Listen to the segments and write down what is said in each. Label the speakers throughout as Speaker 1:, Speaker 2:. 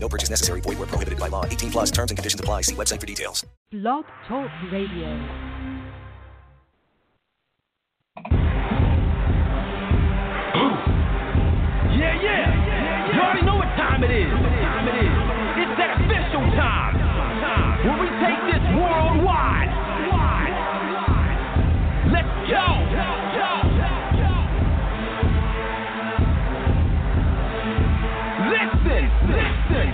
Speaker 1: No purchase necessary. Void where prohibited by law. 18 plus terms and conditions apply. See website for details.
Speaker 2: Blog Talk Radio.
Speaker 3: Yeah, yeah. You already know what time it is. Time it is. It's that official time. Where we take this worldwide. Let's go.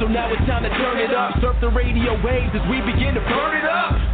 Speaker 3: So now it's time to turn it up. Surf the radio waves as we begin to burn it up.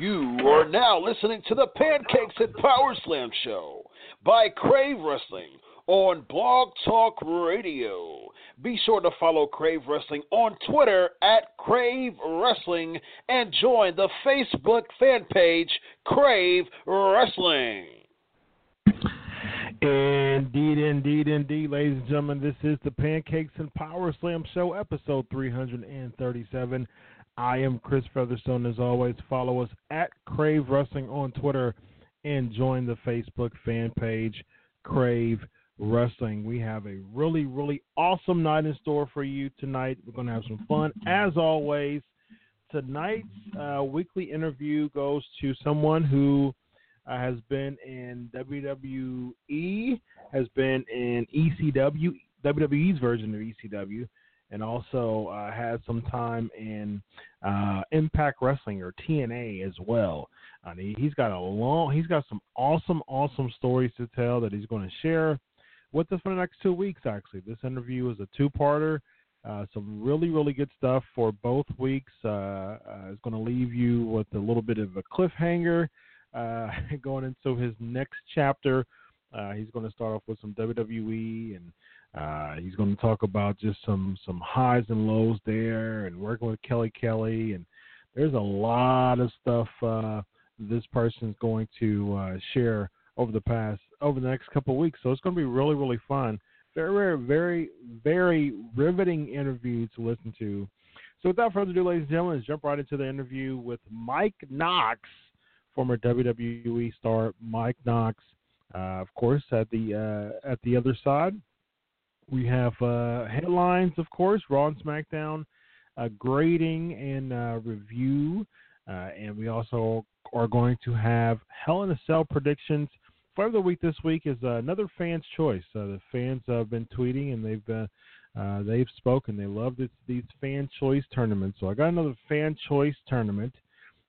Speaker 4: You are now listening to the Pancakes and Power Slam Show by Crave Wrestling on Blog Talk Radio. Be sure to follow Crave Wrestling on Twitter at Crave Wrestling and join the Facebook fan page Crave Wrestling.
Speaker 5: Indeed, indeed, indeed, ladies and gentlemen, this is the Pancakes and Power Slam Show, episode 337. I am Chris Featherstone. As always, follow us at Crave Wrestling on Twitter and join the Facebook fan page, Crave Wrestling. We have a really, really awesome night in store for you tonight. We're going to have some fun. As always, tonight's uh, weekly interview goes to someone who uh, has been in WWE, has been in ECW, WWE's version of ECW, and also uh, had some time in uh, Impact Wrestling or TNA as well. Uh, he, he's got a long, he's got some awesome, awesome stories to tell that he's going to share with us for the next two weeks. Actually, this interview is a two-parter. Uh, some really, really good stuff for both weeks. Uh, uh, it's going to leave you with a little bit of a cliffhanger uh, going into his next chapter. He's going to start off with some WWE and uh, he's going to talk about just some some highs and lows there, and working with Kelly Kelly, and there's a lot of stuff uh, this person's going to uh, share over the past over the next couple of weeks. So it's going to be really really fun. Very very very riveting interview to listen to. So without further ado, ladies and gentlemen, let's jump right into the interview with Mike Knox, former WWE star Mike Knox. Uh, of course, at the uh, at the other side, we have uh, headlines, of course, Raw and SmackDown, uh, grading and uh, review, uh, and we also are going to have Hell in a Cell predictions. For the week this week is uh, another fan's choice. Uh, the fans have been tweeting and they've been, they've spoken. They love this, these fan choice tournaments. So I got another fan choice tournament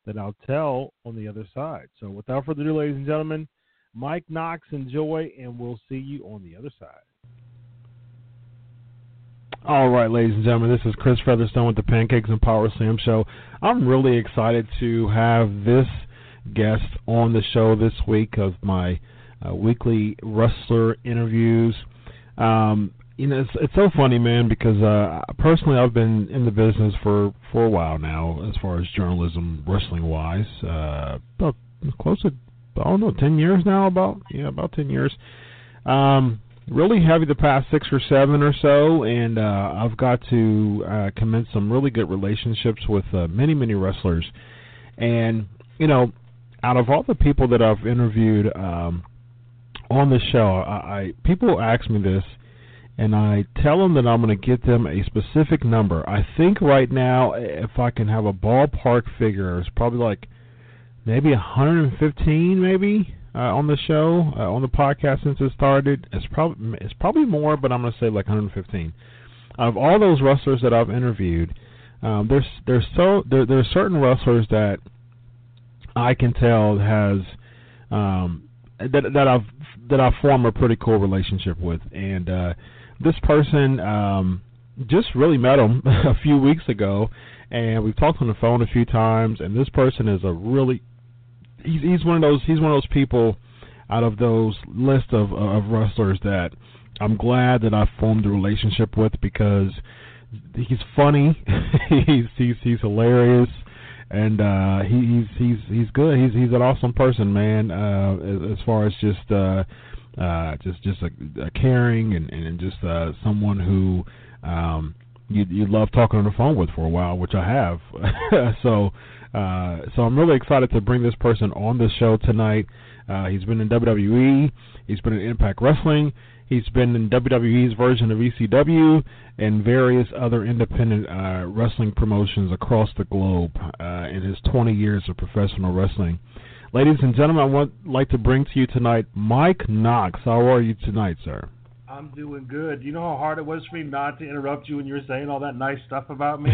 Speaker 5: that I'll tell on the other side. So without further ado, ladies and gentlemen, Mike Knox, enjoy, and we'll see you on the other side. All right, ladies and gentlemen, this is Chris Featherstone with the Pancakes and Power Slam Show. I'm really excited to have this guest on the show this week of my uh, weekly wrestler interviews. Um, you know, it's it's so funny, man, because uh, personally, I've been in the business for for a while now, as far as journalism, wrestling wise, uh, about close to I don't know, ten years now, about yeah, about ten years. Um, really heavy the past six or seven or so, and uh, I've got to uh, commence some really good relationships with uh, many many wrestlers, and you know, out of all the people that I've interviewed um, on the show, I, I people ask me this and I tell them that I'm going to get them a specific number. I think right now, if I can have a ballpark figure, it's probably like maybe 115, maybe uh, on the show, uh, on the podcast since it started. It's probably it's probably more, but I'm going to say like 115. Of all those wrestlers that I've interviewed, um, there's there's so there there's certain wrestlers that I can tell has um, that that I've that I've formed a pretty cool relationship with, and uh, this person um, just really met him a few weeks ago, and we've talked on the phone a few times. And this person is a really he's he's one of those he's one of those people out of those list of of wrestlers that I'm glad that I formed a relationship with because he's funny, he's he's he's hilarious, and uh, he, he's he's he's good. He's he's an awesome person, man. Uh, as, as far as just uh, uh, just just a, a caring and, and just uh, someone who um, you you love talking on the phone with for a while, which I have. so uh, so I'm really excited to bring this person on the show tonight. Uh, he's been in WWE, he's been in Impact Wrestling, he's been in WWE's version of ECW, and various other independent uh, wrestling promotions across the globe uh, in his 20 years of professional wrestling. Ladies and gentlemen, I would like to bring to you tonight Mike Knox. How are you tonight, sir?
Speaker 6: I'm doing good. You know how hard it was for me not to interrupt you when you were saying all that nice stuff about me?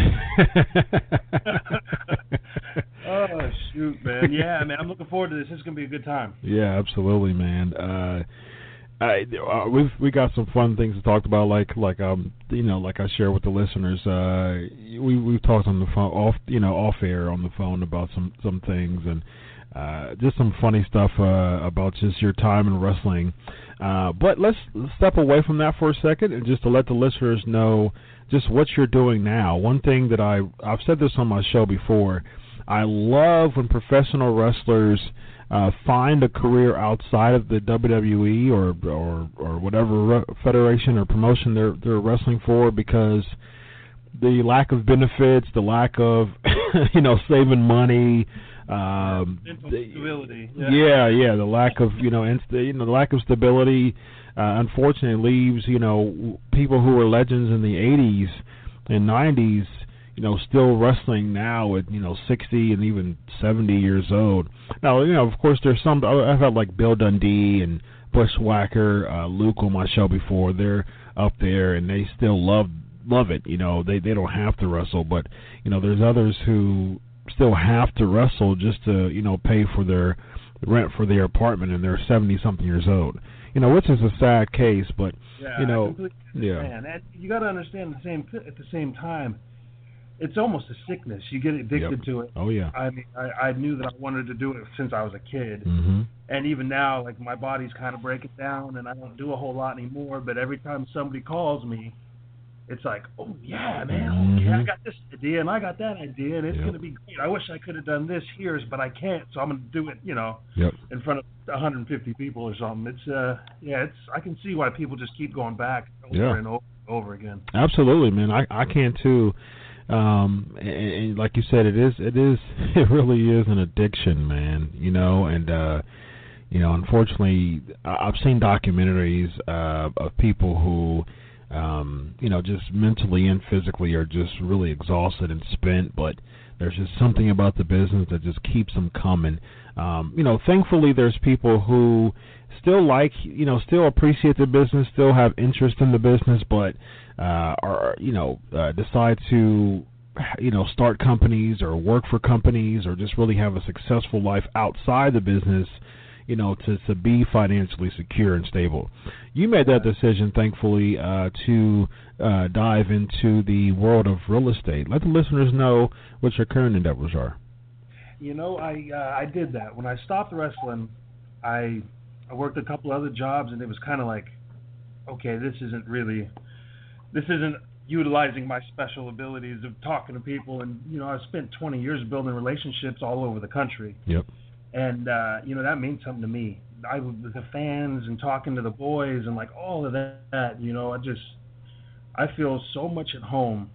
Speaker 6: oh shoot, man. Yeah, man. I'm looking forward to this. This is gonna be a good time.
Speaker 5: Yeah, absolutely, man. Uh, I, uh, we've we got some fun things to talk about, like like um you know like I share with the listeners. Uh, we we've talked on the phone off you know off air on the phone about some some things and uh, just some funny stuff uh, about just your time in wrestling. Uh, but let's step away from that for a second and just to let the listeners know just what you're doing now. One thing that I I've said this on my show before. I love when professional wrestlers uh, find a career outside of the WWE or or or whatever re- federation or promotion they're they're wrestling for because the lack of benefits, the lack of you know saving money, um,
Speaker 6: stability. Yeah.
Speaker 5: yeah, yeah, the lack of you know, inst- you know, the lack of stability, uh, unfortunately leaves you know people who were legends in the '80s and '90s, you know, still wrestling now at you know 60 and even 70 years old. Now, you know, of course, there's some I've had like Bill Dundee and Bushwhacker, uh, Luke on my show before. They're up there and they still love love it. You know, they they don't have to wrestle, but you know, there's others who still have to wrestle just to you know pay for their rent for their apartment, and they're seventy something years old. You know, which is a sad case, but
Speaker 6: yeah,
Speaker 5: you know,
Speaker 6: yeah. And you got to understand the same at the same time. It's almost a sickness. You get addicted
Speaker 5: yep.
Speaker 6: to it.
Speaker 5: Oh yeah.
Speaker 6: I mean, I, I knew that I wanted to do it since I was a kid,
Speaker 5: mm-hmm.
Speaker 6: and even now, like my body's kind of breaking down, and I don't do a whole lot anymore. But every time somebody calls me, it's like, oh yeah, man,
Speaker 5: mm-hmm.
Speaker 6: okay, I got this idea and I got that idea, and it's
Speaker 5: Yep.
Speaker 6: gonna be great. I wish I could have done this here, but I can't, so I'm gonna do it, you know,
Speaker 5: Yep.
Speaker 6: in front of 150 people or something. It's uh, yeah, it's I can see why people just keep going back over
Speaker 5: Yeah.
Speaker 6: and over, and over again.
Speaker 5: Absolutely, man. I I can too. Um, and, and like you said, it is it is it really is an addiction, man. You know, and uh, you know, unfortunately, I- I've seen documentaries uh, of people who. Um, you know, just mentally and physically are just really exhausted and spent, but there's just something about the business that just keeps them coming. Um, you know, thankfully, there's people who still like, you know, still appreciate the business, still have interest in the business, but uh, are, you know, uh, decide to, you know, start companies or work for companies or just really have a successful life outside the business, you know, to to be financially secure and stable. You made that decision, thankfully, uh, to uh, dive into the world of real estate. Let the listeners know what your current endeavors are.
Speaker 6: You know, I uh, I did that when I stopped wrestling. I I worked a couple other jobs, and it was kind of like, okay, this isn't really this isn't utilizing my special abilities of talking to people and you know I've spent 20 years building relationships all over the country
Speaker 5: Yep.
Speaker 6: And uh you know that means something to me. I with the fans and talking to the boys and like all of that you know I just I feel so much at home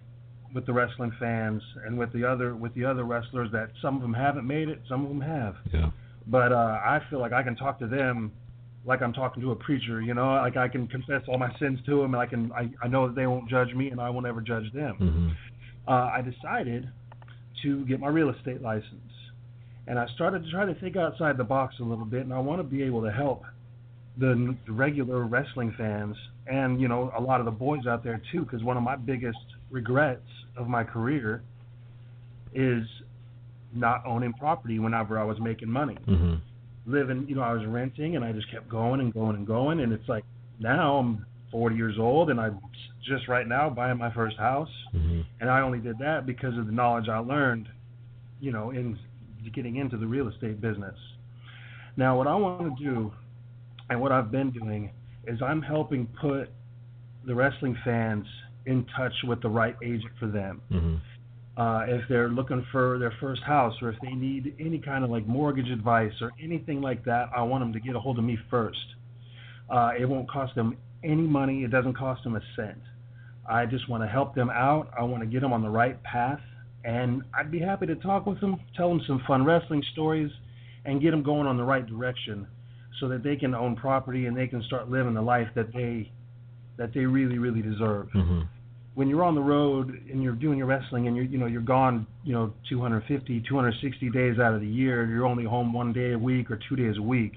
Speaker 6: with the wrestling fans and with the other with the other wrestlers that some of them haven't made it some of them have.
Speaker 5: Yeah.
Speaker 6: but uh I feel like I can talk to them like I'm talking to a preacher, you know, like I can confess all my sins to them, and I can I, I know that they won't judge me, and I won't ever judge them.
Speaker 5: hmm
Speaker 6: Uh, I decided to get my real estate license, and I started to try to think outside the box a little bit, and I want to be able to help the, the regular wrestling fans and you know a lot of the boys out there too, because one of my biggest regrets of my career is not owning property whenever I was making money
Speaker 5: hmm
Speaker 6: living, you know, I was renting and I just kept going and going and going. And it's like now I'm 40 years old and I'm just right now buying my first house.
Speaker 5: hmm
Speaker 6: And I only did that because of the knowledge I learned, you know, in getting into the real estate business. Now, what I want to do and what I've been doing is I'm helping put the wrestling fans in touch with the right agent for them
Speaker 5: hmm
Speaker 6: uh, if they're looking for their first house or if they need any kind of like mortgage advice or anything like that, I want them to get a hold of me first. Uh, it won't cost them any money. It doesn't cost them a cent. I just want to help them out. I want to get them on the right path, and I'd be happy to talk with them, tell them some fun wrestling stories, and get them going on the right direction, so that they can own property and they can start living the life that they that they really really deserve.
Speaker 5: Hmm
Speaker 6: when you're on the road and you're doing your wrestling and you're you know you're gone you know 250 260 days out of the year you're only home one day a week or two days a week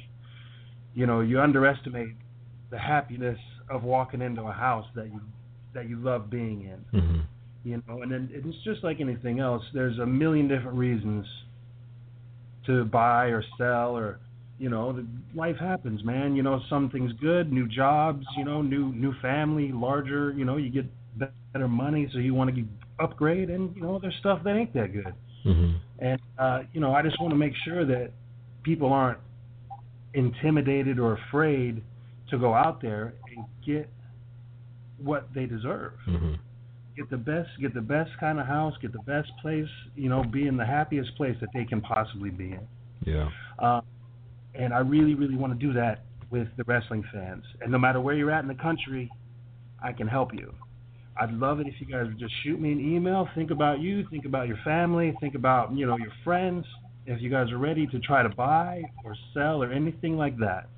Speaker 6: you know you underestimate the happiness of walking into a house that you that you love being in.
Speaker 5: Hmm
Speaker 6: you know and then it's just like anything else there's a million different reasons to buy or sell or you know life happens man. You know some things good new jobs you know new new family larger you know you get better money so you want to upgrade and you know there's stuff that ain't that good.
Speaker 5: Hmm
Speaker 6: and uh you know i just want to make sure that people aren't intimidated or afraid to go out there and get what they deserve.
Speaker 5: Hmm
Speaker 6: get the best get the best kind of house get the best place you know be in the happiest place that they can possibly be in.
Speaker 5: Yeah.
Speaker 6: uh, and i really really want to do that with the wrestling fans. And no matter where you're at in the country i can help you. I'd love it if you guys would just shoot me an email think about you think about your family think about you know your friends if you guys are ready to try to buy or sell or anything like that.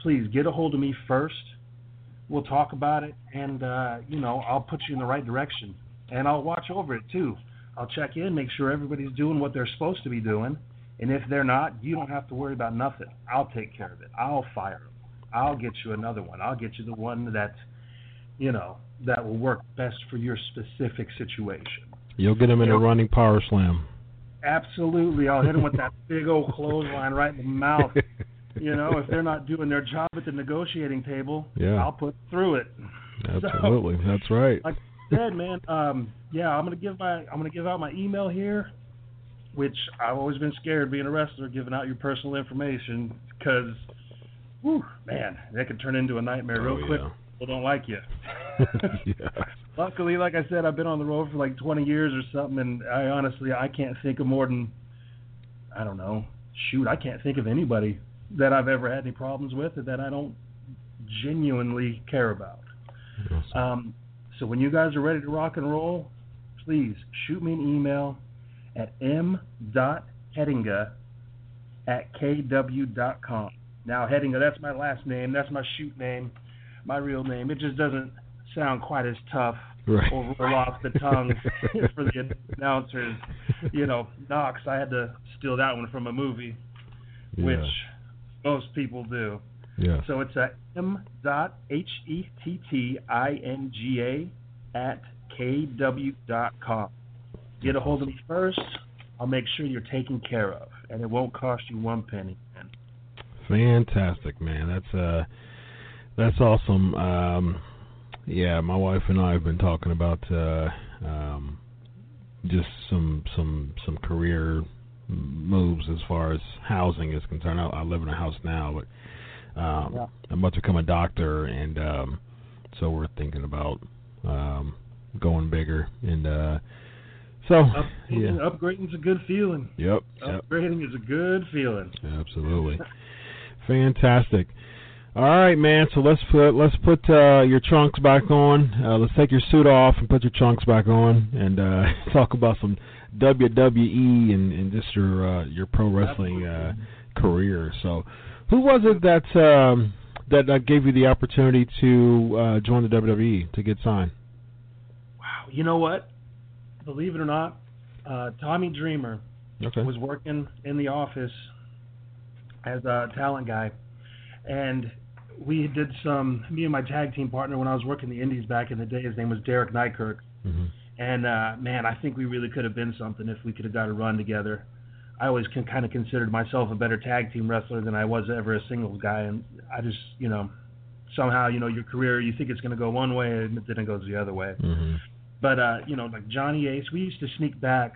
Speaker 6: Please get a hold of me first we'll talk about it and uh, you know I'll put you in the right direction and I'll watch over it too. I'll check in, make sure everybody's doing what they're supposed to be doing, and if they're not, you don't have to worry about nothing. I'll take care of it. I'll fire them. I'll get you another one. I'll get you the one that you know that will work best for your specific situation.
Speaker 5: You'll get them in a running power slam.
Speaker 6: Absolutely, I'll hit them with that big old clothesline right in the mouth. You know, if they're not doing their job at the negotiating table,
Speaker 5: Yeah.
Speaker 6: I'll put through it.
Speaker 5: Absolutely. That's right.
Speaker 6: like I said, man, um, yeah, I'm gonna give my I'm gonna give out my email here, which I've always been scared being a wrestler giving out your personal information because, man, that could turn into a nightmare real
Speaker 5: Oh,
Speaker 6: quick. People don't like you.
Speaker 5: yeah.
Speaker 6: Luckily, like I said, I've been on the road for like 20 years or something, and I honestly I can't think of more than I don't know. Shoot, I can't think of anybody that I've ever had any problems with or that I don't genuinely care about. Um, so when you guys are ready to rock and roll, please shoot me an email at m.hettinga at kw.com. Now, Hettinga, that's my last name. That's my shoot name, my real name. It just doesn't sound quite as tough
Speaker 5: Right.
Speaker 6: or roll off the tongue for the announcers. You know, Knox, I had to steal that one from a movie, which most people do.
Speaker 5: Yeah.
Speaker 6: So it's at m dot h e t t i n g a at kw dot com. Get a hold of me first. I'll make sure you're taken care of, and it won't cost you one penny. man.
Speaker 5: Fantastic, man. That's uh that's awesome. Um yeah, my wife and I have been talking about uh um just some some some career moves as far as housing is concerned. I, I live in a house now, but um
Speaker 6: Yeah.
Speaker 5: I'm about to become a doctor and um so we're thinking about um, going bigger, and uh, so
Speaker 6: Up,
Speaker 5: yeah,
Speaker 6: Upgrading's a good feeling.
Speaker 5: yep, yep,
Speaker 6: Upgrading is a good feeling.
Speaker 5: absolutely, fantastic. All right, man. So let's put let's put uh, your trunks back on. Uh, let's take your suit off and put your trunks back on, and uh, talk about some WWE and, and just your uh, your pro wrestling uh, career. So, who was it that um, that uh, gave you the opportunity to uh, join the WWE to get signed?
Speaker 6: Wow. You know what? Believe it or not, uh, Tommy Dreamer
Speaker 5: Okay.
Speaker 6: was working in the office as a talent guy, and we did some. Me and my tag team partner when I was working the Indies back in the day. His name was Derek Neikirk,
Speaker 5: hmm
Speaker 6: and uh, man, I think we really could have been something if we could have got a run together. I always con- kind of considered myself a better tag team wrestler than I was ever a singles guy, and I just, you know, somehow, you know, your career, you think it's going to go one way, and then it goes the other way.
Speaker 5: hmm
Speaker 6: But uh, you know, like Johnny Ace, we used to sneak back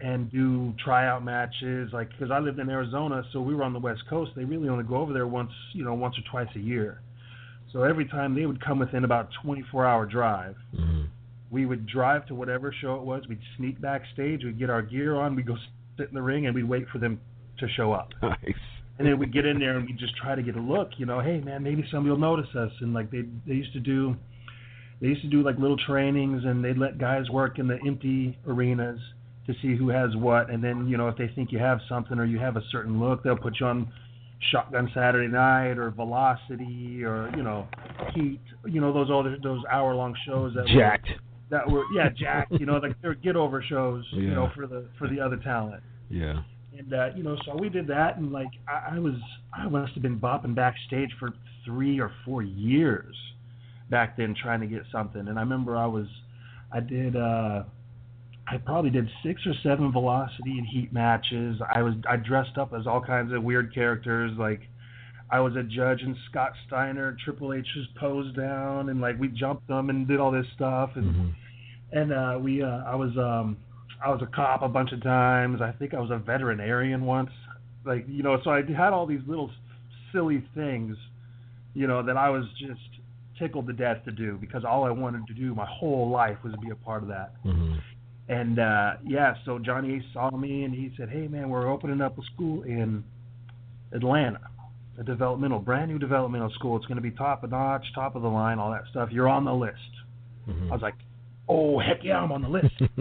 Speaker 6: and do tryout matches, like because I lived in Arizona, so we were on the West Coast. They really only go over there once, you know, once or twice a year. So every time they would come within about 24-hour drive,
Speaker 5: hmm
Speaker 6: we would drive to whatever show it was. We'd sneak backstage. We'd get our gear on. We'd go sit in the ring, and we'd wait for them to show up.
Speaker 5: Nice.
Speaker 6: And then we'd get in there and we'd just try to get a look. You know, hey man, maybe somebody will notice us. And like they they used to do, they used to do like little trainings, and they'd let guys work in the empty arenas to see who has what. And then you know if they think you have something or you have a certain look, they'll put you on Shotgun Saturday Night or Velocity or you know Heat. You know those other those hour long shows that were, that were yeah Jack. You know like they're get over shows. You know for the for the other talent.
Speaker 5: Yeah.
Speaker 6: And uh, you know, so we did that, and like I, I was, I must have been bopping backstage for three or four years back then, trying to get something. And I remember I was, I did, uh, I probably did six or seven Velocity and Heat matches. I was, I dressed up as all kinds of weird characters, like. I was a judge in Scott Steiner, Triple H's pose down, and like we jumped them and did all this stuff, and
Speaker 5: hmm
Speaker 6: and uh we uh I was um I was a cop a bunch of times. I think I was a veterinarian once. Like, you know, so I had all these little silly things, you know, that I was just tickled to death to do because all I wanted to do my whole life was be a part of that.
Speaker 5: hmm
Speaker 6: And uh yeah, so Johnny Ace saw me and he said, "Hey man, we're opening up a school in Atlanta." A developmental, brand new developmental school. It's going to be top of notch, top of the line, all that stuff. You're on the list.
Speaker 5: hmm
Speaker 6: I was like, oh heck yeah, I'm on the list.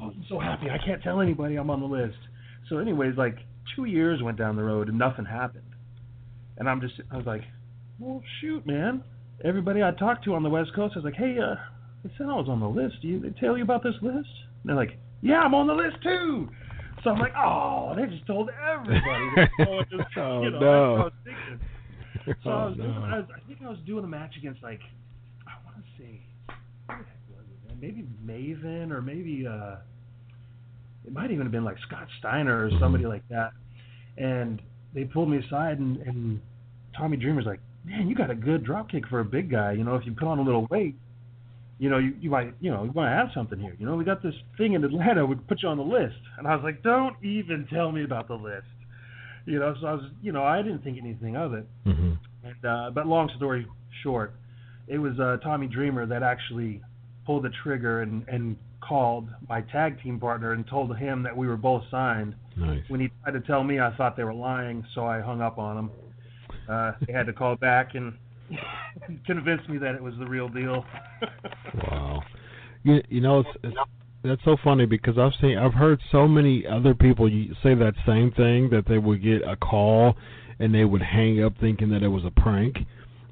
Speaker 6: I'm so happy. I can't tell anybody I'm on the list. So, anyways, like two years went down the road and nothing happened. And I'm just, I was like, well, shoot, man. Everybody I talked to on the West Coast, I was like, hey, uh, they said I was on the list. Do you they tell you about this list? They're like, yeah, I'm on the list too. So I'm like, oh, they just told everybody. Just,
Speaker 5: Oh,
Speaker 6: you know,
Speaker 5: no.
Speaker 6: I was thinking. So I
Speaker 5: Oh,
Speaker 6: was, doing,
Speaker 5: no.
Speaker 6: I was, I think I was doing a match against like, I want to say, who the heck was it? Maybe Maven or maybe uh, it might even have been like Scott Steiner or somebody like that. And they pulled me aside and, and Tommy Dreamer's like, man, you got a good drop kick for a big guy. You know, if you put on a little weight, you know, you, you might, you know, you might have something here. You know, we got this thing in Atlanta. We put you on the list. And I was like, don't even tell me about the list. You know, so I was, you know, I didn't think anything of it.
Speaker 5: hmm
Speaker 6: And uh, but long story short, it was uh, Tommy Dreamer that actually pulled the trigger and and called my tag team partner and told him that we were both signed.
Speaker 5: Nice.
Speaker 6: When he tried to tell me, I thought they were lying, so I hung up on him. Uh, they had to call back and convince me that it was the real deal.
Speaker 5: Wow. You, you know, it's, it's that's so funny because I've seen I've heard so many other people say that same thing that they would get a call and they would hang up thinking that it was a prank.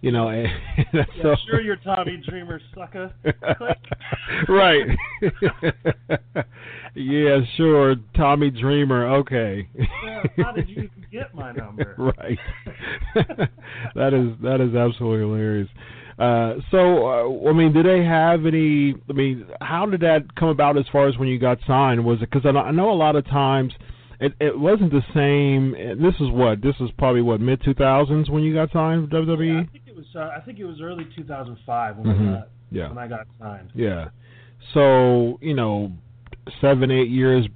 Speaker 5: You know, and that's
Speaker 6: yeah,
Speaker 5: so
Speaker 6: sure, you're Tommy Dreamer, sucker.
Speaker 5: right. yeah, sure. Tommy Dreamer. Okay.
Speaker 6: Yeah, how did you even get my number?
Speaker 5: right. that is that is absolutely hilarious. Uh, so, uh, I mean, did they have any? I mean, how did that come about as far as when you got signed? Was it because I, know- I know a lot of times it, it wasn't the same. This is what this is probably what mid two thousands when you got signed
Speaker 6: Yeah, I
Speaker 5: WWE.
Speaker 6: it was. Uh, I think it was early 2005 when
Speaker 5: Mhm.
Speaker 6: I got
Speaker 5: Yeah.
Speaker 6: when I got signed.
Speaker 5: Yeah. So, you know, seven, eight years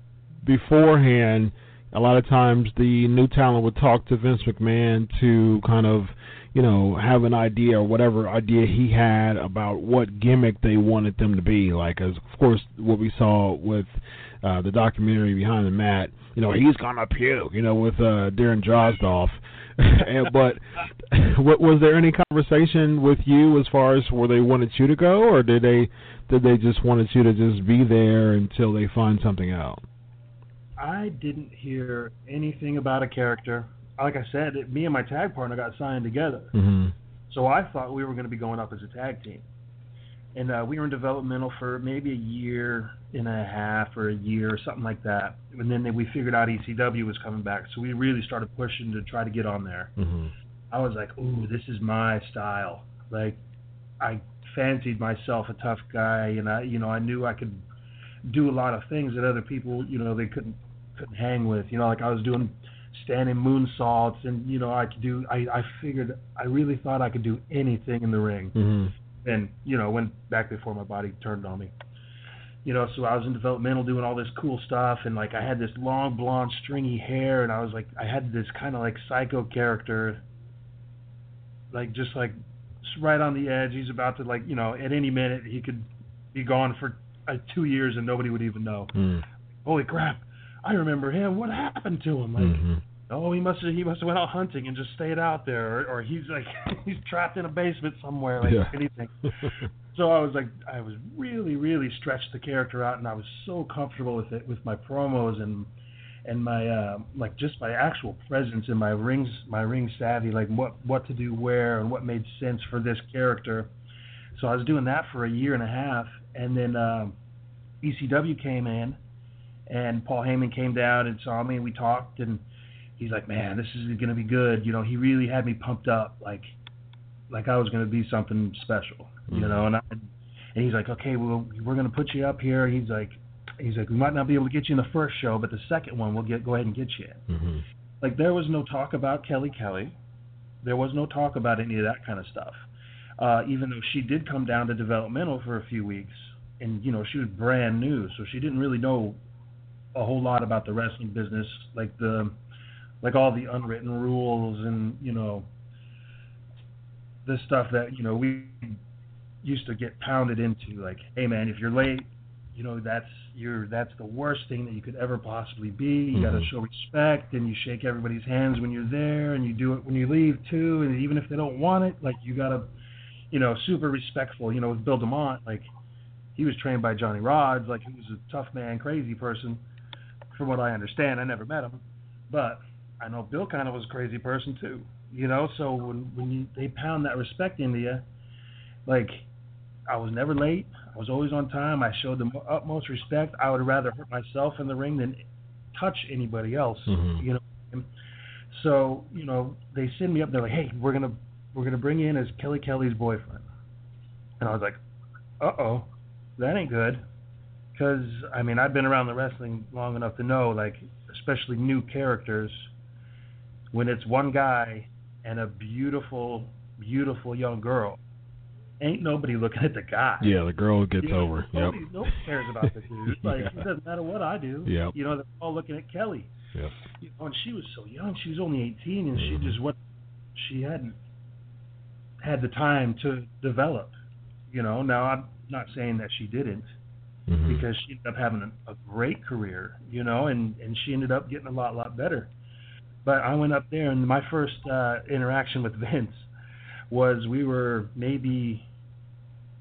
Speaker 5: beforehand, a lot of times the new talent would talk to Vince McMahon to kind of, you know, have an idea or whatever idea he had about what gimmick they wanted them to be. Like, as of course, what we saw with uh, the documentary Behind the Mat, you know, he's gonna puke, you know, with uh, Darren Drozdov. and, but what, was there any conversation with you as far as where they wanted you to go, or did they did they just wanted you to just be there until they find something out?
Speaker 6: I didn't hear anything about a character like I said, it, me and my tag partner got signed together.
Speaker 5: Mm-hmm.
Speaker 6: So I thought we were going to be going up as a tag team. And uh, we were in developmental for maybe a year and a half or a year or something like that. And then we figured out ECW was coming back. So we really started pushing to try to get on there.
Speaker 5: Mm-hmm.
Speaker 6: I was like, ooh, this is my style. Like, I fancied myself a tough guy, and I, you know, I knew I could do a lot of things that other people, you know, they couldn't couldn't hang with. You know, like I was doing standing moonsaults, and you know I could do. I I figured I really thought I could do anything in the ring,
Speaker 5: mm-hmm.
Speaker 6: And you know went back before my body turned on me. You know, so I was in developmental doing all this cool stuff, and like I had this long blonde stringy hair, and I was like I had this kind of like psycho character, like just like right on the edge. He's about to like you know at any minute he could be gone for uh, two years and nobody would even know.
Speaker 5: Mm.
Speaker 6: Holy crap! I remember him. What happened to him? Like,
Speaker 5: mm-hmm.
Speaker 6: Oh, he must have he must have went out hunting and just stayed out there, or, or he's like he's trapped in a basement somewhere, like
Speaker 5: yeah.
Speaker 6: anything. so I was like, I was really really stretched the character out, and I was so comfortable with it, with my promos and and my uh, like just my actual presence in my rings, my ring savvy, like what what to do where and what made sense for this character. So I was doing that for a year and a half, and then uh, ECW came in and Paul Heyman came down and saw me, and we talked, and he's like, "Man, this is gonna be good." You know, he really had me pumped up, like, like I was gonna be something special.
Speaker 5: Mm-hmm.
Speaker 6: You know, and I, and he's like, "Okay, well, we're gonna put you up here." He's like, he's like, "We might not be able to get you in the first show, but the second one, we'll get go ahead and get you."
Speaker 5: Mm-hmm.
Speaker 6: Like, there was no talk about Kelly Kelly. There was no talk about any of that kind of stuff. Uh, even though she did come down to developmental for a few weeks, and you know she was brand new, so she didn't really know a whole lot about the wrestling business, like the like all the unwritten rules and you know the stuff that you know we used to get pounded into. Like, hey man, if you're late, you know that's you're that's the worst thing that you could ever possibly be. You
Speaker 5: mm-hmm.
Speaker 6: got to show respect and you shake everybody's hands when you're there, and you do it when you leave too. And even if they don't want it, like you got to, you know, super respectful. You know, with Bill DeMott, like he was trained by Johnny Rodz like he was a tough man, crazy person from what I understand. I never met him, but I know Bill kind of was a crazy person too. You know, so when when you, they pound that respect into you, like I was never late. I was always on time. I showed the utmost respect. I would rather hurt myself in the ring than touch anybody else.
Speaker 5: Mm-hmm.
Speaker 6: You know, so you know they send me up. They're like, hey, we're gonna we're gonna bring you in as Kelly Kelly's boyfriend, and I was like, uh oh, that ain't good because I mean I've been around the wrestling long enough to know, like especially new characters, when it's one guy and a beautiful, beautiful young girl, ain't nobody looking at the guy.
Speaker 5: Yeah, the girl gets
Speaker 6: you know,
Speaker 5: over.
Speaker 6: Nobody,
Speaker 5: yep.
Speaker 6: nobody cares about the dude. Like
Speaker 5: yeah.
Speaker 6: it doesn't matter what I do.
Speaker 5: Yep.
Speaker 6: You know, they're all looking at Kelly.
Speaker 5: Yep.
Speaker 6: You know, and she was so young. She was only 18, and
Speaker 5: mm-hmm.
Speaker 6: she just what she hadn't had the time to develop. You know, now I'm not saying that she didn't
Speaker 5: mm-hmm.
Speaker 6: because she ended up having a, a great career, you know, and and she ended up getting a lot lot better. But I went up there, and my first uh, interaction with Vince was we were maybe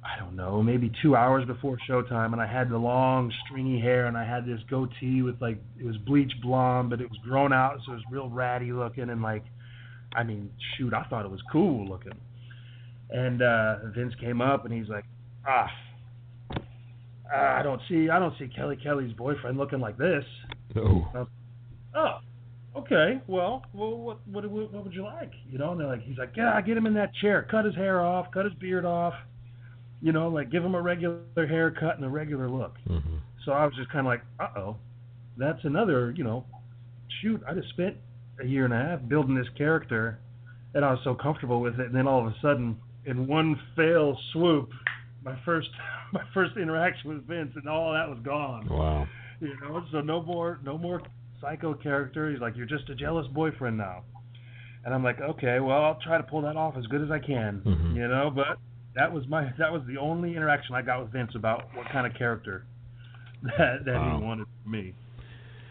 Speaker 6: I don't know, maybe two hours before showtime, and I had the long stringy hair, and I had this goatee with like it was bleach blonde, but it was grown out, so it was real ratty looking, and like, I mean, shoot, I thought it was cool looking. And uh, Vince came up, and he's like, ah, I don't see I don't see Kelly Kelly's boyfriend looking like this.
Speaker 5: No.
Speaker 6: Oh, okay. Well, well, what what what would you like? You know, and they're like, he's like, yeah, get him in that chair, cut his hair off, cut his beard off. You know, like give him a regular haircut and a regular look.
Speaker 5: Mm-hmm.
Speaker 6: So I was just kind of like, uh oh, that's another. You know, shoot, I just spent a year and a half building this character, and I was so comfortable with it, and then all of a sudden, in one fell swoop, my first my first interaction with Vince, and all that was gone.
Speaker 5: Wow.
Speaker 6: You know, so no more no more psycho character. He's like, you're just a jealous boyfriend now. And I'm like, okay, well, I'll try to pull that off as good as I can,
Speaker 5: Mhm.
Speaker 6: you know. But that was my that was the only interaction I got with Vince about what kind of character that that
Speaker 5: Wow.
Speaker 6: he wanted from me.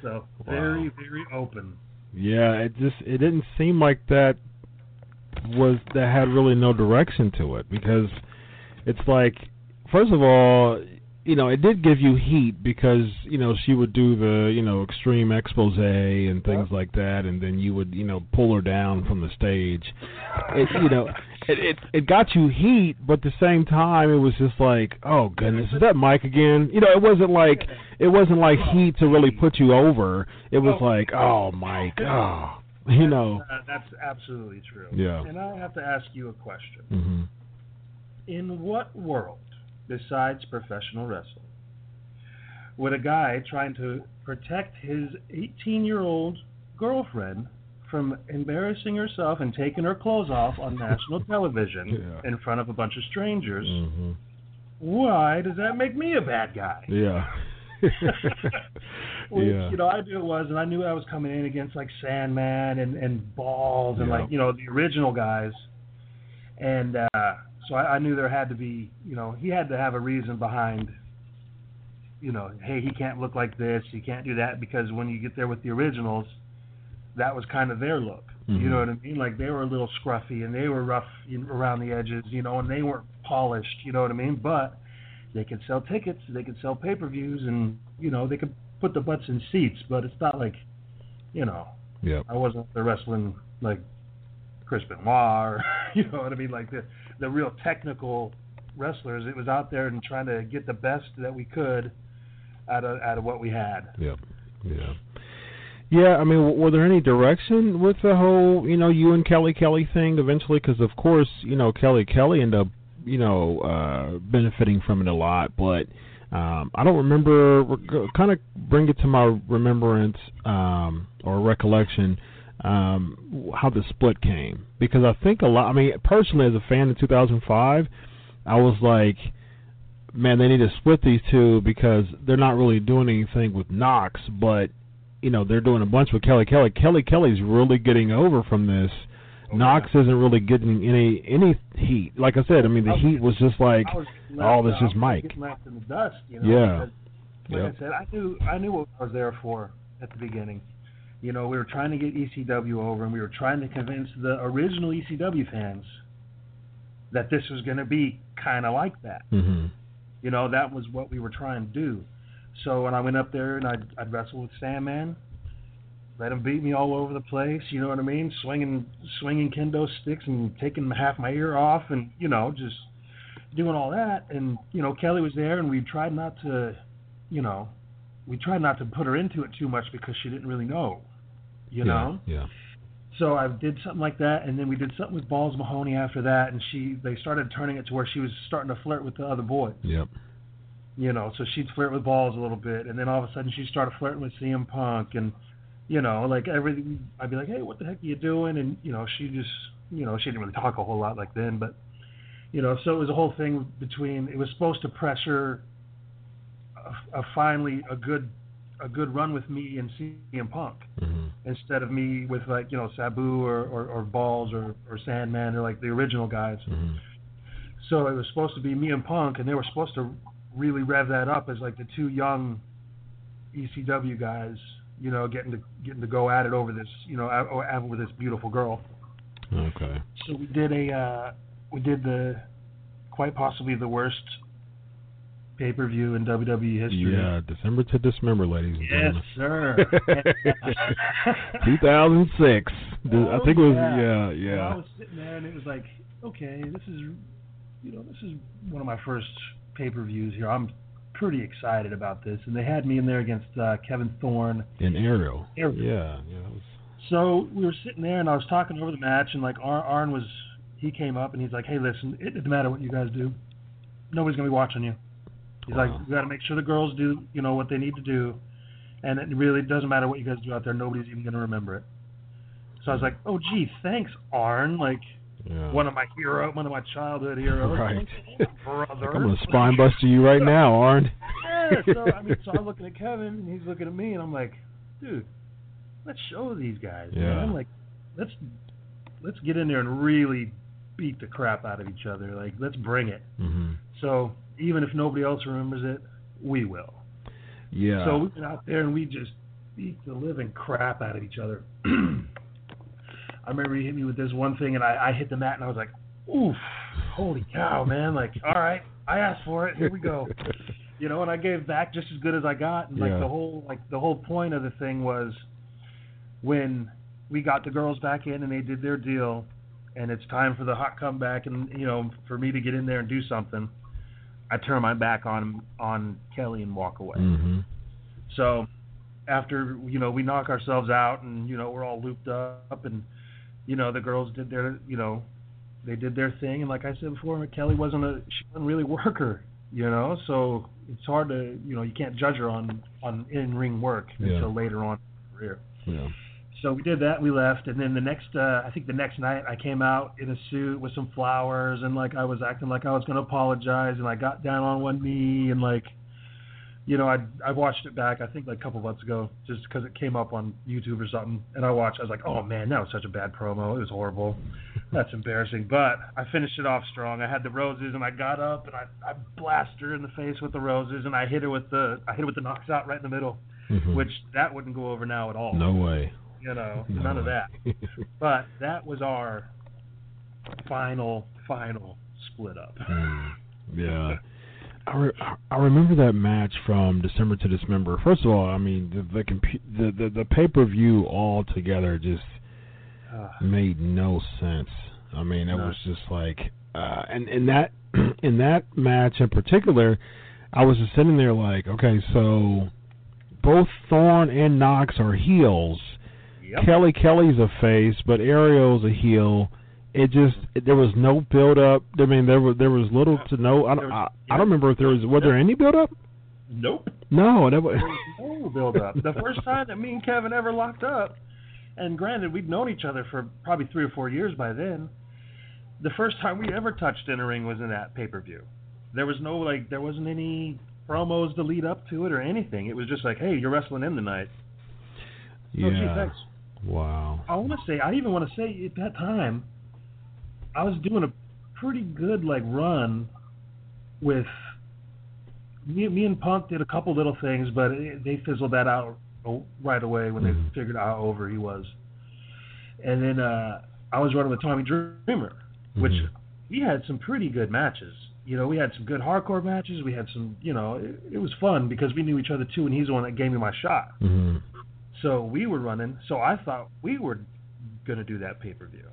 Speaker 6: So
Speaker 5: Wow.
Speaker 6: very very open.
Speaker 5: Yeah, it just it didn't seem like that was that had really no direction to it because it's like first of all, you know, it did give you heat because you know she would do the you know extreme expose and things like that, and then you would you know pull her down from the stage. It you know. It, it it got you heat, but at the same time, it was just like, oh goodness, is that Mike again? You know, it wasn't like it wasn't like heat to really put you over. It was like, oh Mike, oh, you know,
Speaker 6: Uh, that's absolutely true.
Speaker 5: Yeah.
Speaker 6: And I have to ask you a question.
Speaker 5: hmm
Speaker 6: In what world, besides professional wrestling, would a guy trying to protect his 18 year old girlfriend from embarrassing herself and taking her clothes off on national television
Speaker 5: Yeah.
Speaker 6: in front of a bunch of strangers,
Speaker 5: hmm
Speaker 6: why does that make me a bad guy?
Speaker 5: yeah,
Speaker 6: Which,
Speaker 5: yeah,
Speaker 6: you know, I knew it was, and I knew I was coming in against like Sandman and and Balls and
Speaker 5: Yeah.
Speaker 6: like you know the original guys, and uh, so I, I knew there had to be, you know, he had to have a reason behind, you know, hey, he can't look like this, he can't do that because when you get there with the originals, that was kind of their look.
Speaker 5: Mhm.
Speaker 6: You know what I mean? Like they were a little scruffy and they were rough in, around the edges, you know, and they weren't polished. You know what I mean? But they could sell tickets, they could sell pay-per-views, and you know they could put the butts in seats. But it's not like, you know,
Speaker 5: yeah,
Speaker 6: I wasn't there wrestling like Chris Benoit or you know what I mean, like the the real technical wrestlers. It was out there and trying to get the best that we could out of out of what we had.
Speaker 5: yeah, yeah. Yeah, I mean, were there any direction with the whole, you know, you and Kelly Kelly thing eventually? Because of course, you know, Kelly Kelly ended up, you know, uh benefiting from it a lot. But um I don't remember. Kind of bring it to my remembrance um or recollection um how the split came because I think a lot. I mean, personally, as a fan in 2005, I was like. Man, they need to split these two because they're not really doing anything with Knox, but you know they're doing a bunch with Kelly Kelly. Kelly Kelly's really getting over from this.
Speaker 6: Oh,
Speaker 5: Knox
Speaker 6: yeah.
Speaker 5: isn't really getting any any heat. Like I said, I mean the
Speaker 6: I was
Speaker 5: heat was just like,
Speaker 6: was
Speaker 5: oh, this
Speaker 6: uh,
Speaker 5: is Mike.
Speaker 6: Left in the dust, you know.
Speaker 5: Yeah.
Speaker 6: because, Like
Speaker 5: Yep.
Speaker 6: I said, I knew I knew what I was there for at the beginning. You know, we were trying to get ECW over, and we were trying to convince the original ECW fans that this was going to be kind of like that.
Speaker 5: hmm
Speaker 6: You know, that was what we were trying to do. So when I went up there and I'd, I'd wrestle with Sandman, let him beat me all over the place. You know what I mean? Swinging, swinging kendo sticks and taking half my ear off, and you know, just doing all that. And you know, Kelly was there, and we tried not to, you know, we tried not to put her into it too much because she didn't really know. You know.
Speaker 5: Yeah.
Speaker 6: So I did something like that, and then we did something with Balls Mahoney after that, and she they started turning it to where she was starting to flirt with the other boys.
Speaker 5: Yep.
Speaker 6: You know, so she'd flirt with Balls a little bit, and then all of a sudden she started flirting with CM Punk, and you know, like everything. I'd be like, hey, what the heck are you doing? And you know, she just, you know, she didn't really talk a whole lot like then, but you know, so it was a whole thing between. It was supposed to pressure a, a finally a good a good run with me and CM Punk
Speaker 5: hmm
Speaker 6: instead of me with like you know Sabu or, or, or Balls or, or Sandman or like the original guys.
Speaker 5: hmm
Speaker 6: So it was supposed to be me and Punk, and they were supposed to really rev that up as like the two young ECW guys, you know, getting to getting to go at it over this, you know, over this beautiful girl.
Speaker 5: Okay.
Speaker 6: So we did a uh, we did the quite possibly the worst pay per view in WWE history.
Speaker 5: Yeah, December to Dismember, ladies and
Speaker 6: Yes,
Speaker 5: gentlemen.
Speaker 6: sir.
Speaker 5: 2006. I think it was
Speaker 6: yeah,
Speaker 5: yeah,
Speaker 6: And I was sitting there, and it was like, okay, this is, you know, this is one of my first pay-per-views here. I'm pretty excited about this, and they had me in there against uh, Kevin Thorn.
Speaker 5: In Ariel.
Speaker 6: Ariel.
Speaker 5: Yeah, yeah. Was,
Speaker 6: So we were sitting there, and I was talking over the match, and like Ar- Arn was, he came up, and he's like, hey, listen, it doesn't matter what you guys do. Nobody's gonna be watching you. He's
Speaker 5: Wow.
Speaker 6: like, you got to make sure the girls do, you know, what they need to do, and it really doesn't matter what you guys do out there. Nobody's even gonna remember it. So I was like, oh, gee, thanks, Arn. Like
Speaker 5: yeah.
Speaker 6: one of my hero, one of my childhood heroes.
Speaker 5: Right.
Speaker 6: brother.
Speaker 5: I'm gonna spine buster you right now, Arn.
Speaker 6: yeah. So I mean, so I'm looking at Kevin, and he's looking at me, and I'm like, dude, let's show these guys.
Speaker 5: Yeah.
Speaker 6: Man. I'm like, let's let's get in there and really beat the crap out of each other. Like let's bring it.
Speaker 5: Mm-hmm.
Speaker 6: So even if nobody else remembers it, we will.
Speaker 5: Yeah.
Speaker 6: So we went out there and we just beat the living crap out of each other. I remember he hit me with this one thing, and I, I hit the mat, and I was like, "Oof, holy cow, man! Like, all right, I asked for it. Here we go." you know, and I gave back just as good as I got. And like
Speaker 5: Yeah.
Speaker 6: the whole like the whole point of the thing was when we got the girls back in and they did their deal, and it's time for the hot comeback, and you know, for me to get in there and do something. I turn my back on on Kelly and walk away.
Speaker 5: hmm
Speaker 6: So after you know we knock ourselves out and you know we're all looped up and you know the girls did their you know they did their thing and like I said before Kelly wasn't a she wasn't really a worker you know so it's hard to you know you can't judge her on on in ring work
Speaker 5: Yeah.
Speaker 6: until later on in her career.
Speaker 5: Yeah.
Speaker 6: So we did that. We left, and then the next, uh, I think the next night, I came out in a suit with some flowers, and like I was acting like I was going to apologize, and I got down on one knee, and like, you know, I I watched it back. I think like a couple months ago, just because it came up on YouTube or something, and I watched. I was like, oh man, that was such a bad promo. It was horrible. That's embarrassing. But I finished it off strong. I had the roses, and I got up, and I I blasted her in the face with the roses, and I hit her with the I hit her with the knocks out right in the middle,
Speaker 5: Mhm.
Speaker 6: which that wouldn't go over now at all
Speaker 5: no way.
Speaker 6: You know,
Speaker 5: No
Speaker 6: none of that. But that was our final, final split up.
Speaker 5: Mm, yeah. I, re- I- remember that match from December to December. First of all, I mean the the compu- the, the, the pay per view all together just
Speaker 6: Uh,
Speaker 5: made no sense. I mean, it
Speaker 6: No.
Speaker 5: was just like, uh, and in that in that match in particular, I was just sitting there like, okay, so both Thorn and Knox are heels.
Speaker 6: Yep.
Speaker 5: Kelly Kelly's a face, but Ariel's a heel. It just there was no build up. I mean, there was there was little to no. I don't,
Speaker 6: was-
Speaker 5: I, I don't remember if there was was there any build up.
Speaker 6: Nope.
Speaker 5: No, that was.
Speaker 6: There was no build up. The first time that me and Kevin ever locked up, and granted we'd known each other for probably three or four years by then. The first time we ever touched in a ring was in that pay per view. There was no like there wasn't any promos to lead up to it or anything. It was just like, hey, you're wrestling in tonight. Oh, gee,
Speaker 5: yeah.
Speaker 6: thanks.
Speaker 5: Wow.
Speaker 6: I want to say, I even want to say at that time, I was doing a pretty good like run with me. Me and Punk did a couple little things, but it, they fizzled that out right away when
Speaker 5: Mhm.
Speaker 6: they figured out how over he was. And then uh, I was running with Tommy Dreamer, which
Speaker 5: Mhm.
Speaker 6: we had some pretty good matches. You know, we had some good hardcore matches. We had some, you know, it, it was fun because we knew each other too, and he's the one that gave me my shot.
Speaker 5: Mhm.
Speaker 6: So we were running. So I thought we were gonna do that pay per view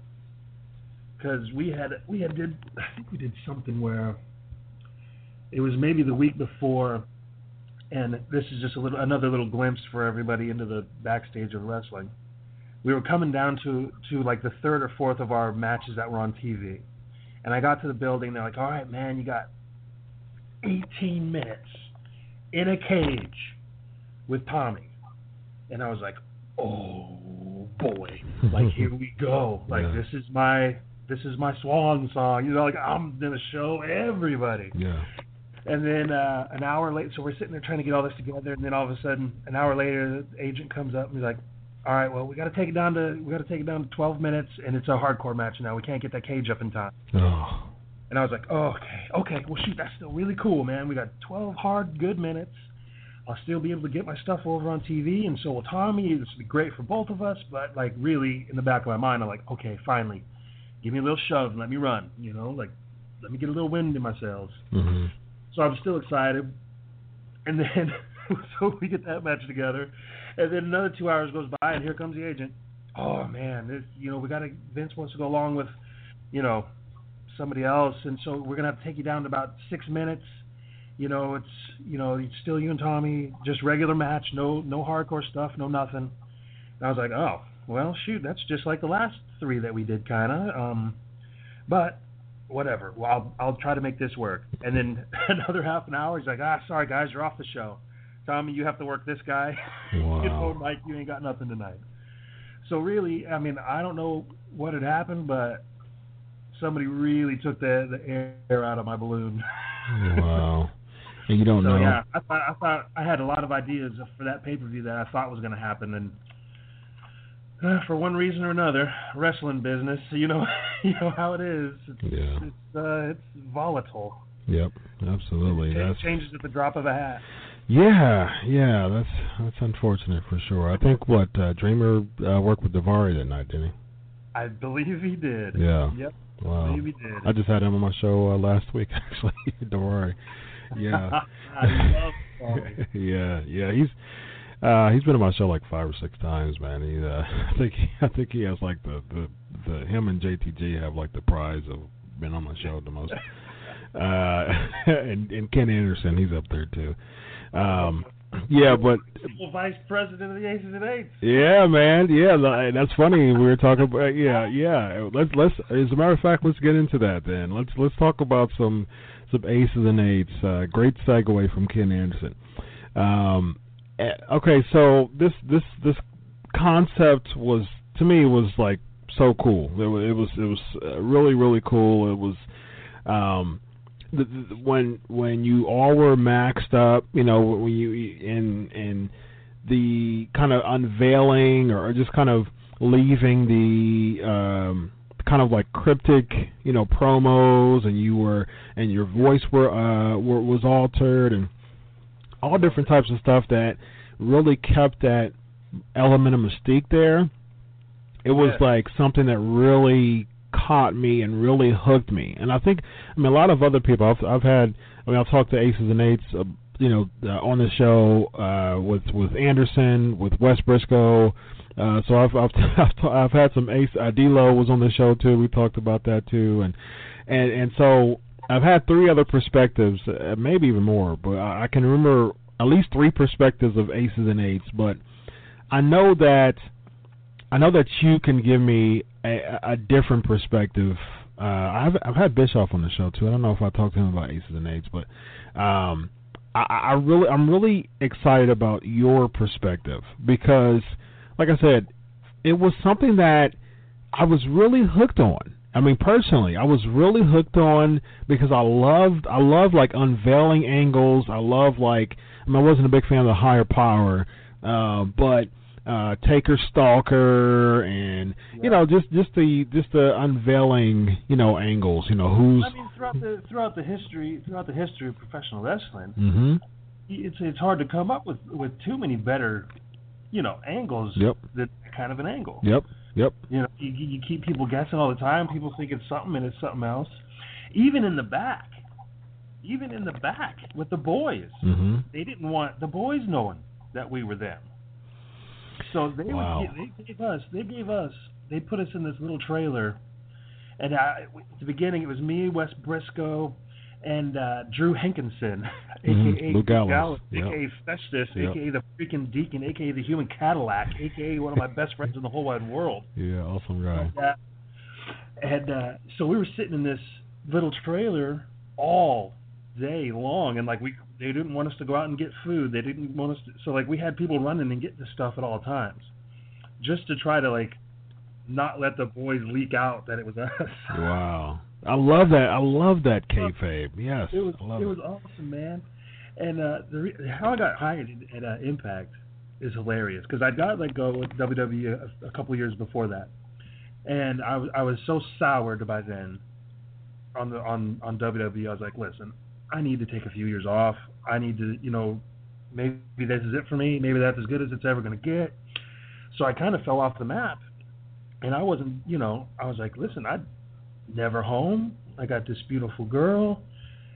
Speaker 6: because we had we had did I think we did something where it was maybe the week before, and this is just a little another little glimpse for everybody into the backstage of wrestling. We were coming down to to like the third or fourth of our matches that were on TV, and I got to the building. They're like, "All right, man, you got 18 minutes in a cage with Tommy." And I was like, "Oh boy, like here we go! Like
Speaker 5: Yeah.
Speaker 6: this is my this is my swan song." You know, like I'm gonna show everybody.
Speaker 5: Yeah.
Speaker 6: And then uh, an hour later, so we're sitting there trying to get all this together, and then all of a sudden, an hour later, the agent comes up and he's like, "All right, well, we got to take it down to we got to take it down to 12 minutes, and it's a hardcore match now. We can't get that cage up in time."
Speaker 5: Oh.
Speaker 6: And I was like, oh, okay, okay, well, shoot, that's still really cool, man. We got 12 hard, good minutes. I'll still be able to get my stuff over on TV, and so will Tommy. This will be great for both of us. But like, really, in the back of my mind, I'm like, okay, finally, give me a little shove and let me run. You know, like, let me get a little wind in my sails.
Speaker 5: Mhm.
Speaker 6: So I'm still excited. And then, so we get that match together, and then another two hours goes by, and here comes the agent. Oh man, this, you know, we got to. Vince wants to go along with, you know, somebody else, and so we're gonna have to take you down to about six minutes. You know, it's you know, it's still you and Tommy, just regular match, no no hardcore stuff, no nothing. And I was like, oh, well, shoot, that's just like the last three that we did, kind of. Um, but whatever. Well, I'll, I'll try to make this work. And then another half an hour, he's like, ah, sorry guys, you're off the show. Tommy, you have to work this guy.
Speaker 5: Wow.
Speaker 6: you know, Mike, you ain't got nothing tonight. So really, I mean, I don't know what had happened, but somebody really took the the air out of my balloon.
Speaker 5: Wow. And you don't
Speaker 6: so
Speaker 5: know.
Speaker 6: yeah, I thought I thought I had a lot of ideas for that pay per view that I thought was going to happen, and uh, for one reason or another, wrestling business. You know, you know how it is. It's,
Speaker 5: Yeah.
Speaker 6: It's uh, it's volatile.
Speaker 5: Yep, absolutely.
Speaker 6: It
Speaker 5: That's
Speaker 6: changes at the drop of a hat.
Speaker 5: yeah, yeah. That's that's unfortunate for sure. I think what uh, Dreamer uh, worked with Daivari that night, didn't he?
Speaker 6: I believe he did.
Speaker 5: Yeah.
Speaker 6: Yep.
Speaker 5: Wow.
Speaker 6: Did.
Speaker 5: I just had him on my show uh, last week, actually. Daivari. Yeah.
Speaker 6: I love
Speaker 5: yeah, yeah. He's uh he's been on my show like five or six times, man. He uh I think he, I think he has like the the the him and JTG have like the prize of being on my show the most. uh and and Ken Anderson, he's up there too. Um yeah, but
Speaker 6: vice president of the Aces and Eights.
Speaker 5: yeah, man. Yeah, that's funny. We were talking about yeah, yeah. Let's let's as a matter of fact, let's get into that then. Let's let's talk about some some aces and eights. Uh, great segue from Ken Anderson. Um, eh, okay, so this this this concept was to me was like so cool. It was it was, it was uh, really really cool. It was um the, the, when when you all were maxed up, you know, when you in in the kind of unveiling or just kind of leaving the um kind of like cryptic, you know, promos and you were and your voice were uh were, was altered and all different types of stuff that really kept that element of mystique there. It was
Speaker 6: Yeah.
Speaker 5: like something that really caught me and really hooked me. And I think I mean a lot of other people I've I've had I mean I've talked to Aces and Eights uh, you know uh, on the show uh with with Anderson, with Wes Briscoe. Uh so I've I've I've, I've had some Ace uh, D'Lo was on the show too. We talked about that too and and and so I've had three other perspectives, uh, maybe even more, but I, I can remember at least three perspectives of aces and eights. But I know that I know that you can give me a, a different perspective. Uh, I've I've had Bischoff on the show too. I don't know if I talked to him about aces and eights, but um, I, I really I'm really excited about your perspective because, like I said, it was something that I was really hooked on. I mean, personally, I was really hooked on because I loved I love like unveiling angles. I love like I mean, I wasn't a big fan of the higher power, uh, but uh, Taker Stalker and you know just just the just the unveiling you know angles. You know who's.
Speaker 6: I mean, throughout the throughout the history throughout the history of professional wrestling,
Speaker 5: hmm
Speaker 6: it's it's hard to come up with with too many better, you know, angles.
Speaker 5: Yep.
Speaker 6: That kind of an angle.
Speaker 5: Yep. Yep.
Speaker 6: You know, you, you keep people guessing all the time. People think it's something and it's something else. Even in the back, even in the back with the boys,
Speaker 5: hmm
Speaker 6: they didn't want the boys knowing that we were them. So they
Speaker 5: Wow.
Speaker 6: would they gave us they gave us they put us in this little trailer, and I, at the beginning it was me, Wes Briscoe, and uh, Drew Hankinson, aka
Speaker 5: Luke Gallows, yep.
Speaker 6: aka Festus,
Speaker 5: Yep.
Speaker 6: aka the freaking Deacon, aka the Human Cadillac, aka one of my best friends in the whole wide world.
Speaker 5: Yeah. Awesome guy.
Speaker 6: Uh, and uh, so we were sitting in this little trailer all day long, and like we, they didn't want us to go out and get food. They didn't want us to. So like we had people running and getting the stuff at all times, just to try to like not let the boys leak out that it was us.
Speaker 5: Wow. I love that. I love that kayfabe. Yes.
Speaker 6: It was it was awesome, man. And uh, the re- how I got hired at uh, Impact is hilarious because I got let go with WWE a, a couple years before that, and I was I was so soured by then on the on on WWE. I was like, listen, I need to take a few years off. I need to, you know, maybe this is it for me. Maybe that's as good as it's ever going to get. So I kind of fell off the map, and I wasn't, you know, I was like, listen, I never home. I got this beautiful girl,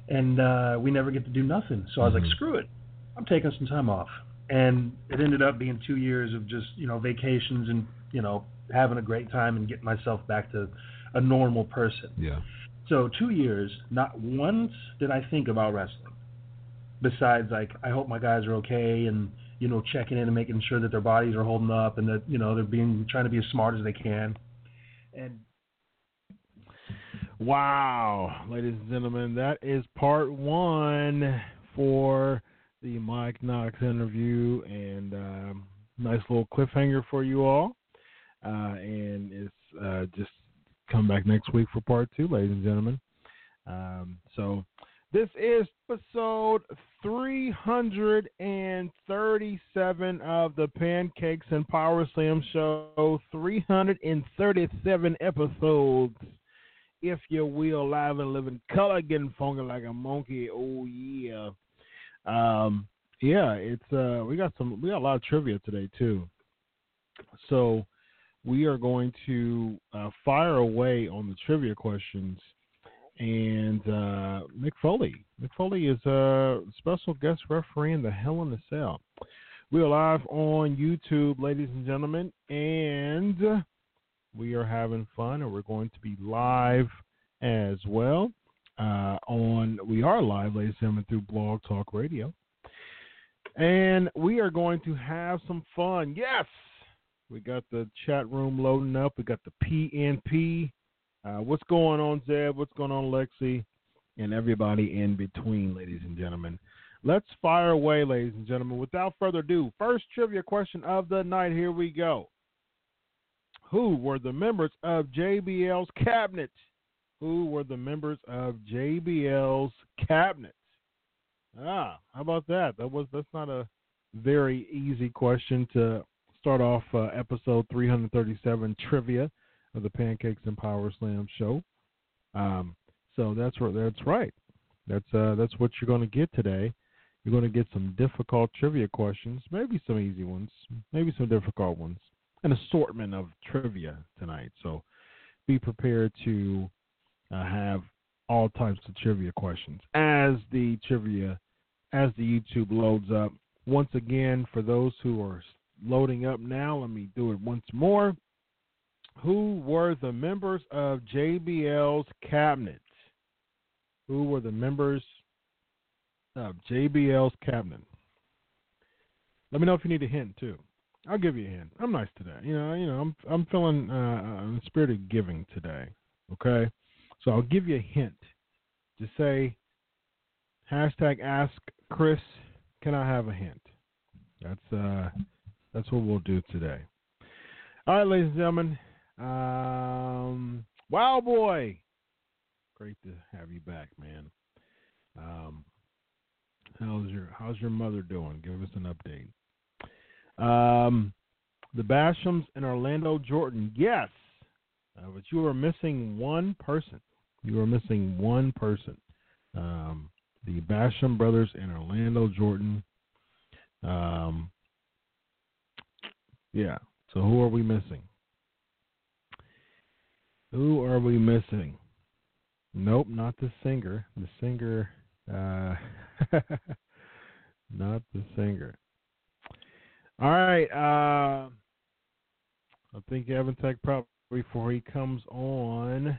Speaker 6: and uh, we never get to do nothing. So I was like,
Speaker 5: Mhm.
Speaker 6: screw it. I'm taking some time off, and it ended up being two years of just you know vacations and you know having a great time and getting myself back to a normal person.
Speaker 5: Yeah.
Speaker 6: So two years, not once did I think about wrestling. Besides, like I hope my guys are okay, and you know checking in and making sure that their bodies are holding up, and that you know they're being trying to be as smart as they can. And
Speaker 5: Wow, ladies and gentlemen, that is part one for the Mike Knox interview, and um, nice little cliffhanger for you all. Uh, and it's uh, just come back next week for part two, ladies and gentlemen. Um, so This is episode 337 of the Pancakes and Power Slam Show. 337 episodes, if you will, live and living color, getting funky like a monkey. Oh yeah, um, yeah. It's uh, we got some, we got a lot of trivia today too. So we are going to uh, fire away on the trivia questions. And uh, Mick Foley. Mick Foley is a special guest referee in the Hell in the Cell. We are live on YouTube, ladies and gentlemen, and we are having fun, and we're going to be live as well. Uh, on we are live, ladies and gentlemen, through Blog Talk Radio, and we are going to have some fun. Yes, we got the chat room loading up. We got the PNP. Uh, what's going on, Zeb? What's going on, Lexi? And everybody in between, ladies and gentlemen. Let's fire away, ladies and gentlemen. Without further ado, first trivia question of the night. Here we go. Who were the members of JBL's cabinet? Who were the members of JBL's cabinet? Ah, how about that? That was that's not a very easy question to start off uh, episode 337 trivia of the Pancakes and Power Slam show. Um, so that's that's right. That's uh, that's what you're going to get today. You're going to get some difficult trivia questions, maybe some easy ones, maybe some difficult ones, an assortment of trivia tonight. So be prepared to uh, have all types of trivia questions as the trivia as the YouTube loads up. Once again, for those who are loading up now. Let me do it once more. Who were the members of JBL's cabinet? Who were the members of JBL's cabinet? Let me know if you need a hint too. I'll give you a hint. I'm nice today. You know, you know, I'm I'm feeling uh, in the spirit of giving today. Okay, so I'll give you a hint. To say hashtag Ask Chris. Can I have a hint? That's uh that's what we'll do today. All right, ladies and gentlemen. Um, wow, boy, great to have you back, man. Um, how's your How's your mother doing? Give us an update. Um, the Bashams and Orlando Jordan, yes, uh, but you are missing one person. You are missing one person. Um, the Basham brothers and Orlando Jordan. Um, yeah. So who are we missing? Who are we missing? Nope, not the singer. The singer, uh, not the singer. All right. Uh, I think Evan Tech probably before he comes on.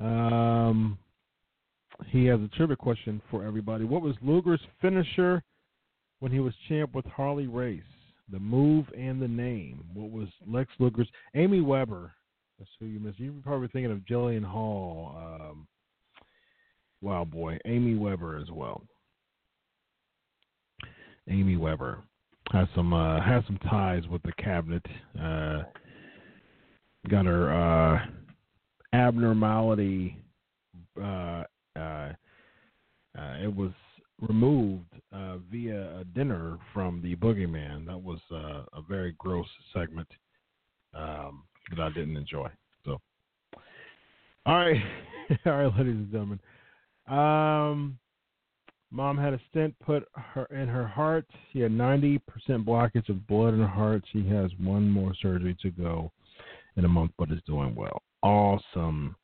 Speaker 5: Um, he has a trivia question for everybody. What was Luger's finisher when he was champ with Harley Race? the move and the name. What was Lex Luger's? Amy Weber. That's who you missed. You're probably thinking of Jillian Hall. Um, wow, boy, Amy Weber as well. Amy Weber has some uh, has some ties with the cabinet. Uh, got her uh, abnormality. Uh, uh, uh, it was removed via a dinner from the Boogeyman. That was a very gross segment um, that I didn't enjoy. So, all right, all right, ladies and gentlemen. Um, mom had a stent put her in her heart. She had 90% blockage of blood in her heart. She has one more surgery to go in a month, but is doing well. Awesome.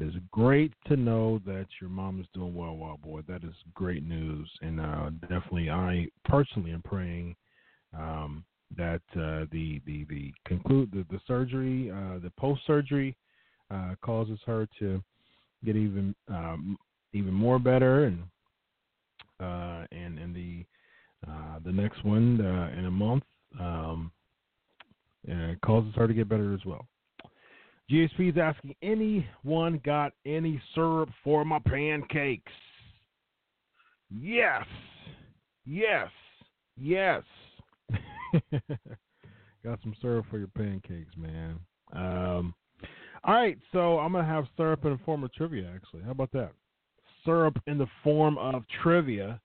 Speaker 5: It is great to know that your mom is doing well, Wild Boy. That is great news, and uh, definitely, I personally am praying um, that uh, the the the conclude the, the surgery, uh, the post surgery, uh, causes her to get even um, even more better, and uh, and and the uh, the next one in a month um, causes her to get better as well. GSP is asking, anyone got any syrup for my pancakes? Yes. Yes. Yes. got some syrup for your pancakes, man. Um, all right, so I'm to have syrup in the form of trivia, actually. How about that? Syrup in the form of trivia.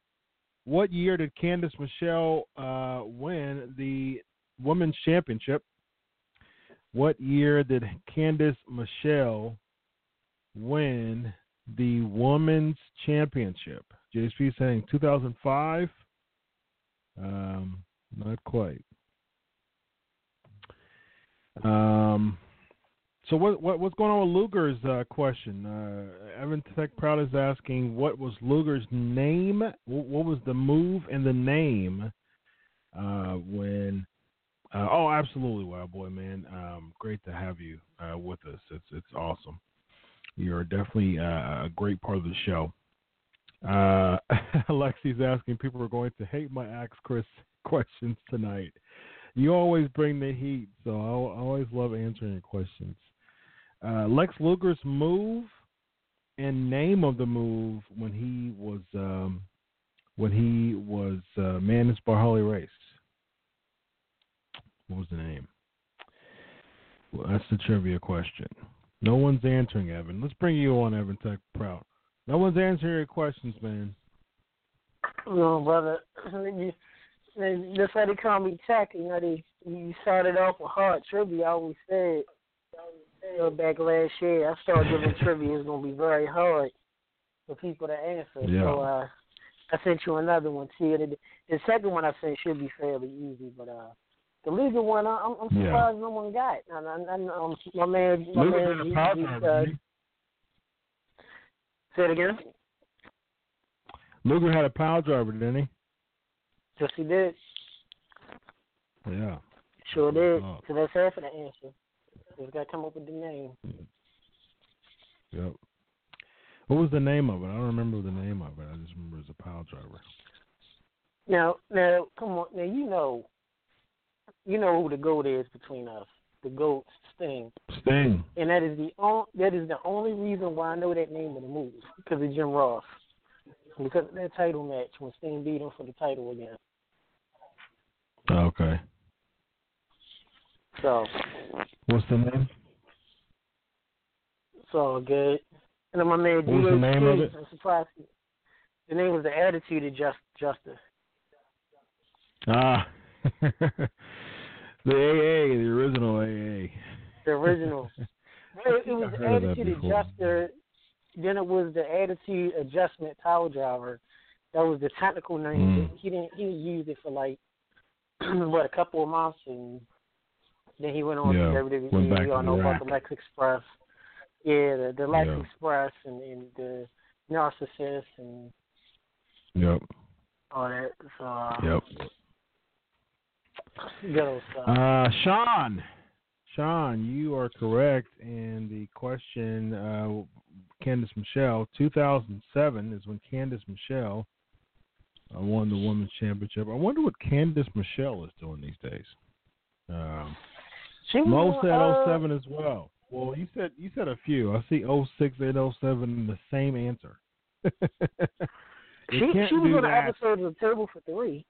Speaker 5: What year did Candice Michelle uh, win the Women's Championship? What year did Candice Michelle win the Women's Championship? JSP saying 2005. Um, not quite. Um, so what, what what's going on with Luger's uh, question? Uh, Evan Tech Proud is asking what was Luger's name? What, what was the move and the name uh, when? Uh, oh, absolutely, Wild Boy, man. Um, great to have you uh, with us. It's it's awesome. You're definitely uh, a great part of the show. Uh, Alexi's asking people are going to hate my Ask Chris questions tonight. You always bring the heat, so I always love answering your questions. Uh, Lex Luger's move and name of the move when he was um, when he was uh, managed by Harley Race. What was the name? Well, that's the trivia question. No one's answering, Evan. Let's bring you on, Evan Tech Proud. No one's answering your questions, man.
Speaker 7: No, brother. That's why they call me Tech. You know, they you started off with hard trivia. I always said, back last year, I started giving trivia It's gonna be very hard for people to answer.
Speaker 5: Yeah.
Speaker 7: So uh, I sent you another one. See, the, the second one I sent should be fairly easy, but uh, the legal one, I, I'm, I'm surprised
Speaker 5: Yeah.
Speaker 7: no one got. And, and, and, um, my man, my
Speaker 5: Luger
Speaker 7: man,
Speaker 5: did a power
Speaker 7: he- he,
Speaker 5: drive,
Speaker 7: uh, say it again.
Speaker 5: Luger had a power driver, didn't he?
Speaker 7: Yes, he did.
Speaker 5: Yeah.
Speaker 7: Sure did. So that's half of the answer. Just got to come up with the name.
Speaker 5: Yep. What was the name of it? I don't remember the name of it. I just remember it was a power driver.
Speaker 7: Now, now, come on. Now you know, you know who the goat is between us. The goat Sting,
Speaker 5: Sting.
Speaker 7: and that is the on, that is the only reason why I know that name of the movie because of Jim Ross. Because of that title match when Sting beat him for the title again.
Speaker 5: Okay.
Speaker 7: So
Speaker 5: What's the name?
Speaker 7: it's all good. And then my man
Speaker 5: What was the name of it?
Speaker 7: The name was the Attitude of Just Justice.
Speaker 5: Ah. the AA, the original AA.
Speaker 7: The original. It, it was the
Speaker 5: heard of that
Speaker 7: attitude adjuster. Then it was the attitude adjustment power driver. That was the technical name.
Speaker 5: Mm.
Speaker 7: He didn't. He used it for like what a couple of months, and then he went on
Speaker 5: Yeah,
Speaker 7: to WWE. you all know about the Lex Express. Yeah, the, the Lex
Speaker 5: Yeah.
Speaker 7: Express and, and the Narcissist and
Speaker 5: Yep.
Speaker 7: all that. So uh,
Speaker 5: Yep.
Speaker 7: good old stuff.
Speaker 5: Uh, Sean. Sean, you are correct. And the question, uh, Candice Michelle, 2007 is when Candice Michelle uh, won the women's championship. I wonder what Candice Michelle is doing these days. Um,
Speaker 7: she
Speaker 5: Mo said
Speaker 7: uh,
Speaker 5: 07 as well. Well, you said you said a few. I see 06 and 07 in the same answer.
Speaker 7: She, she was on
Speaker 5: the
Speaker 7: episode of the Table for Three.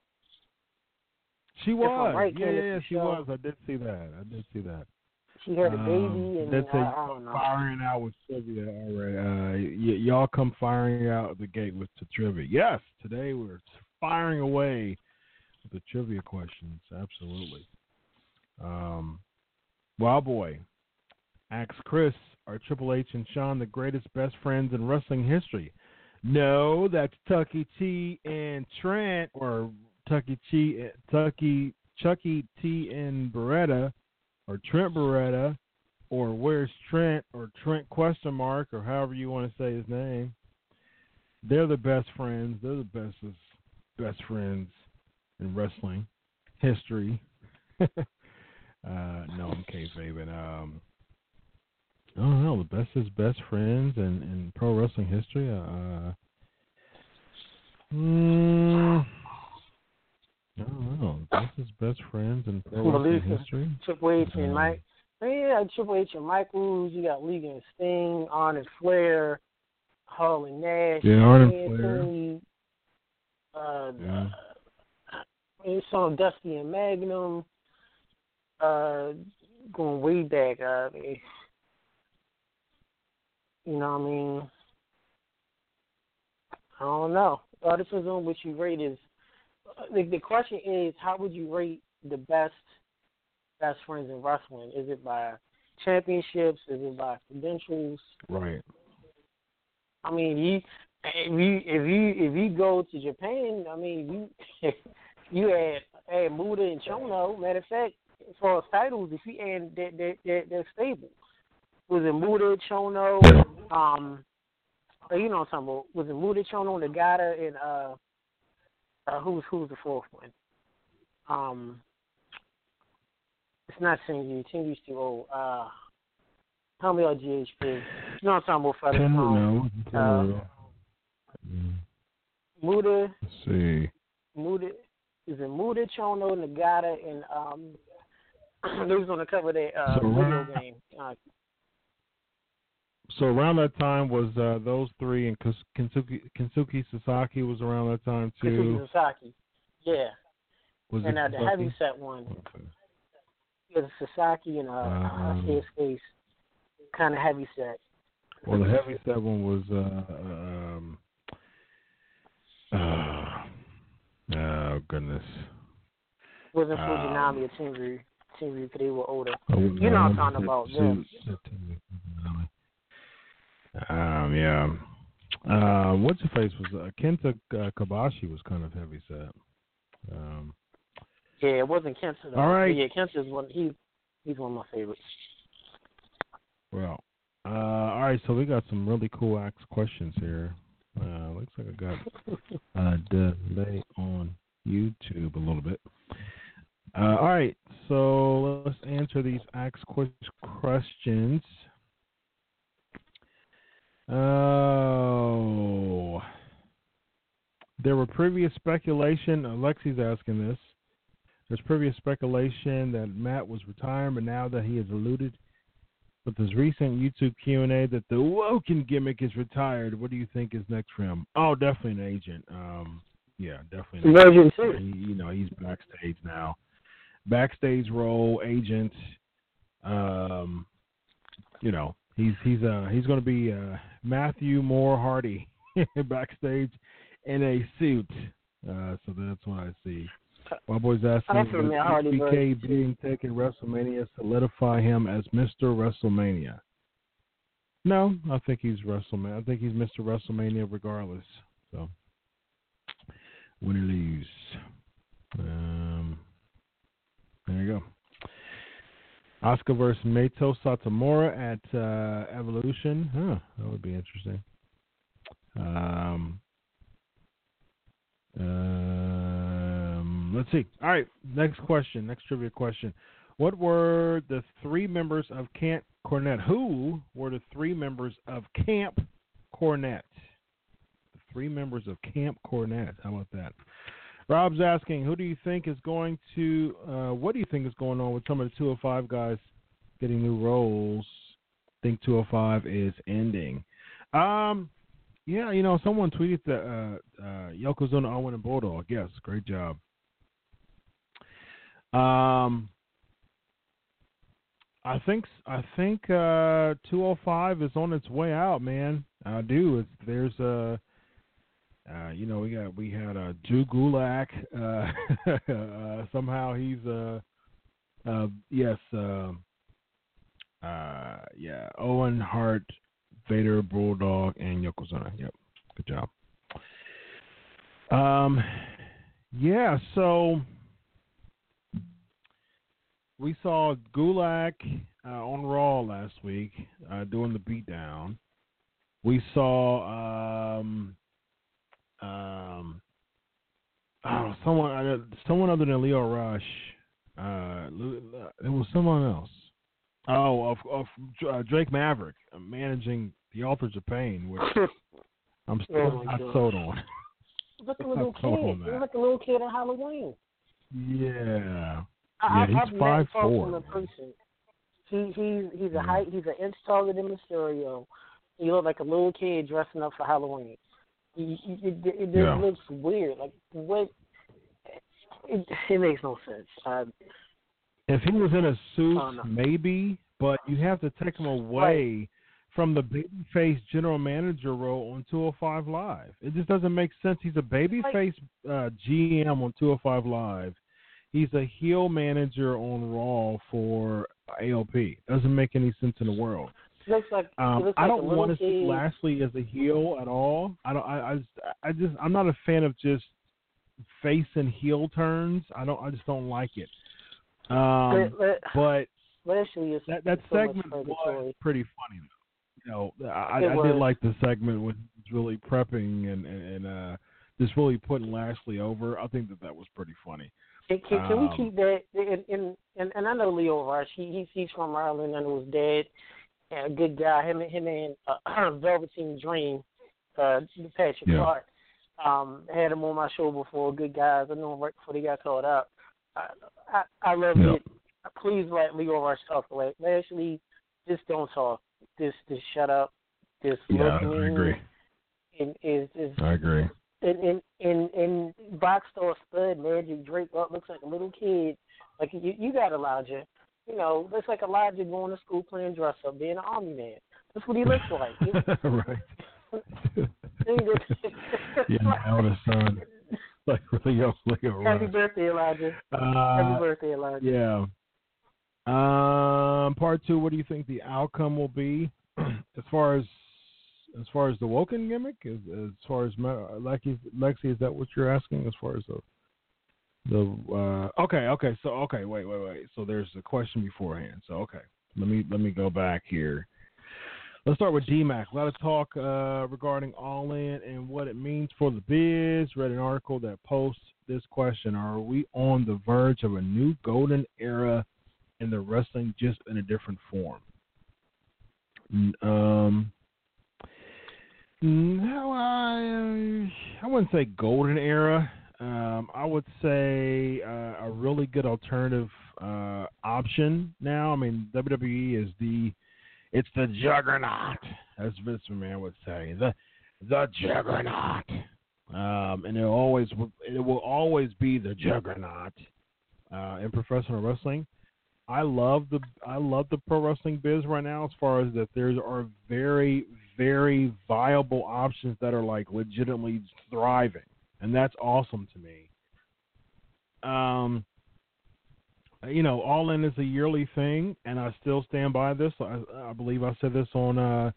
Speaker 5: She was.
Speaker 7: right,
Speaker 5: yeah, yeah, she
Speaker 7: Michelle.
Speaker 5: was. I did see that. I did see that.
Speaker 7: She had a
Speaker 5: Um,
Speaker 7: baby, and
Speaker 5: that's
Speaker 7: I don't know.
Speaker 5: Firing out with trivia already. Uh, y- y'all come firing out the gate with the trivia. Yes, today we're firing away with the trivia questions. Absolutely. Um, Wild Boy asks Chris, are Triple H and Sean the greatest best friends in wrestling history? No, that's Tucky T and Trent, or Tucky T, Tucky, Chucky T and Beretta, or Trent Beretta, or where's Trent, or Trent question mark, or however you want to say his name. They're the best friends. They're the best best friends in wrestling history. uh, no, I'm kayfabing. Um, I don't know. The best is best friends in, in pro wrestling history. Uh, mm, I don't know. Best is best friends in pro wrestling
Speaker 7: Melissa.
Speaker 5: history.
Speaker 7: Triple H and
Speaker 5: Um,
Speaker 7: Mike. Yeah, Triple H and Michaels. You got Luger and Sting, Arn and Flair, Hall and Nash.
Speaker 5: Yeah, Arn and
Speaker 7: Anthony, Uh,
Speaker 5: Yeah.
Speaker 7: uh, some Dusty and Magnum. Uh, going way back. Uh, eh, you know what I mean? I don't know. All depends on what you rate is. The, the question is, how would you rate the best best friends in wrestling? Is it by championships? Is it by credentials?
Speaker 5: Right.
Speaker 7: I mean, you if you if you if you go to Japan, I mean, you you had had Muto and Chono. Matter of fact, as far as titles, if you add that that that they're stable. Was it Muto, Chono, um, uh, you know what I'm talking about? Was it Muto, Chono, Nagata, and uh, uh, who's who's the fourth one? Um, it's not Shinji. Shinji's too old. Uh, help me out, GHP. You know what I'm talking about, fellas? Um,
Speaker 5: no.
Speaker 7: uh, Muto,
Speaker 5: Let's see.
Speaker 7: Muto, is it Muto, Chono, Nagata, and um, they was on the cover of that uh,
Speaker 5: So,
Speaker 7: video game. Uh,
Speaker 5: So around that time was uh, those three, and Kensuke, Kensuke Sasaki was around that time too.
Speaker 7: Sasaki. Yeah.
Speaker 5: Was
Speaker 7: and uh, the heavy set one.
Speaker 5: Okay.
Speaker 7: It was Sasaki and uh,
Speaker 5: Um,
Speaker 7: uh his face kind of heavy set.
Speaker 5: Well, the heavy set one was uh, um, uh, oh goodness.
Speaker 7: Wasn't
Speaker 5: Um,
Speaker 7: Fujinami or Tenryu. Tenryu, because they were older.
Speaker 5: Oh,
Speaker 7: You know what I'm talking about,
Speaker 5: Su- Um, yeah. Uh, what's your face was uh, Kenta uh, Kobashi was kind of heavy set. Um,
Speaker 7: Yeah, it wasn't Kenta. Though.
Speaker 5: All right.
Speaker 7: Yeah, Kenta's one. He he's one of my favorites.
Speaker 5: well, uh, all right. So we got some really cool ask questions here. Uh, looks like I got uh, delay on YouTube a little bit. Uh, all right, so let's answer these ask quiz questions. Oh, there were previous speculation. Alexi's asking this. There's previous speculation that Matt was retiring, but now that he has alluded with his recent YouTube Q and A that the Woken gimmick is retired, what do you think is next for him? Oh, definitely an agent. Um, yeah, definitely. An agent. He, you know, he's backstage now. Backstage role, agent. Um, you know, he's he's uh he's going to be uh, Matthew Moore Hardy backstage in a suit. Uh, so that's what I see. My boy's asking,
Speaker 7: That's from
Speaker 5: does
Speaker 7: the
Speaker 5: HBK being taken WrestleMania solidify him as Mr. WrestleMania? No, I think he's WrestleMania. I think he's Mr. WrestleMania regardless. So, win or lose. There you go. Asuka versus Meiko Satomura at uh, Evolution. Huh, that would be interesting. Um, um, let's see. All right, next question. Next trivia question. What were the three members of Camp Cornette? Who were the three members of Camp Cornette? The three members of Camp Cornette. How about that? Rob's asking, who do you think is going to, uh, what do you think is going on with some of the 205 guys getting new roles? think 205 is ending. Um, yeah, you know, someone tweeted that uh, uh, Yokozuna, Owen, and Bulldog. Yes, great job. Um, I think I think uh, 205 is on its way out, man. I do. It's there's a. Uh, you know, we got we had uh, Drew Gulak. Uh, uh, somehow he's uh, uh, yes, uh, uh, yeah, Owen Hart, Vader, Bulldog, and Yokozuna. Yep, good job. Um, yeah, so we saw Gulak uh, on Raw last week uh, doing the beatdown. We saw um, um, oh, someone uh, someone other than Lio Rush. Uh, it was someone else. Oh, of, of uh, Drake Maverick uh, managing the Authors of Pain, which I'm still
Speaker 7: Oh
Speaker 5: not sold on.
Speaker 7: Look at a little kid. He like a little kid on Halloween.
Speaker 5: Yeah.
Speaker 7: I,
Speaker 5: Yeah, he's
Speaker 7: I've never
Speaker 5: 5'4",
Speaker 7: talked to him in
Speaker 5: man.
Speaker 7: person. He he's he's a height he's an inch taller than Mysterio. He looked like a little kid dressing up for Halloween. It, it, it
Speaker 5: Yeah.
Speaker 7: looks weird. Like what? It, it makes no sense. Uh,
Speaker 5: If he was in a suit,
Speaker 7: Oh, no.
Speaker 5: maybe, but you have to take him away from the babyface general manager role on 205 Live. It just doesn't make sense. He's a babyface uh, GM on 205 Live. He's a heel manager on Raw for AOP. Doesn't make any sense in the world.
Speaker 7: Looks like,
Speaker 5: Um,
Speaker 7: looks
Speaker 5: I don't want to see. Lashley as a heel at all. I don't. I, I just. I just. I'm not a fan of just face and heel turns. I don't. I just don't like it. Um,
Speaker 7: But- but
Speaker 5: but
Speaker 7: Lashley is
Speaker 5: that that
Speaker 7: so
Speaker 5: segment was pretty funny. Though. You know, I, I did like the segment when he was really prepping and and, and uh, just really putting Lashley over. I think that that was pretty funny.
Speaker 7: Can, can, can we
Speaker 5: Um,
Speaker 7: keep that? And, and and and I know Lio Rush. He he's he's from Ireland. Know his dad. And a good guy. Him and him and uh, Velveteen Dream, uh, Patrick
Speaker 5: Yeah.
Speaker 7: Clark. Um, had him on my show before. Good guys. I know him right before they got called out. I I, I love
Speaker 5: Yeah.
Speaker 7: it. Please let Lio Rush talk. Like Lashley, just don't talk. Just just shut up. Just
Speaker 5: Yeah,
Speaker 7: look
Speaker 5: I agree.
Speaker 7: And is is
Speaker 5: I agree.
Speaker 7: and and and and box store stud magic Drake up looks like a little kid. Like you you got to Elijah. You know, looks like Elijah going to school playing dress up, being an army man. That's what he looks like.
Speaker 5: right. yeah, eldest son. Like really young Leo
Speaker 7: Happy birthday, Elijah.
Speaker 5: Uh,
Speaker 7: Happy birthday, Elijah.
Speaker 5: Yeah. Um, part two. What do you think the outcome will be as far as as far as the Woken gimmick? As, as far as Lexi, Lexi, is that what you're asking? As far as the the uh, okay, okay. So okay, wait, wait, wait. So there's a question beforehand. So okay, let me let me go back here. Let's start with DMAC. A lot of talk uh, regarding All In and what it means for the biz. Read an article that posts this question: Are we on the verge of a new golden era in the wrestling, just in a different form? Um, no, I I wouldn't say golden era. Um, I would say uh, a really good alternative uh, option now. I mean, WWE is the it's the juggernaut, as Vince McMahon would say, the the juggernaut, um, and it always it will always be the juggernaut uh, in professional wrestling. I love the I love the pro wrestling biz right now as far as that there are very very viable options that are like legitimately thriving, and that's awesome to me. Um, you know, All In is a yearly thing, and I still stand by this. I, I believe I said this on uh,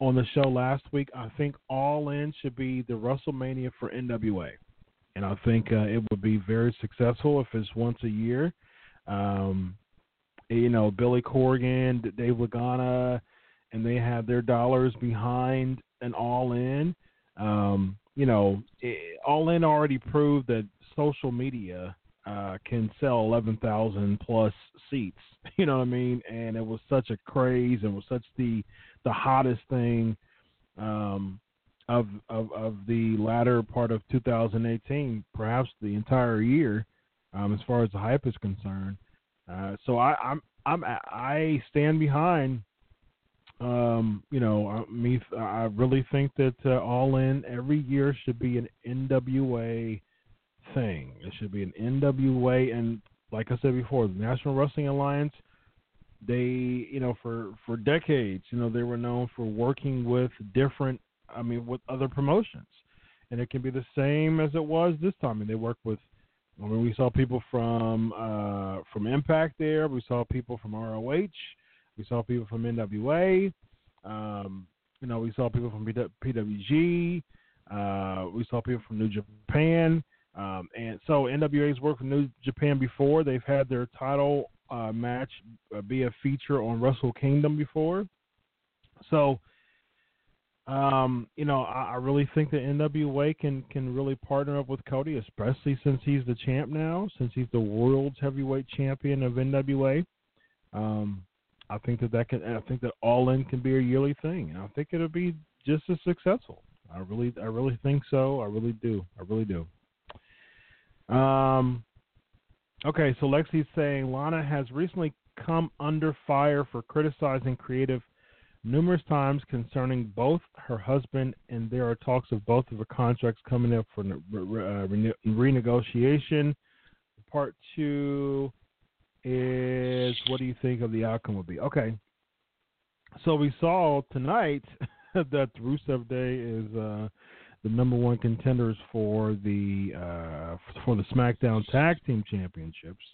Speaker 5: on the show last week. I think All In should be the WrestleMania for NWA, and I think uh, it would be very successful if it's once a year. Um, you know, Billy Corgan, Dave Lagana, and they have their dollars behind an All In. Um, you know, it, All In already proved that social media uh, can sell 11,000 plus seats. You know what I mean? And it was such a craze and was such the the hottest thing um, of, of of the latter part of 2018, perhaps the entire year, um, as far as the hype is concerned. Uh, so I, I'm I'm I stand behind. Um, you know, uh, me. I really think that uh, All In every year should be an NWA thing. It should be an NWA, and like I said before, the National Wrestling Alliance. They, you know, for for decades, you know, they were known for working with different. I mean, with other promotions, and it can be the same as it was this time. I mean, they work with. I mean, we saw people from uh, from Impact there. We saw people from ROH. We saw people from NWA. Um, you know, we saw people from PWG. Uh, we saw people from New Japan. Um, and so NWA's worked with New Japan before. They've had their title uh, match uh, be a feature on Wrestle Kingdom before. So, um, you know, I, I really think that NWA can can really partner up with Cody, especially since he's the champ now, since he's the world's heavyweight champion of NWA. Um, I think that that can. I think that All In can be a yearly thing, and I think it'll be just as successful. I really, I really think so. I really do. I really do. Um. Okay, so Lexi's saying Lana has recently come under fire for criticizing creative numerous times concerning both her husband, and there are talks of both of her contracts coming up for uh, rene- renegotiation. Part two is what do you think of the outcome will be? Okay. So we saw tonight that Rusev Day is uh, the number one contenders for the uh, for the SmackDown Tag Team Championships.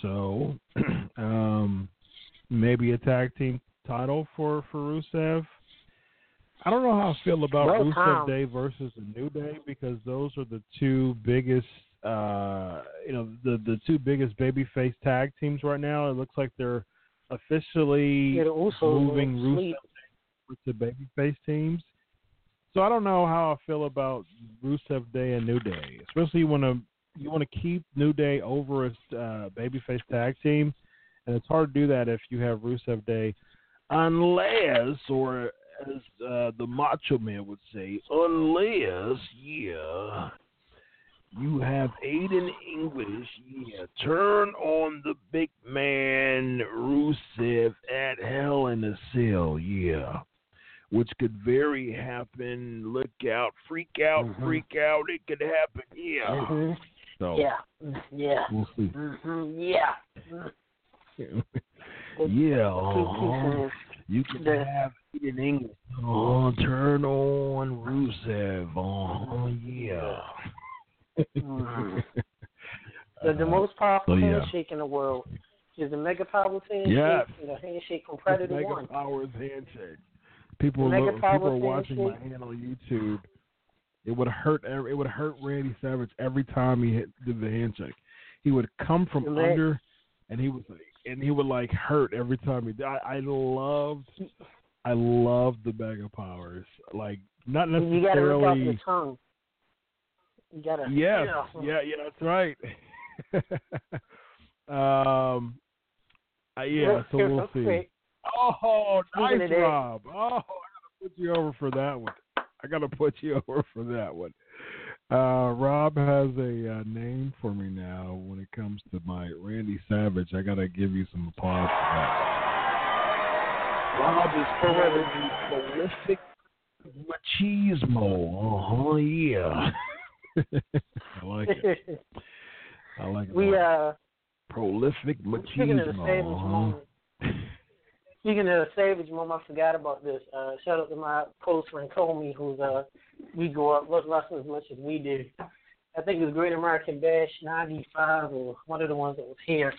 Speaker 5: So um, maybe a tag team title for for Rusev. I don't know how I feel about
Speaker 7: Well,
Speaker 5: Rusev Day versus the New Day because those are the two biggest, uh, you know, the the two biggest babyface tag teams right now. It looks like they're officially
Speaker 7: the Usos
Speaker 5: moving. Rusev the babyface teams. So I don't know how I feel about Rusev Day and New Day, especially you want to you want to keep New Day over as uh, babyface tag team, and it's hard to do that if you have Rusev Day, unless or as uh, the Macho Man would say, unless yeah. You have Aiden English, yeah. Turn on the big man Rusev at Hell in a Cell, yeah which could very happen. Look out, freak out,
Speaker 7: Mhm.
Speaker 5: freak out. It could happen. Yeah.
Speaker 7: Mhm.
Speaker 5: So
Speaker 7: Yeah. Yeah.
Speaker 5: we'll see.
Speaker 7: hmm Yeah.
Speaker 5: Yeah.
Speaker 7: Keep- keep
Speaker 5: uh-huh. You can
Speaker 7: the-
Speaker 5: have it in English. Oh, turn on Rusev. Oh, yeah.
Speaker 7: Mhm. The, the most powerful
Speaker 5: so, yeah.
Speaker 7: handshake in the world is the Mega Powers handshake.
Speaker 5: Yes.
Speaker 7: and The handshake from Predator
Speaker 5: Mega
Speaker 7: One.
Speaker 5: Powers handshake. People,
Speaker 7: Mega
Speaker 5: look, people are watching my hand on YouTube. It would hurt. It would hurt Randy Savage every time he hit, did the handshake. He would come from under, and he was and he would like hurt every time he. did. I, I loved, I loved the Mega Powers. Like not
Speaker 7: You gotta rip off your
Speaker 5: necessarily.
Speaker 7: tongue. You gotta.
Speaker 5: Yes,
Speaker 7: Yeah.
Speaker 5: yeah, yeah, that's right. um, uh, yeah, so we'll see. Oh,
Speaker 7: Speaking
Speaker 5: nice,
Speaker 7: of that-
Speaker 5: Rob. Oh, I gotta put you over for that one. I gotta put you over for that one. Uh, Rob has a uh, name for me now when it comes to my Randy Savage. I gotta give you some applause for that. Rob is calling the prolific machismo. Uh huh. Yeah. I like it. I like it.
Speaker 7: we uh
Speaker 5: prolific machismo.
Speaker 7: speaking of the savage
Speaker 5: uh-huh.
Speaker 7: moment. Speaking of the savage moment, I forgot about this. Uh, shout out to my close friend Comey, who's uh, we grew up with wrestling as much as we did. I think it was Great American Bash '95 or one of the ones that was here.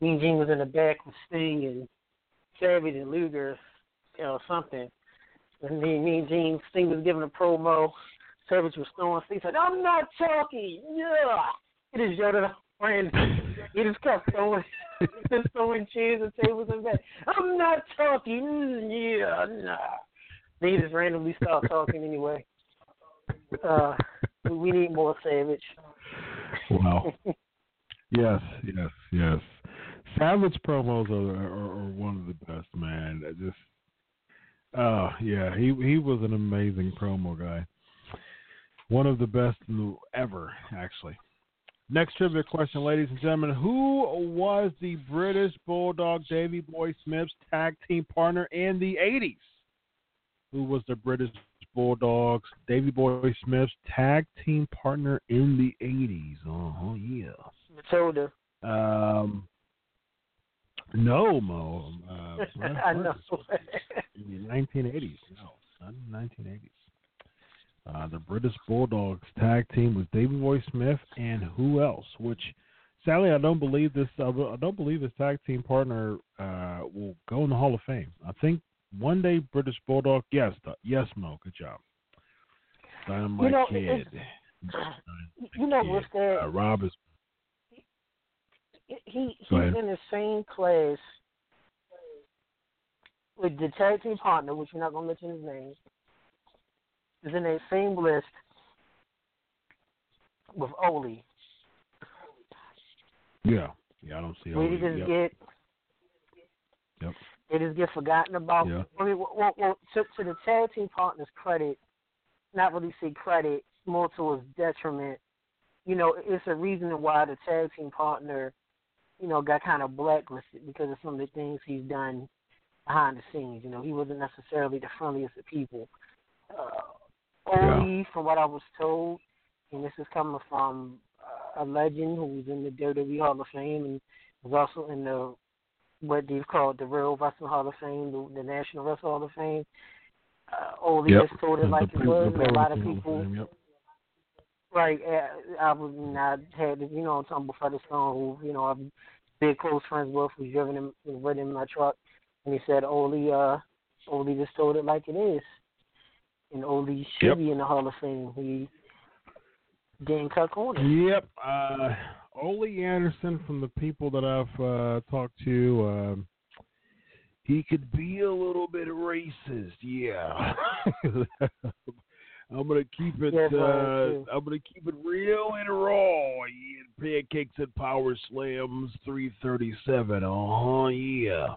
Speaker 7: Me and Gene was in the back with Sting and Savage and Luger, you know, something. And me, me and Gene, Sting was giving a promo. Savage was throwing. Sting said, "I'm not talking." Yeah, he just yelled at our friend. He just kept throwing, just throwing chairs and tables and bed. I'm not talking. Mm, Yeah, nah. They just randomly stopped talking anyway. Uh, we- need more Savage.
Speaker 5: Wow. yes, yes, yes. Savage promos are, are, are one of the best, man. I just, oh yeah, he he was an amazing promo guy. One of the best ever, actually. Next trivia question, ladies and gentlemen: Who was the British Bulldog Davy Boy Smith's tag team partner in the '80s? Who was the British Bulldogs Davy Boy Smith's tag team partner in the '80s? Oh yeah.
Speaker 7: Matilda.
Speaker 5: Um, no, Mo. Uh,
Speaker 7: I know.
Speaker 5: In the 1980s. No, not in the 1980s. Uh, the British Bulldogs tag team was Davy Boy Smith and who else? Which, sadly, I don't believe this. I don't believe this tag team partner uh, will go in the Hall of Fame. I think one day British Bulldog. Yes, yes, Mo. Good job. Dynamite
Speaker 7: know,
Speaker 5: Kid.
Speaker 7: you know what's that?
Speaker 5: Uh, Rob is.
Speaker 7: he he's in the same class with the tag team partner, which we're not gonna mention his name, is in that same list with Ole.
Speaker 5: Yeah, yeah. I don't see.
Speaker 7: Where
Speaker 5: Ole.
Speaker 7: just
Speaker 5: Yep.
Speaker 7: get
Speaker 5: Yep.
Speaker 7: they just get forgotten about.
Speaker 5: Yeah.
Speaker 7: I mean, well, well to, to the tag team partner's credit, not really say credit, more to his detriment. You know, it's a reason why the tag team partner, you know, got kind of blacklisted because of some of the things he's done behind the scenes. You know, he wasn't necessarily the friendliest of people. Uh, Ole, from what I was told, and this is coming from a legend who was in the WWE Hall of Fame and was also in the what they've called the Real Wrestling Hall of Fame, the, the National Wrestling Hall of Fame. Uh, Ole
Speaker 5: Yep.
Speaker 7: just told it like
Speaker 5: the
Speaker 7: it was.
Speaker 5: the
Speaker 7: a lot of people,
Speaker 5: Fame, yep.
Speaker 7: right? Uh, I was, and I had, you know, I'm talking about Featherstone, who, you know, I'm big close friends with, who's driven him, ridden in my truck, and he said, Ole, uh, Ole just told it like it is, and Ole should
Speaker 5: Yep.
Speaker 7: be in the Hall of Fame. He didn't cut corners.
Speaker 5: Yep. Uh, Ole Anderson, from the people that I've uh, talked to, um, he could be a little bit racist. Yeah. I'm gonna keep it.
Speaker 7: Am
Speaker 5: uh. I'm gonna keep it real and raw. Yeah, pancakes and power slams, 337. Uh huh. Yeah.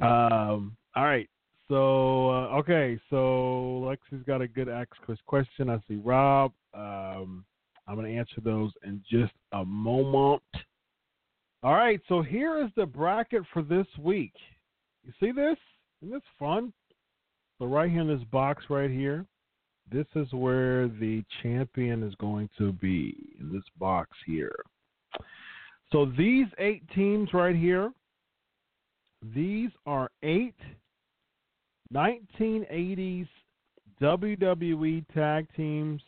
Speaker 5: Um. All right. So uh, okay. So Lexi's got a good ask question. I see Rob. Um. I'm to answer those in just a moment. All right, so here is the bracket for this week. You see this? Isn't this fun? So right here in this box right here, this is where the champion is going to be in this box here. So these eight teams right here, these are eight 1980s WWE tag teams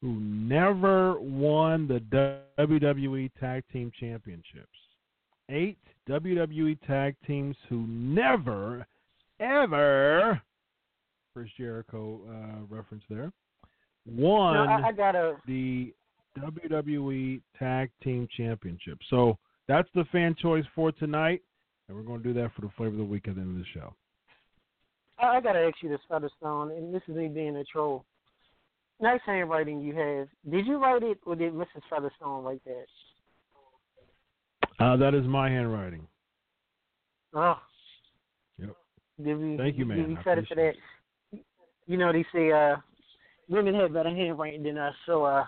Speaker 5: who never won the WWE Tag Team Championships. Eight WWE Tag Teams who never, ever, Chris Jericho uh, reference there, won
Speaker 7: No, I, I gotta.
Speaker 5: the WWE Tag Team Championship. So that's the fan choice for tonight, and we're going to do that for the flavor of the week at the end of the show.
Speaker 7: I, I gotta ask you this, Featherstone, and this is me being a troll. Nice handwriting you have. Did you write it, or did Mrs. Featherstone write that?
Speaker 5: Uh, that is my handwriting.
Speaker 7: Oh.
Speaker 5: Yep.
Speaker 7: Give me,
Speaker 5: Thank you,
Speaker 7: Give
Speaker 5: man.
Speaker 7: me
Speaker 5: I
Speaker 7: credit for that. You know, they say uh, women have better handwriting than us, so uh,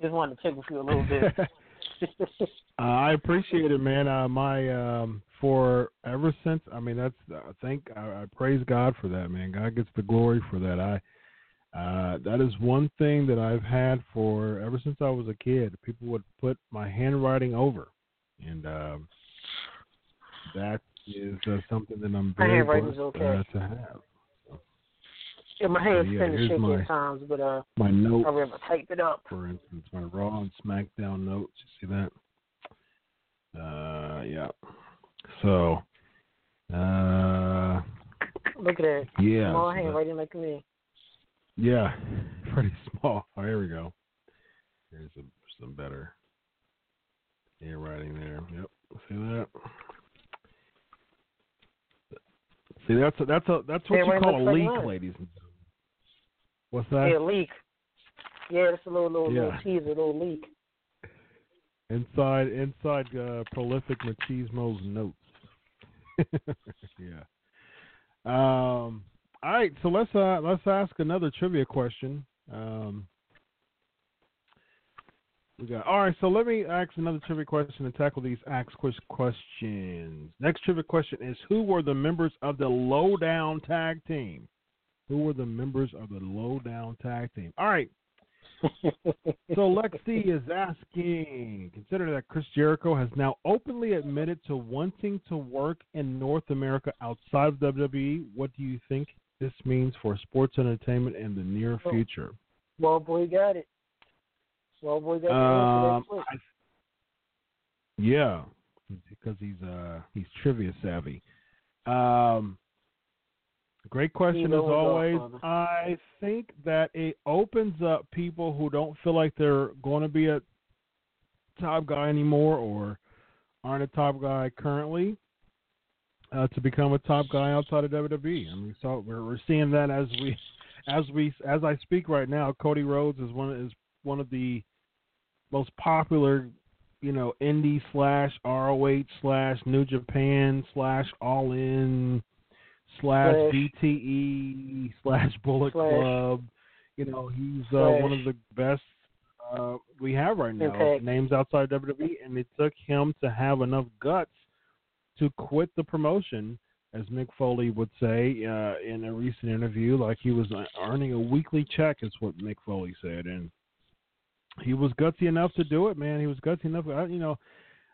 Speaker 7: just wanted to tickle you a little bit.
Speaker 5: Uh, I appreciate it, man. Uh, my um, for ever since, I mean, that's I think I, I praise God for that, man. God gets the glory for that. I uh, that is one thing that I've had for ever since I was a kid. People would put my handwriting over, and um, that is uh, something that I'm very blessed
Speaker 7: okay.
Speaker 5: uh, to have.
Speaker 7: Yeah, my hand's
Speaker 5: yeah,
Speaker 7: kind of shaky
Speaker 5: my-
Speaker 7: at times, but uh,
Speaker 5: My note,
Speaker 7: I'll ever type it up.
Speaker 5: for instance, my Raw and SmackDown notes. You see that? Uh, yeah. So, uh,
Speaker 7: Look at that.
Speaker 5: yeah.
Speaker 7: Small
Speaker 5: so that-
Speaker 7: handwriting like me.
Speaker 5: Yeah, pretty small. Oh, here we go. Here's some some better handwriting there. Yep, see that? See, that's a, that's a that's what you call a
Speaker 7: looks like
Speaker 5: leak, ladies and gentlemen. What's that?
Speaker 7: Yeah, leak. Yeah, it's a little, little, little
Speaker 5: Yeah.
Speaker 7: teaser, little leak.
Speaker 5: Inside inside uh, prolific machismo's notes. yeah. Um. All right, so let's uh let's ask another trivia question. Um. We got all right. So let me ask another trivia question and tackle these ask quiz questions. Next trivia question is: Who were the members of the Lowdown Tag Team? Who were the members of the Lowdown Tag Team? All right. So Lexi is asking, consider that Chris Jericho has now openly admitted to wanting to work in North America outside of WWE. What do you think this means for sports entertainment in the near
Speaker 7: Oh.
Speaker 5: future?
Speaker 7: Well, boy, got it. Well, boy, got
Speaker 5: Um,
Speaker 7: quick.
Speaker 5: I- yeah, because he's uh he's trivia savvy. Um, great question as always. I think that it opens up people who don't feel like they're going to be a top guy anymore or aren't a top guy currently uh, to become a top guy outside of WWE. I mean, so we're we're seeing that as we as we as I speak right now. Cody Rhodes is one is one of the most popular, you know, indie slash ROH slash New Japan slash All In slash. DTE slash Bullet
Speaker 7: Slash.
Speaker 5: Club. You know, he's uh, one of the best uh, we have right now.
Speaker 7: Impact.
Speaker 5: Names outside WWE, and it took him to have enough guts to quit the promotion, as Mick Foley would say uh, in a recent interview, like he was uh, earning a weekly check, is what Mick Foley said, and he was gutsy enough to do it, man. He was gutsy enough. You know,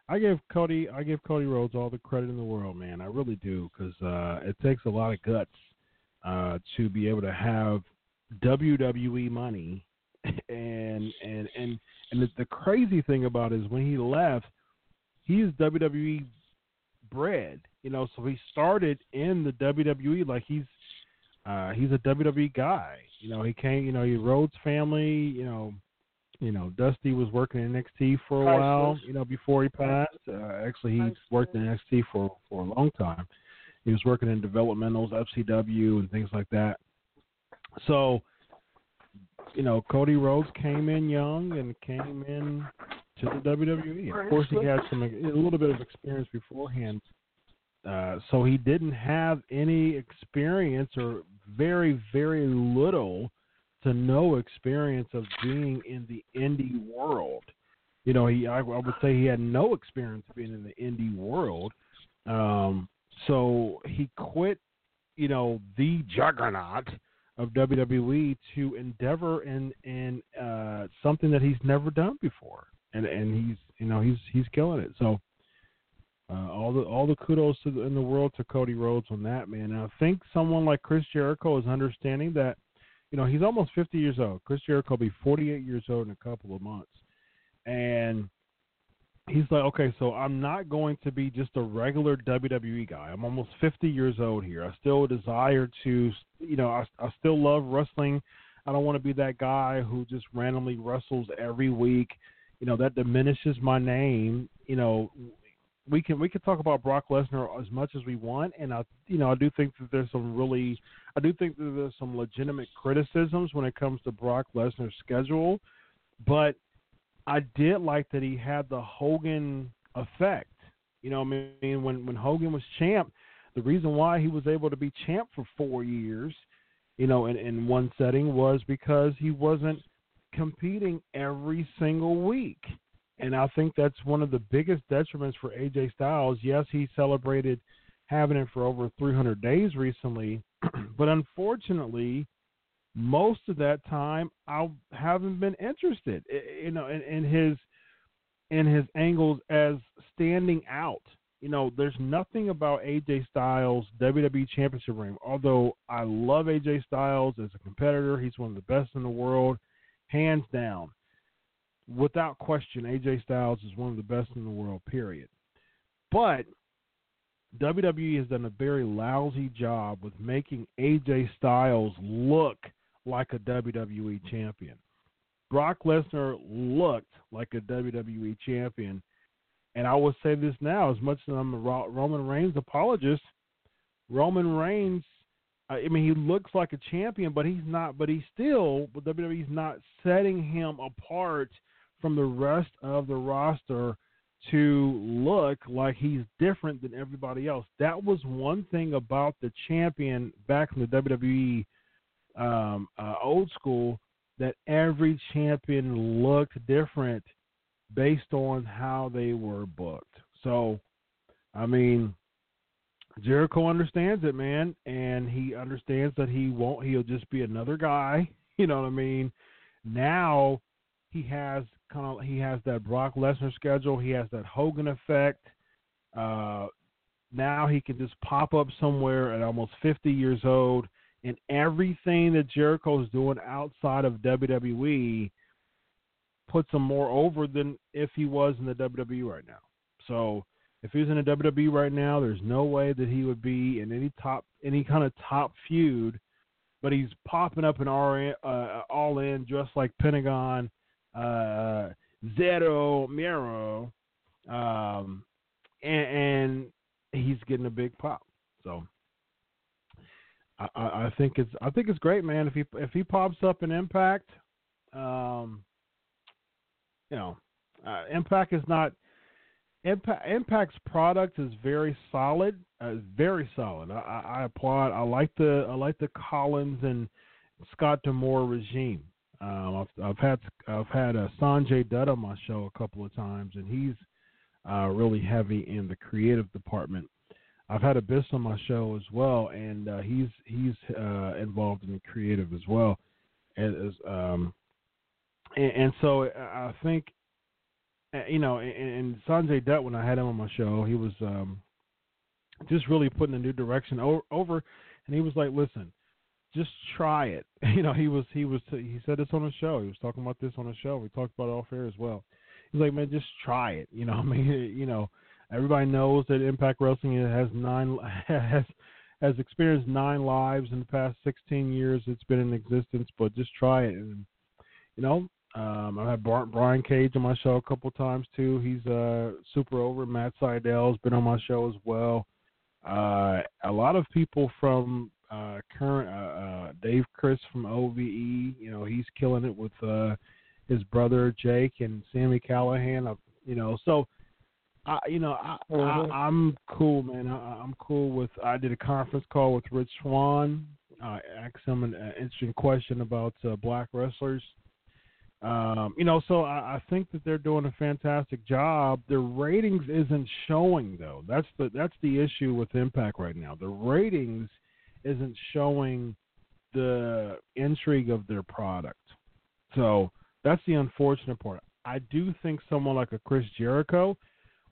Speaker 5: I give Cody I give Cody Rhodes all the credit in the world, man. I really do because uh, it takes a lot of guts uh, to be able to have WWE money, and and and and the, the crazy thing about it is when he left, he's WWE bred, you know. So he started in the WWE like he's uh, he's a WWE guy. You know, he came. You know, he Rhodes family. You know, you know, Dusty was working in NXT for a while. You know, before he passed. Uh, actually, he worked in NXT for for a long time. He was working in developmentals, FCW, and things like that. So, you know, Cody Rhodes came in young and came in to the WWE. Of course, he had some a little bit of experience beforehand. Uh, so he didn't have any experience or very, very little to no experience of being in the indie world. You know, he I, I would say he had no experience being in the indie world. Um, so he quit, you know, the juggernaut of WWE to endeavor in in uh, something that he's never done before, and and he's you know he's he's killing it. So uh, all the all the kudos the, in the world to Cody Rhodes on that man. And I think someone like Chris Jericho is understanding that, you know, he's almost 50 years old. Chris Jericho will be 48 years old in a couple of months, and he's like, okay, so I'm not going to be just a regular WWE guy. I'm almost 50 years old here. I still desire to, you know, I, I still love wrestling. I don't want to be that guy who just randomly wrestles every week. You know, that diminishes my name. You know, we can we can talk about Brock Lesnar as much as we want, and I you know I do think that there's some really I do think that there's some legitimate criticisms when it comes to Brock Lesnar's schedule, but I did like that he had the Hogan effect. You know, I mean, when when Hogan was champ, the reason why he was able to be champ for four years, you know, in in one setting was because he wasn't competing every single week. And I think that's one of the biggest detriments for AJ Styles. Yes, he celebrated having it for over 300 days recently, but unfortunately, most of that time I haven't been interested, you know, in, in his in his angles as standing out. You know, there's nothing about AJ Styles WWE Championship ring. Although I love AJ Styles as a competitor, he's one of the best in the world, hands down without question, AJ Styles is one of the best in the world, period. But WWE has done a very lousy job with making AJ Styles look like a WWE champion. Brock Lesnar looked like a WWE champion. And I will say this now, as much as I'm a Roman Reigns apologist, Roman Reigns, uh, I mean, he looks like a champion, but he's not. But he's still, WWE's not setting him apart – from the rest of the roster to look like he's different than everybody else. That was one thing about the champion back in the WWE um, uh, old school that every champion looked different based on how they were booked. So, I mean, Jericho understands it, man, and he understands that he won't. He'll just be another guy. You know what I mean? Now he has kind of he has that Brock Lesnar schedule. He has that Hogan effect. Uh, now he can just pop up somewhere at almost 50 years old, and everything that Jericho is doing outside of WWE puts him more over than if he was in the WWE right now. So if he was in the WWE right now, there's no way that he would be in any top any kind of top feud. But he's popping up in all, uh, all in, just like Pentagon uh, Cero Miedo, um, and, and, he's getting a big pop. So I, I, think it's I think it's great, man. If he if he pops up in Impact, um, you know, uh, Impact is not Impact, Impact's product is very solid, uh, very solid. I, I, applaud. I like the I like the Callis and Scott D'Amore regime. Um, I've, I've had I've had uh, Sanjay Dutt on my show a couple of times, and he's uh, really heavy in the creative department. I've had Abyss on my show as well, and uh, he's he's uh, involved in the creative as well. And, as, um, and, and so I think you know, and, and Sanjay Dutt when I had him on my show, he was um, just really putting a new direction over, over, and he was like, "Listen, just try it." You know, he was he was he said this on the show. He was talking about this on the show. We talked about it off air as well. He's like, "Man, just try it." You know, I mean, you know, everybody knows that Impact Wrestling has nine has has experienced nine lives in the past 16 years it's been in existence, but just try it. And you know, um, I've had Brian Cage on my show a couple times too. He's uh, super over. Matt Sydal's been on my show as well. Uh, a lot of people from uh, current uh, uh, Dave Crist from OVE. You know, he's killing it with uh, his brother Jake and Sami Callihan. Uh, you know, so I, you know, I, mm-hmm. I, I'm cool, man. I, I'm cool with. I did a conference call with Rich Swann. I asked him an, an interesting question about uh, black wrestlers. Um, you know, so I, I think that they're doing a fantastic job. Their ratings isn't showing though. That's the that's the issue with Impact right now. The ratings isn't showing the intrigue of their product. So that's the unfortunate part. I do think someone like a Chris Jericho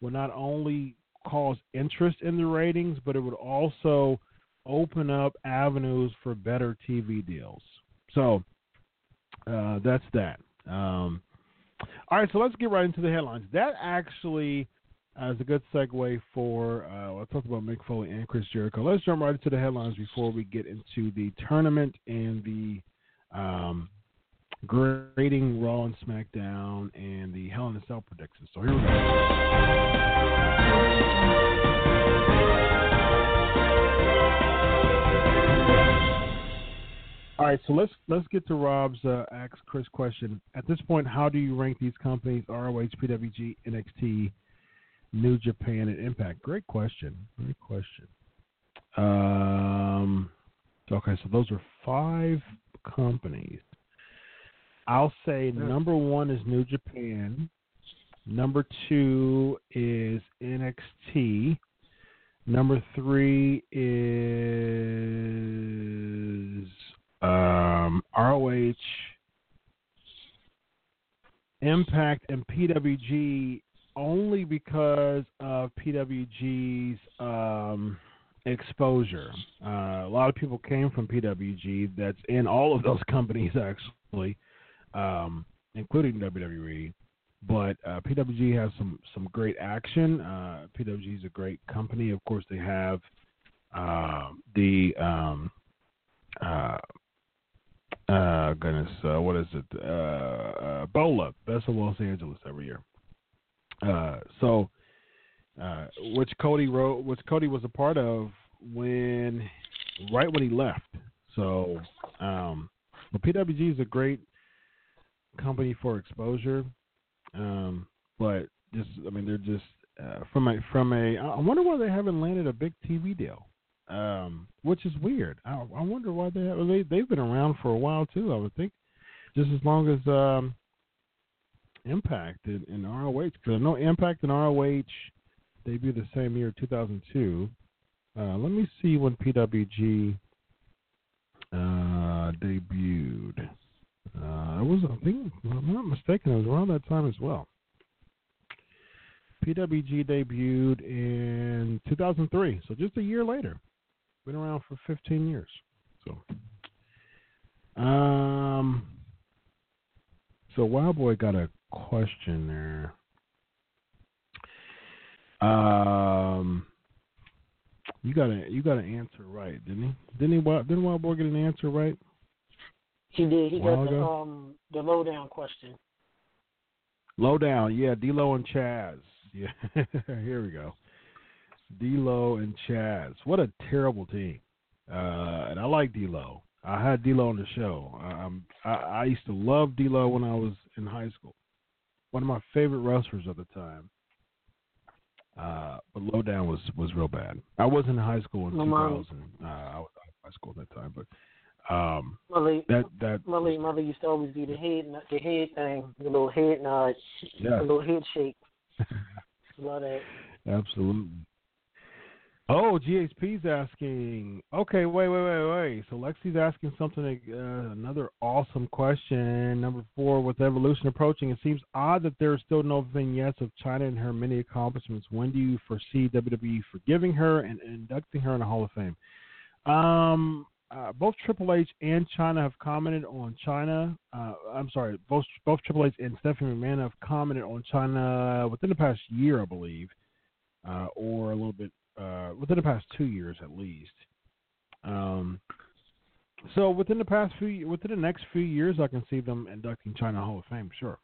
Speaker 5: would not only cause interest in the ratings, but it would also open up avenues for better TV deals. So uh, that's that. Um, all right, so let's get right into the headlines. That actually uh, is a good segue for uh, I'll talk about Mick Foley and Chris Jericho. Let's jump right into the headlines before we get into the tournament and the um, grading Raw and SmackDown and the Hell in a Cell predictions. So here we go. All right, so let's let's get to Rob's uh, ask Chris question. At this point, how do you rank these companies: ROH, PWG, NXT, New Japan, and Impact? Great question. Great question. Um, okay, so those are five companies. I'll say number one is New Japan. Number two is NXT. Number three is um, ROH, Impact, and PWG only because of PWG's um, exposure. Uh, a lot of people came from PWG. That's in all of those companies actually, um, including WWE. But uh, PWG has some some great action. Uh, PWG is a great company. Of course, they have uh, the um, uh, uh, goodness, what is it? Uh, Bola, Best of Los Angeles every year. Uh, so, uh, which Cody wrote, which Cody was a part of when, right when he left. So, um, but PWG is a great company for exposure. Um, but just, I mean, they're just uh, from a from a. I wonder why they haven't landed a big TV deal um, which is weird. I, I wonder why they have, they they've been around for a while too. I would think just as long as um, Impact and, and ROH. Because I know Impact and ROH debuted the same year, 2002. Uh, let me see when PWG uh, debuted. Uh, it was, I think, I'm not mistaken, it was around that time as well. PWG debuted in 2003, so just a year later. Been around for 15 years. So, um, so Wild Boy got a question there. Um, you got a you got an answer right, didn't he? Didn't he? Didn't Wild Boy get an answer right?
Speaker 7: He did. He got the um the lowdown question.
Speaker 5: Lowdown, yeah, D'Lo and Chaz. Yeah, here we go. D'Lo and Chaz. What a terrible team. Uh, and I like D'Lo. I had D'Lo on the show. I, I, I used to love D'Lo when I was in high school. One of my favorite wrestlers at the time. Uh, but Lowdown was was real bad. I was in high school in 2000. Uh, I was in high school at that time, but um,
Speaker 7: Malik,
Speaker 5: that that
Speaker 7: Malik, Malik used to always do the head the head thing, the little head nod, yeah. the little head shake. Love that.
Speaker 5: Absolutely. Oh, GHP's asking. Okay, wait, wait, wait, wait. So Lexi's asking something. Uh, another awesome question. Number four, with evolution approaching, it seems odd that there are still no vignettes of Chyna and her many accomplishments. When do you foresee WWE forgiving her and inducting her in the Hall of Fame? Um, uh, both Triple H and Chyna have commented on Chyna. Uh, I'm sorry, both both Triple H and Stephanie McMahon have commented on Chyna within the past year, I believe, uh, or a little bit uh, within the past two years at least. Um, so within the past few, within the next few years, I can see them inducting Chyna Hall of Fame. Sure,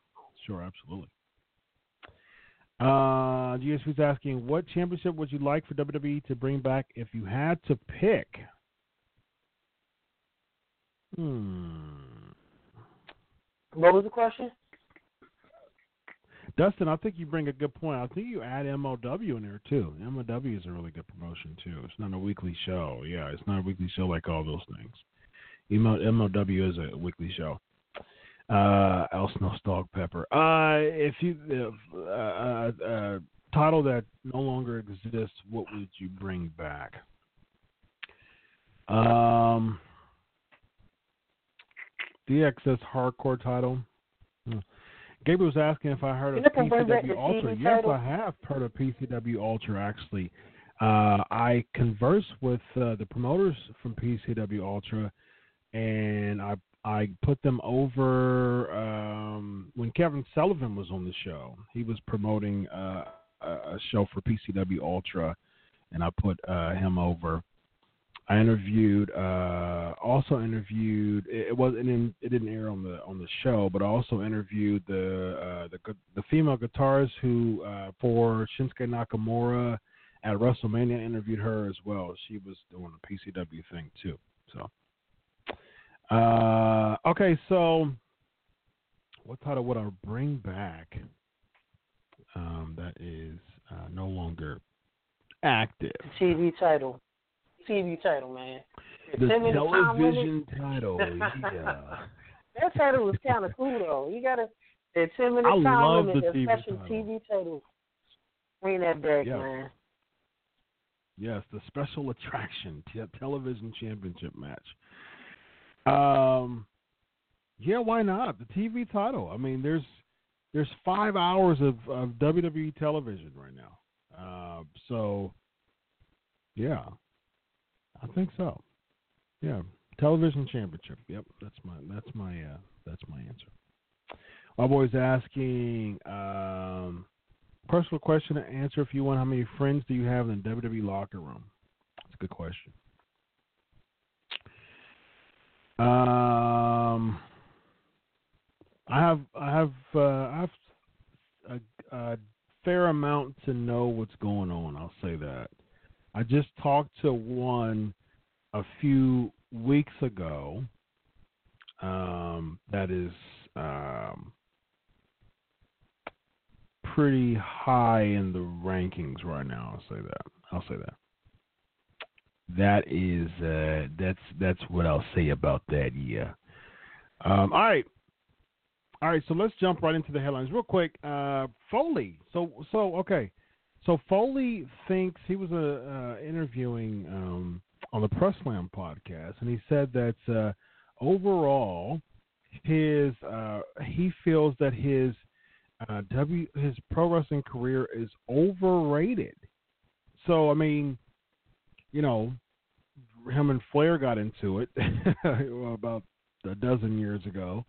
Speaker 5: sure, absolutely. Uh, GSP's asking, what championship would you like for WWE to bring back if you had to pick? Hmm.
Speaker 7: What was the question?
Speaker 5: Dustin, I think you bring a good point. I think you add MLW in there too. MLW is a really good promotion too. It's not a weekly show. Yeah, it's not a weekly show like all those things. MLW is a weekly show. Uh, El Dog Pepper. Uh, if you uh, uh, uh, title that no longer exists, what would you bring back? Um, DXS Hardcore title. Gabriel was asking if I heard of PCW Ultra. Yes, I have heard of PCW Ultra. Actually, uh, I converse with uh, the promoters from PCW Ultra, and I I put them over um, when Kevin Sullivan was on the show. He was promoting uh, a show for PCW Ultra, and I put uh, him over I interviewed, uh, also interviewed. It, it wasn't in, it didn't air on the on the show, but I also interviewed the uh, the the female guitarist who uh, for Shinsuke Nakamura at WrestleMania. Interviewed her as well. She was doing a PCW thing too. So, uh, okay, so what title would I bring back? Um, that is uh, no longer active.
Speaker 7: TV title. TV title, man.
Speaker 5: The, the television title, yeah.
Speaker 7: that title was kind of cool though. You got a the ten minute
Speaker 5: I
Speaker 7: time
Speaker 5: limit,
Speaker 7: the, special
Speaker 5: title.
Speaker 7: TV title. Bring that back,
Speaker 5: Yeah.
Speaker 7: man.
Speaker 5: Yes, the special attraction te- television championship match. Um, yeah, why not the TV title? I mean, there's there's five hours of, of WWE television right now. Uh, so, yeah, I think so. Yeah, television championship. Yep, that's my that's my uh, that's my answer. Boy's asking um, personal question to answer if you want. How many friends do you have in the WWE locker room? That's a good question. Um, I have I have uh, I have a, a fair amount to know what's going on. I'll say that. I just talked to one a few weeks ago. Um, that is um, pretty high in the rankings right now. I'll say that. I'll say that. That is uh, that's that's what I'll say about that. Yeah. Um, all right. All right. So let's jump right into the headlines real quick. Uh, Foley. So so okay. So Foley thinks he was uh, uh, interviewing um, on the Press Slam podcast, and he said that uh, overall, his uh, he feels that his uh, W his pro wrestling career is overrated. So I mean, you know, him and Flair got into it about a dozen years ago.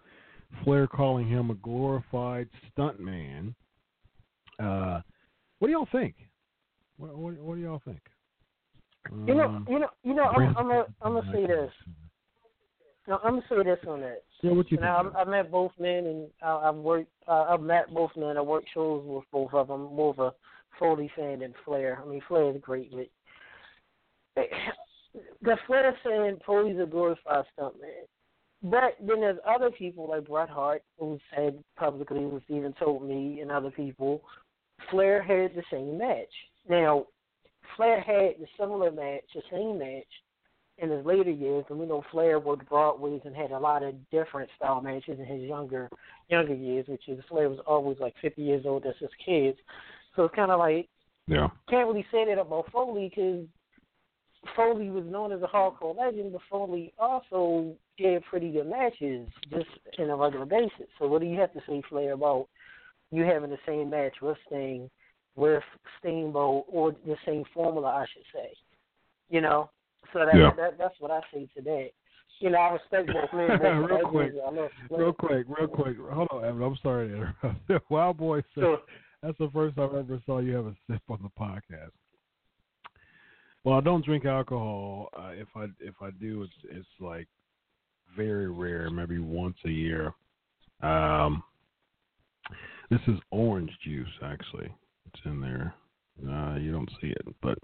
Speaker 5: Flair calling him a glorified stuntman. Uh, what do y'all think? What, what, what do y'all think?
Speaker 7: You know,
Speaker 5: Um,
Speaker 7: you know, you know. I'm, I'm gonna, I'm gonna say this. No, I'm gonna say this on that.
Speaker 5: Yeah, what you
Speaker 7: You
Speaker 5: think?
Speaker 7: I, I met both men, and I, I've worked. Uh, I've met both men. I worked shows with both of them. More of a Foley fan than Flair. I mean, Flair is great, but the Flair saying Foley's a glorified stuntman. But then there's other people like Bret Hart who said publicly, who's even told me and other people, Flair had the same match. Now, Flair had the similar match, the same match, in his later years, and we know Flair worked Broadways and had a lot of different style matches in his younger younger years, which is Flair was always like 50 years old as his kids. So it's kind of like
Speaker 5: Yeah.
Speaker 7: can't really say that about Foley because Foley was known as a hardcore legend, but Foley also did pretty good matches just in a regular basis. So what do you have to say, Flair, about you having the same match with Sting, with Steamboat, or the same formula, I should say? You know, so that,
Speaker 5: Yeah.
Speaker 7: that that's what I say today. You know, I respect both men.
Speaker 5: real quick,
Speaker 7: legends. I love Flair.
Speaker 5: real quick, real quick. Hold on, Evan. I'm sorry to interrupt. Wild Boy said
Speaker 7: Sure.
Speaker 5: that's the first time I ever saw you have a sip on the podcast. Well, I don't drink alcohol. Uh, if I if I do, it's it's like very rare, maybe once a year. Um, this is orange juice, actually. It's in there. Uh, you don't see it, but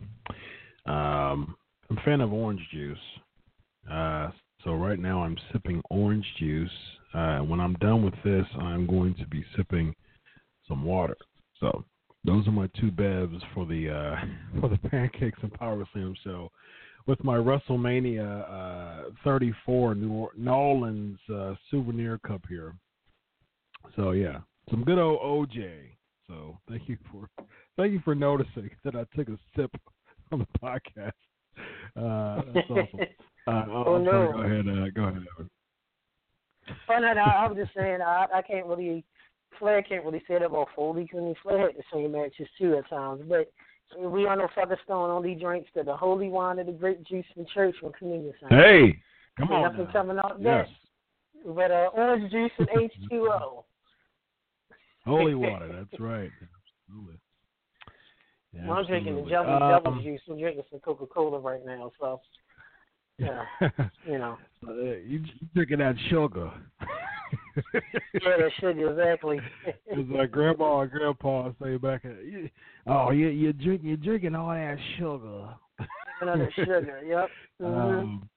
Speaker 5: um, I'm a fan of orange juice. Uh, so right now I'm sipping orange juice. Uh, when I'm done with this, I'm going to be sipping some water. So those are my two bevs for the uh, for the pancakes and power slam show. With my WrestleMania uh, 34 New Orleans uh, souvenir cup here. So yeah, some good old OJ. So thank you for thank you for noticing that I took a sip on the podcast. Uh, that's awesome. Uh, I'll,
Speaker 7: Oh,
Speaker 5: I'm
Speaker 7: no.
Speaker 5: go ahead. Uh, go ahead. Evan.
Speaker 7: Oh no, no, I was just saying I I can't really Flair can't really say that about Foley because I mean, Flair had the same matches too at times, but we all know Featherstone only drinks to the holy wine of the grape juice from church when communion Sunday.
Speaker 5: Hey, come on.
Speaker 7: nothing
Speaker 5: now.
Speaker 7: coming out
Speaker 5: Yes,
Speaker 7: that. But uh, orange juice and H2O.
Speaker 5: Holy water. That's right. Absolutely. Yeah,
Speaker 7: I'm drinking the. Jelly
Speaker 5: Um,
Speaker 7: Devil juice. I'm drinking some Coca Cola right now, so yeah, you know.
Speaker 5: Uh, you, drinking that sugar.
Speaker 7: Yeah, that sugar exactly.
Speaker 5: It's like grandma and grandpa say back at you, oh you you drink you're drinking all that sugar.
Speaker 7: Another sugar. Yep. Mhm.
Speaker 5: Um,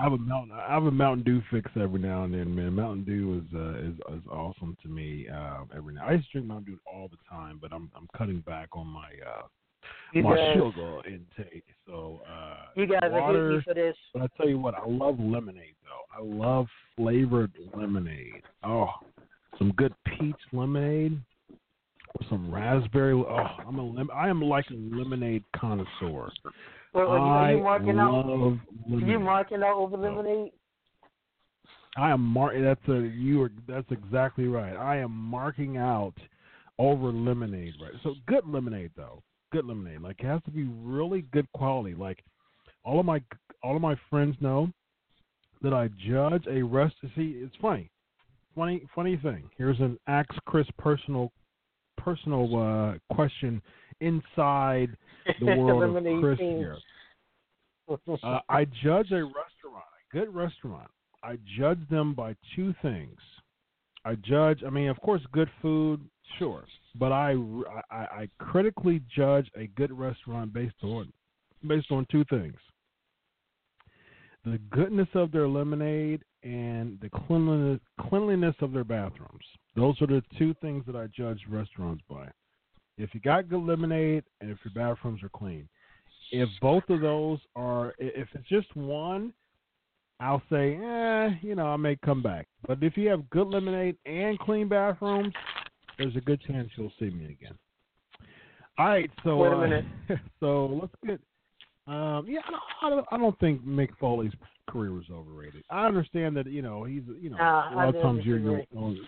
Speaker 5: I have a mountain I have a Mountain Dew fix every now and then, man. Mountain Dew is uh, is is awesome to me uh, every now. I used to drink Mountain Dew all the time, but I'm I'm cutting back on my uh,
Speaker 7: you
Speaker 5: my
Speaker 7: guys,
Speaker 5: sugar intake. So uh,
Speaker 7: you guys
Speaker 5: water.
Speaker 7: me for this.
Speaker 5: But I tell you what, I love lemonade though. I love flavored lemonade. Oh, some good peach lemonade with some raspberry. Oh, I'm a I am like a lemonade connoisseur.
Speaker 7: You,
Speaker 5: I
Speaker 7: are you marking out?
Speaker 5: love
Speaker 7: Are
Speaker 5: lemonade.
Speaker 7: you marking out over lemonade?
Speaker 5: I am mar- That's a you are. That's exactly right. I am marking out over lemonade. Right. So good lemonade though. Good lemonade. Like it has to be really good quality. Like all of my all of my friends know that I judge a rest. See, it's funny. Funny funny thing. Here's an Ask Chris personal personal uh, question inside the world of Chris here. Uh, I judge a restaurant, a good restaurant. I judge them by two things. I judge, I mean, of course, good food, sure, but I, I, I critically judge a good restaurant based on based on two things: the goodness of their lemonade and the cleanliness cleanliness of their bathrooms. Those are the two things that I judge restaurants by. If you got good lemonade and if your bathrooms are clean if both of those are if it's just one i'll say eh you know i may come back but if you have good lemonade and clean bathrooms there's a good chance you'll see me again all right so
Speaker 7: Wait a
Speaker 5: uh,
Speaker 7: minute.
Speaker 5: so let's get um yeah I don't, I don't i don't think mick foley's career was overrated i understand that you know he's you know
Speaker 7: Nah,
Speaker 5: a lot of times you're your
Speaker 7: disagree.
Speaker 5: own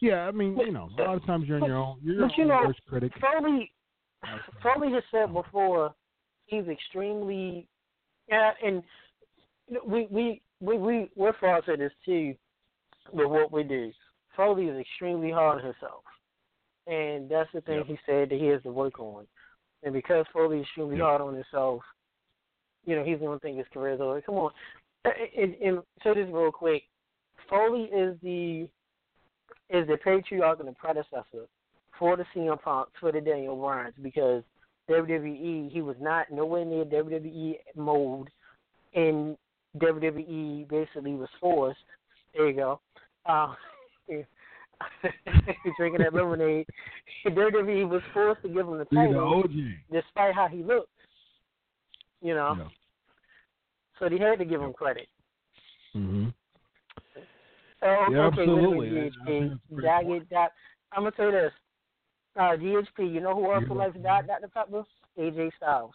Speaker 5: yeah i mean you know a lot of times you're in your own you're your
Speaker 7: you
Speaker 5: own
Speaker 7: know,
Speaker 5: worst critic
Speaker 7: Foley, Foley has said before he's extremely, yeah, and we we we we we're false at this too with what we do. Foley is extremely hard on himself, and that's the thing
Speaker 5: Yep.
Speaker 7: he said that he has to work on. And because Foley is extremely
Speaker 5: Yep.
Speaker 7: hard on himself, you know he's going to think his career is over. Come on, uh, and, and, and say this real quick. Foley is the is the patriarch and the predecessor for the CM Punk, for the Daniel Bryans, because WWE, he was not nowhere near WWE mode, and WWE basically was forced. There you go. Uh, drinking that lemonade. WWE was forced to give him the title, despite how he looked. You know,
Speaker 5: yeah.
Speaker 7: so they had to give him credit.
Speaker 5: hmm
Speaker 7: Oh,
Speaker 5: Yeah,
Speaker 7: okay,
Speaker 5: absolutely.
Speaker 7: wait
Speaker 5: I- I think
Speaker 7: a minute,
Speaker 5: that's
Speaker 7: GHP. Did that, I'm gonna tell you this. Uh, GHP, you know who also
Speaker 5: Yeah.
Speaker 7: likes Diet Dr Pepper? AJ Styles.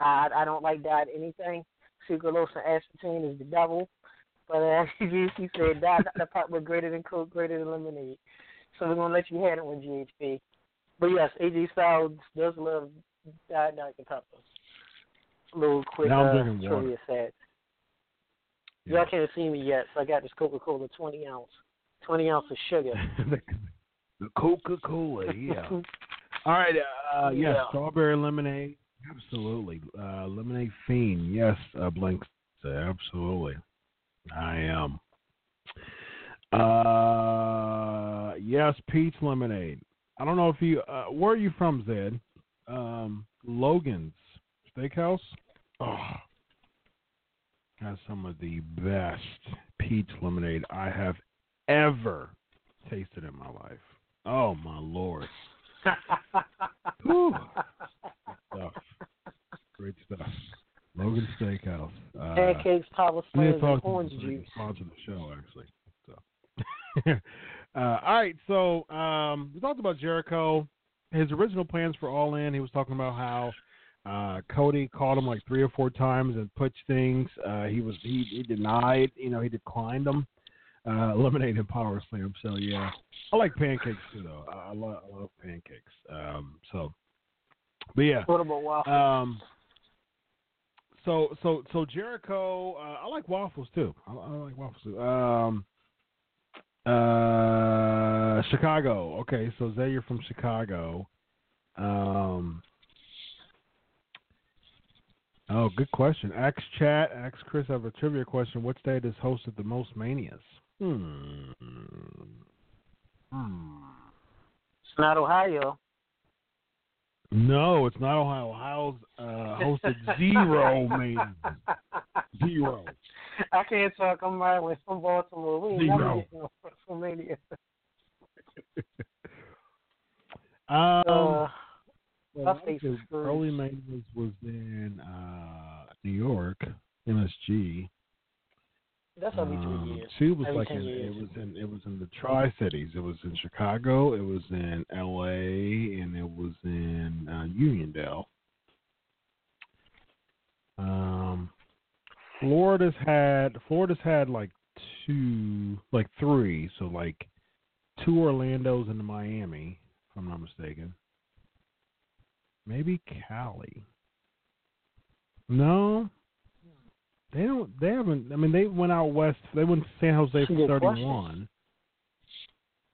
Speaker 7: I I don't like diet anything. Sucralose and aspartame is the devil. But uh, he said diet Dr Pepper greater than Coke, greater than lemonade. So we're gonna let you have it with GHP. But yes, AJ Styles does love diet Dr Pepper. A little quick
Speaker 5: Now I'm
Speaker 7: uh, trivia set.
Speaker 5: Yeah.
Speaker 7: Y'all can't see me yet, so I got this Coca Cola twenty ounce. Twenty ounce of sugar.
Speaker 5: the, the Coca Cola, yeah. All right, uh, yes,
Speaker 7: Yeah.
Speaker 5: strawberry lemonade, absolutely. Uh, lemonade fiend, yes, uh, Blink, absolutely. I am. Uh, yes, peach lemonade. I don't know if you. Uh, where are you from, Zed? Um, Logan's Steakhouse. Oh, has some of the best peach lemonade I have ever tasted in my life. Oh my lord! Whew. Stuff. Great stuff. Logan Steakhouse. Uh,
Speaker 7: Pancakes, power
Speaker 5: we
Speaker 7: slams, and orange
Speaker 5: them so they can
Speaker 7: juice.
Speaker 5: Sponsor the show, actually. So, uh, all right. So um, we talked about Jericho. His original plans for All In. He was talking about how uh, Cody called him like three or four times and pitched things. Uh, he was he, he denied. You know, he declined them. Uh, eliminated Power Slam. So yeah, I like pancakes too, though. I, I, love, I love pancakes. Um, so, but yeah.
Speaker 7: What about waffles?
Speaker 5: Um, so so so Jericho, uh, I like waffles too. I, I like waffles too. Um, uh, Chicago. Okay, so Zay, you're from Chicago. Um, oh, good question. Ask chat. Ask Chris. I have a trivia question. What state has hosted the most manias? Hmm. Hmm.
Speaker 7: it's not Ohio.
Speaker 5: No, it's not Ohio. Ohio's uh, hosted zero manias. Zero.
Speaker 7: I can't talk. I'm Maryland. I'm Baltimore. We ain't never
Speaker 5: Zero.
Speaker 7: no WrestleMania.
Speaker 5: Um,
Speaker 7: Uh,
Speaker 5: well,
Speaker 7: I think
Speaker 5: the
Speaker 7: it's screwed.
Speaker 5: early Manias was in uh, New York, MSG.
Speaker 7: that's every three
Speaker 5: Um,
Speaker 7: years.
Speaker 5: Two was
Speaker 7: Every
Speaker 5: like in,
Speaker 7: years.
Speaker 5: it was in it was in the Tri Cities. It was in Chicago. It was in L.A. and it was in uh, Uniondale. Um, Florida's had Florida's had like two, like three. So like two Orlando's and the Miami, if I'm not mistaken. Maybe Cali. No, they don't. They haven't. I mean, they went out west. They went to San Jose for
Speaker 7: question.
Speaker 5: thirty-one.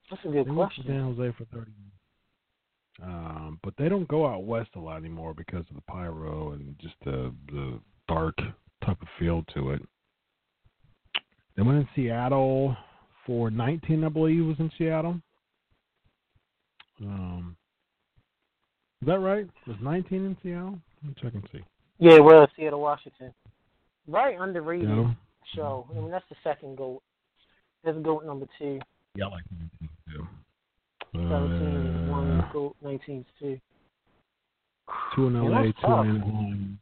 Speaker 7: That's a good
Speaker 5: They went to. San Jose for thirty. Um, but they don't go out west a lot anymore because of the pyro and just the the dark type of feel to it. They went in Seattle for nineteen, I believe, was in Seattle. Um, is that right? Was nineteen in Seattle? Let me check and see.
Speaker 7: Yeah, well, Seattle, Washington. Very underrated
Speaker 5: Yeah.
Speaker 7: show. I mean, that's the second goat. That's goat number two.
Speaker 5: Yeah, I like nineteen too.
Speaker 7: Seventeen is one
Speaker 5: Uh,
Speaker 7: goat, nineteen is two.
Speaker 5: Two in LA, two
Speaker 7: tough.
Speaker 5: in Anaheim.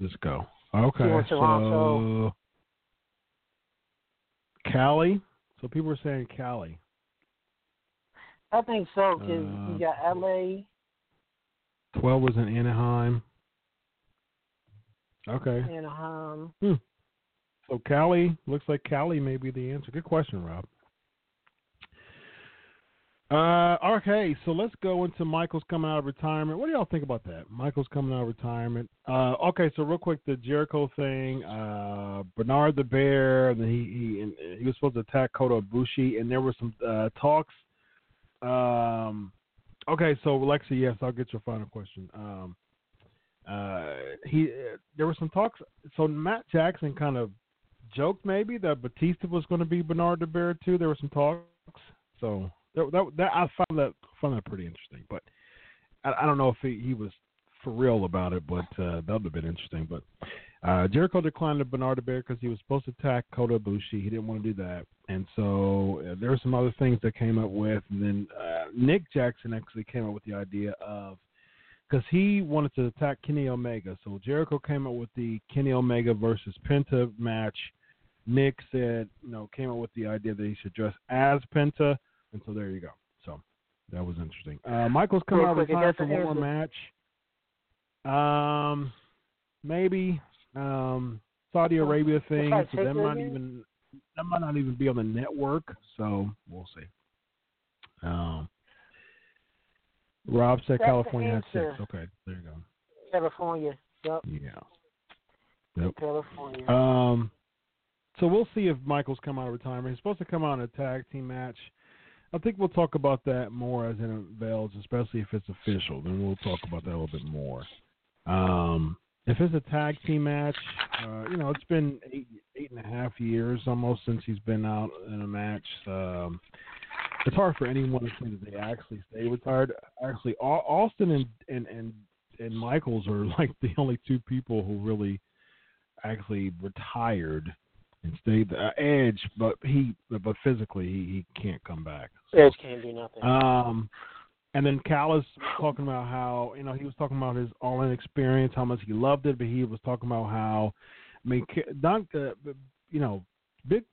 Speaker 5: Let's go. Okay,
Speaker 7: in Toronto.
Speaker 5: so Cali. So people are saying Cali.
Speaker 7: I think so because
Speaker 5: Uh,
Speaker 7: you got L.A.
Speaker 5: Twelve was in Anaheim. Okay,
Speaker 7: Anaheim.
Speaker 5: so Cali looks like Cali may be the answer. Good question, Rob. Uh, okay, so let's go into Michael's coming out of retirement. What do y'all think about that? Michael's coming out of retirement. Uh, okay, so real quick, the Jericho thing. Uh, Bernard the Bear, and he he and he was supposed to attack Kota Ibushi, and there were some uh, talks. Um, okay, so Alexa, yes, I'll get your final question. Um, uh, he uh, there were some talks. So Matt Jackson kind of joked maybe that Batista was going to be Bernard de Bear too. There were some talks. So that that, that I found that found that pretty interesting. But I, I don't know if he, he was for real about it, but uh, that would have been interesting. But uh, Jericho declined the Bernard Bear because he was supposed to attack Kota Ibushi. He didn't want to do that, and so uh, there were some other things that came up with. And then uh, Nick Jackson actually came up with the idea of because he wanted to attack Kenny Omega. So Jericho came up with the Kenny Omega versus Penta match. Nick said, you know, came up with the idea that he should dress as Penta, and so there you go. So that was interesting. Uh, Michael's coming out of
Speaker 7: quick, I
Speaker 5: retirement
Speaker 7: got
Speaker 5: for one more match. Um, maybe. Um, Saudi Arabia thing, so that might even that might not even be on the network. So we'll see. Um, Rob said
Speaker 7: That's
Speaker 5: California had six. Okay, there you go.
Speaker 7: California. Yep.
Speaker 5: Yeah. Yep.
Speaker 7: California.
Speaker 5: Um, so we'll see if Michaels come out of retirement. He's supposed to come out in a tag team match. I think we'll talk about that more as it unveils, especially if it's official. Then we'll talk about that a little bit more. Um, if it's a tag team match, uh, you know, it's been eight eight and a half years almost since he's been out in a match. Um, it's hard for anyone to say that they actually stay retired. Actually, Austin and and and and Michaels are like the only two people who really actually retired and stayed the uh, Edge, but he but physically he, he can't come back.
Speaker 7: Edge can't do nothing.
Speaker 5: Um, and then Callis talking about how you know he was talking about his all-in experience, how much he loved it, but he was talking about how I mean Don, uh, you know, big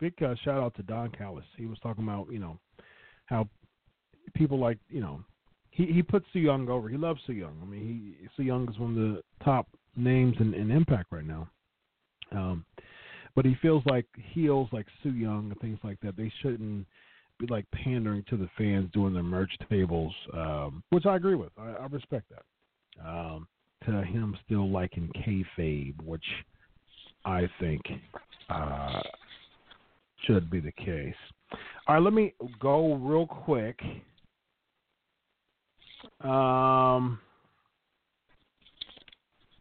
Speaker 5: big uh, shout out to Don Callis. He was talking about you know how people like you know he he puts Su Yung over. He loves Su Yung. I mean, he Su Yung is one of the top names in, in Impact right now. Um, but he feels like heels like Su Yung and things like that they shouldn't like pandering to the fans doing their merch tables, um, which I agree with. I, I respect that. Um, to him still liking kayfabe, which I think uh, should be the case. All right, let me go real quick. Um.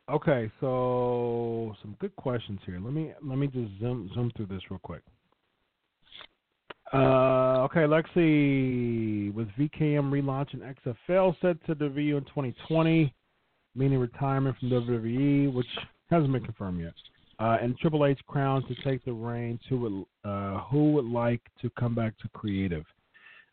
Speaker 5: Okay, so some good questions here. Let me let me just zoom zoom through this real quick. Uh, okay, Lexi with VKM relaunching XFL set to debut in 2020, meaning retirement from WWE, which hasn't been confirmed yet. Uh, and Triple H crowned to take the reins. Who would uh, who would like to come back to creative?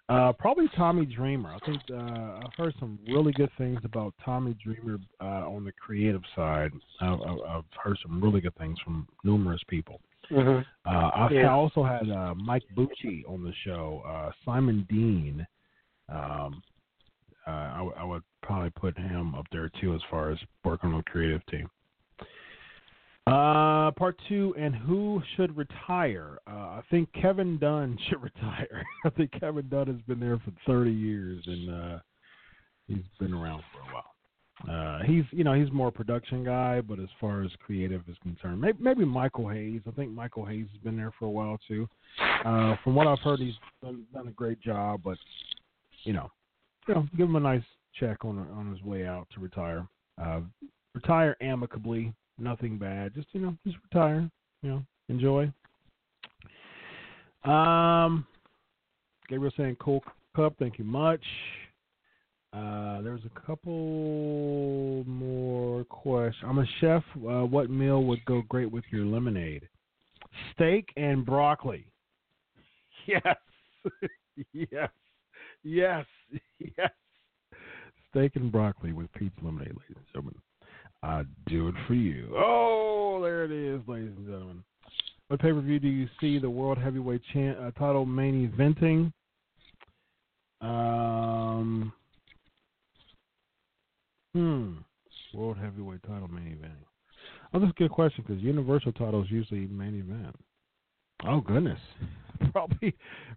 Speaker 5: Uh, probably Tommy Dreamer. I think uh, I've heard some really good things about Tommy Dreamer uh, on the creative side. I've I've heard some really good things from numerous people.
Speaker 7: Hmm
Speaker 5: Uh, I've
Speaker 7: Yeah.
Speaker 5: also had uh, Mike Bucci on the show. Uh, Simon Dean. Um, uh, I, w- I would probably put him up there too as far as working on the creative team. Uh, part two, and who should retire? Uh, I think Kevin Dunn should retire. I think Kevin Dunn has been there for 30 years, and uh, he's been around for a while. Uh, he's you know he's more production guy, but as far as creative is concerned, maybe, maybe Michael Hayes. I think Michael Hayes has been there for a while too. Uh, from what I've heard, he's done, done a great job, but you know, you know, give him a nice check on on his way out to retire. Uh, retire amicably, nothing bad. Just you know, just retire. You know, enjoy. Um, Gabriel saying, "Cool cup, thank you much." Uh, there's a couple more questions. I'm a chef. Uh, what meal would go great with your lemonade? Steak and broccoli. Yes, yes, yes, yes. Steak and broccoli with pizza lemonade, ladies and gentlemen. I do it for you. Oh, there it is, ladies and gentlemen. What pay per view do you see the World Heavyweight uh, title main eventing? Um, hmm. World Heavyweight title main event. Oh, that's a good question because Universal titles usually main event. Oh goodness, probably,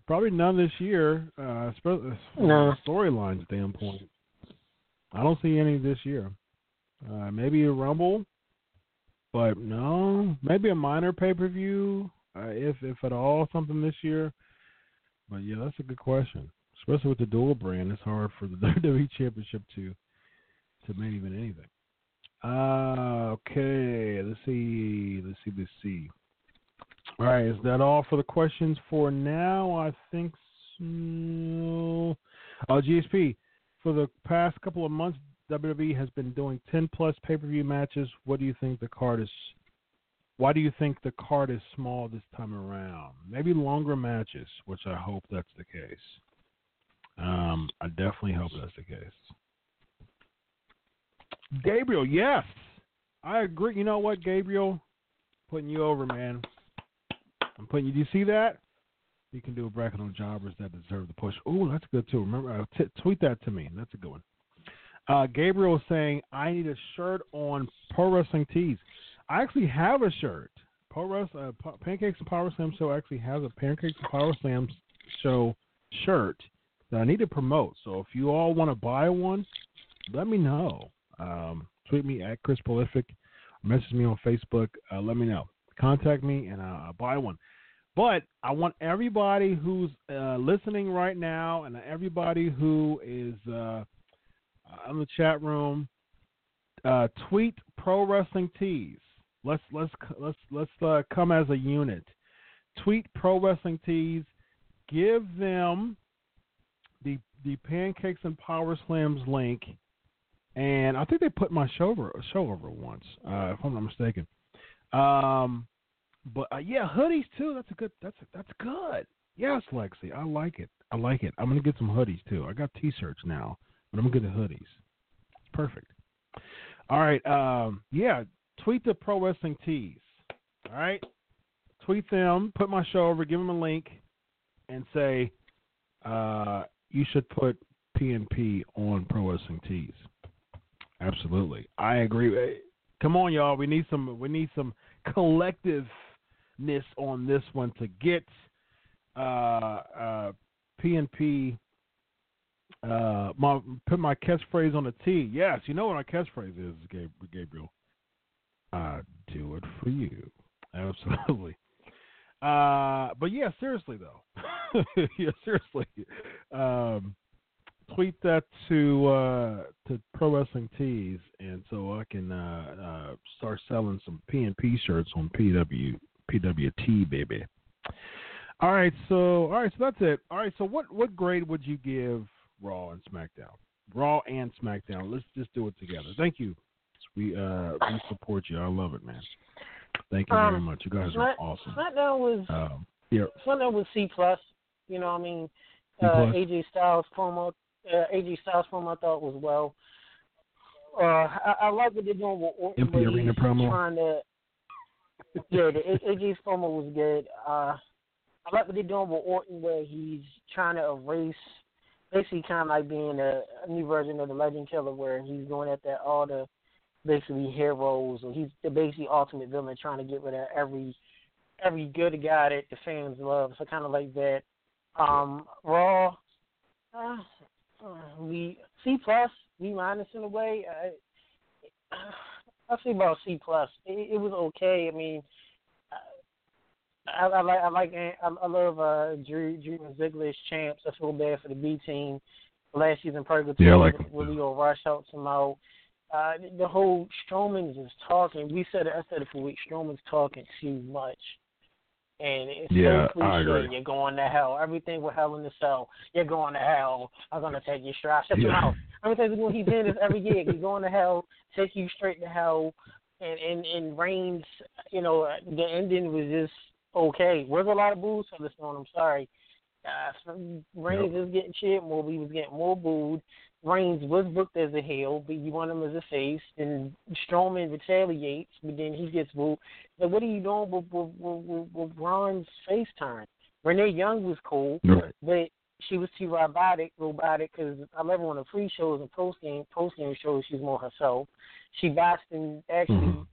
Speaker 5: probably none this year. Uh, spe-
Speaker 7: No.
Speaker 5: storyline standpoint, I don't see any this year. Uh, maybe a Rumble, but no, maybe a minor pay per view, uh, if if at all, something this year. But yeah, that's a good question. Especially with the dual brand, it's hard for the WWE Championship to to main event anything. Uh, okay, let's see, let's see, let's see. All right, is that all for the questions for now? I think so. Oh, GSP, for the past couple of months, WWE has been doing 10 plus pay per view matches. What do you think the card is? Why do you think the card is small this time around? Maybe longer matches, which I hope that's the case. Um, I definitely hope that's the case. Gabriel, yes, I agree. You know what, Gabriel? Putting you over, man. I'm putting you. Do you see that? You can do a bracket on jobbers that deserve the push. Oh, that's good too. Remember, uh, t- tweet that to me. That's a good one. Uh, Gabriel is saying I need a shirt on Pro Wrestling Tees. I actually have a shirt. Pro Wrest, uh, Pa- Pancakes and Power Slam Show actually has a Pancakes and Power Slam Show shirt that I need to promote. So if you all want to buy one, let me know. Um, tweet me at Chris Prolific, message me on Facebook. Uh, let me know. Contact me and uh, I'll buy one. But I want everybody who's uh, listening right now and everybody who is uh, in the chat room, uh, tweet Pro Wrestling Tees. Let's let's let's let's uh, come as a unit. Tweet Pro Wrestling Tees. Give them the the Pancakes and Power Slams link, and I think they put my show over show over once, uh, if I'm not mistaken. Um, but uh, yeah, hoodies too. That's a good. That's that's good. Yes, Lexi, I like it. I like it. I'm gonna get some hoodies too. I got T-shirts now, but I'm gonna get the hoodies. It's perfect. All right. Um, yeah, tweet the pro wrestling tees. All right, tweet them. Put my show over. Give them a link, and say uh, you should put PNP on pro wrestling tees. Absolutely, I agree. Come on, y'all. We need some. We need some collectiveness on this one to get uh, uh, PNP. Uh, my put my catchphrase on the T. Yes, you know what my catchphrase is, Gabriel. I do it for you. Absolutely. Uh, but yeah, seriously though. yeah, seriously. Um, tweet that to uh, to Pro Wrestling Tees, and so I can uh, uh, start selling some P and P shirts on PW PWT, baby. All right, so all right, so that's it. All right, so what what grade would you give Raw and SmackDown? Raw and SmackDown. Let's just do it together. Thank you. We uh we support you. I love it, man. Thank you
Speaker 7: Um,
Speaker 5: very much. You guys are awesome.
Speaker 7: SmackDown was
Speaker 5: Um, yeah,
Speaker 7: SmackDown was C plus. You know, I mean, uh. AJ Styles promo, uh, AJ Styles promo, I thought was well. Uh, I, I like what they're doing with Orton.
Speaker 5: Empty
Speaker 7: where
Speaker 5: arena
Speaker 7: he's
Speaker 5: promo.
Speaker 7: Trying to, yeah, the AJ's promo was good. Uh, I like what they're doing with Orton, where he's trying to erase, basically kind of like being a, a new version of the Legend Killer, where he's going at that all the basically heroes, or he's the basically ultimate villain, trying to get rid of every every good guy that the fans love. So kind of like that. Um, Raw, uh, uh, we C plus, B minus in a way. I, I say about C plus. It, it was okay. I mean, I, I like I like I, I love uh, Drew Drew and Ziggler as champs. I feel bad for the B team. Last season, Purgatory
Speaker 5: Yeah, I like
Speaker 7: with. Lio Rush out. Uh, the whole Strowman's is talking. We said it. I said it for weeks. Strowman's talking too much, and it's
Speaker 5: Yeah,
Speaker 7: so
Speaker 5: I
Speaker 7: cliche.
Speaker 5: agree.
Speaker 7: You're going to hell. Everything with hell in the cell. You're going to hell. I'm gonna take you straight. Shut your mouth. Everything he's doing this every year. He's going to hell. Take you straight to hell. And and and Reigns, you know, the ending was just okay. Was a lot of boos for this one. I'm sorry. Uh, Reigns is getting shit more. He was getting more booed. Reigns was booked as a heel, but you want him as a face. And Strowman retaliates, but then he gets booed. Like, what are you doing with with, with, with, Ron's face turn? Renee Young was cool,
Speaker 5: Right.
Speaker 7: but she was too robotic, robotic. Because I love her on the pre shows and post game post game shows. She's more herself. She boxed and actually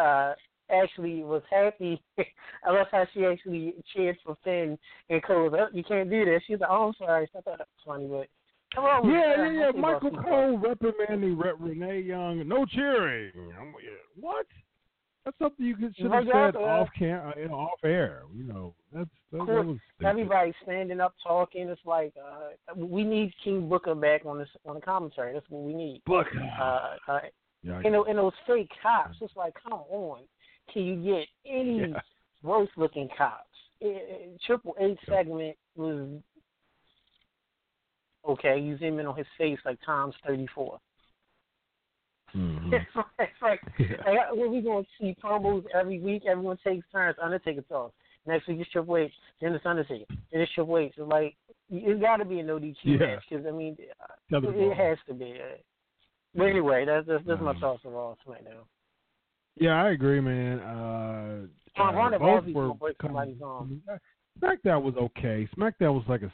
Speaker 7: uh actually was happy. I love how she actually cheered for Finn and Cole. Oh, you can't do this. She's like, oh, I'm sorry. I thought that was funny, but
Speaker 5: Yeah,
Speaker 7: uh,
Speaker 5: yeah, yeah.
Speaker 7: let's see about
Speaker 5: Michael Cole reprimanding Re- Renee Young. No cheering. I'm, yeah, what? That's something you could should have said off cam, uh, you know, off air. You know, that's that, that was stupid.
Speaker 7: Everybody standing up talking. It's like uh, we need King Booker back on this on the commentary. That's what we need.
Speaker 5: Book.
Speaker 7: Uh, uh,
Speaker 5: Yeah,
Speaker 7: know, and those fake cops. It's like, come on, can you get any
Speaker 5: Yeah.
Speaker 7: worse looking cops? Eh, eh, Triple H segment was okay. You zoom in on his face like Tom's thirty four.
Speaker 5: Mhm.
Speaker 7: it's like,
Speaker 5: Yeah.
Speaker 7: Like, when we going to see promos every week, everyone takes turns. Undertaker talk. Next week it's Triple H, then it's Undertaker, then it's Triple H. It's like it's got to be a no DQ
Speaker 5: Yeah.
Speaker 7: match because I mean, it, it has to be. But anyway, that's that's, that's my
Speaker 5: Um,
Speaker 7: thoughts of Raw SmackDown.
Speaker 5: Yeah, I agree, man. Uh, uh,
Speaker 7: Ronda
Speaker 5: both were
Speaker 7: gonna break
Speaker 5: come-
Speaker 7: somebody's arm.
Speaker 5: SmackDown was okay. SmackDown was like a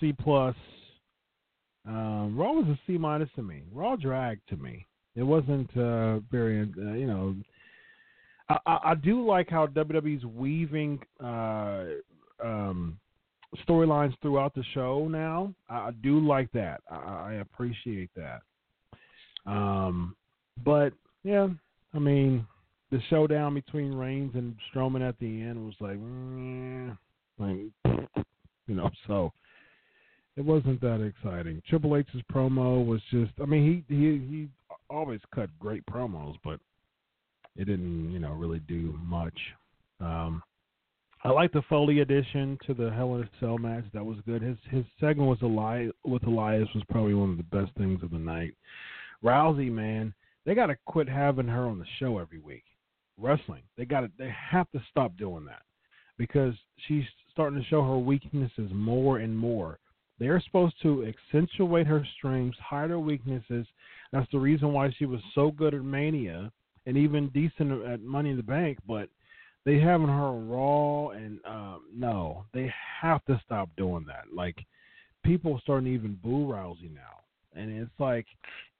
Speaker 5: C plus. Um, Raw was a C minus to me. Raw dragged to me. It wasn't uh, very, uh, you know. I, I, I do like how WWE's weaving uh, um, storylines throughout the show now. I, I do like that. I, appreciate that. Um, but yeah, I mean, the showdown between Reigns and Strowman at the end was like, mm, like you know, so it wasn't that exciting. Triple H's promo was just, I mean, he he he always cut great promos, but it didn't, you know, really do much. Um, I like the Foley addition to the Hell in a Cell match. That was good. His his segment was Elias with Elias was probably one of the best things of the night. Rousey, man, they got to quit having her on the show every week. Wrestling, they got to they have to stop doing that because she's starting to show her weaknesses more and more. They're supposed to accentuate her strengths, hide her weaknesses. That's the reason why she was so good at Mania and even decent at Money in the Bank. But they having her raw and um, no, they have to stop doing that. Like people starting to even boo Rousey now, and it's like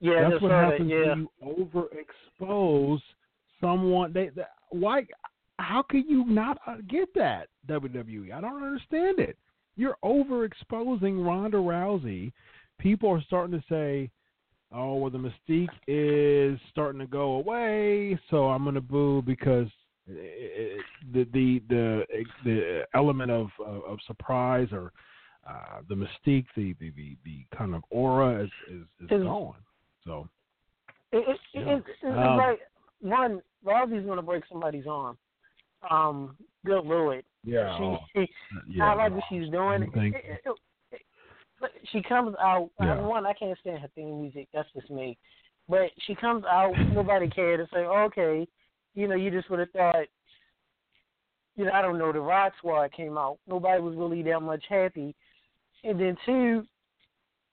Speaker 7: yeah,
Speaker 5: that's what happens
Speaker 7: yeah.
Speaker 5: when you overexpose someone. They, they why? How can you not uh, get that WWE? I don't understand it. You're overexposing Ronda Rousey. People are starting to say, "Oh, well, the mystique is starting to go away, so I'm going to boo because it, the the the the element of of, of surprise or uh, the mystique, the, the the the kind of aura is is, is gone. So
Speaker 7: It, it,
Speaker 5: Yeah.
Speaker 7: it's, it's
Speaker 5: Um,
Speaker 7: like one, Rousey's gonna break somebody's arm. Um, good lord.
Speaker 5: Yeah,
Speaker 7: she, she uh,
Speaker 5: yeah,
Speaker 7: I like what she's doing. It- it- it- but she comes out. Uh,
Speaker 5: yeah.
Speaker 7: one, I can't stand her theme music. That's just me. But she comes out. nobody cared to say, okay, you know, you just would have thought. You know, I don't know. The Rock Squad came out. Nobody was really that much happy. And then two,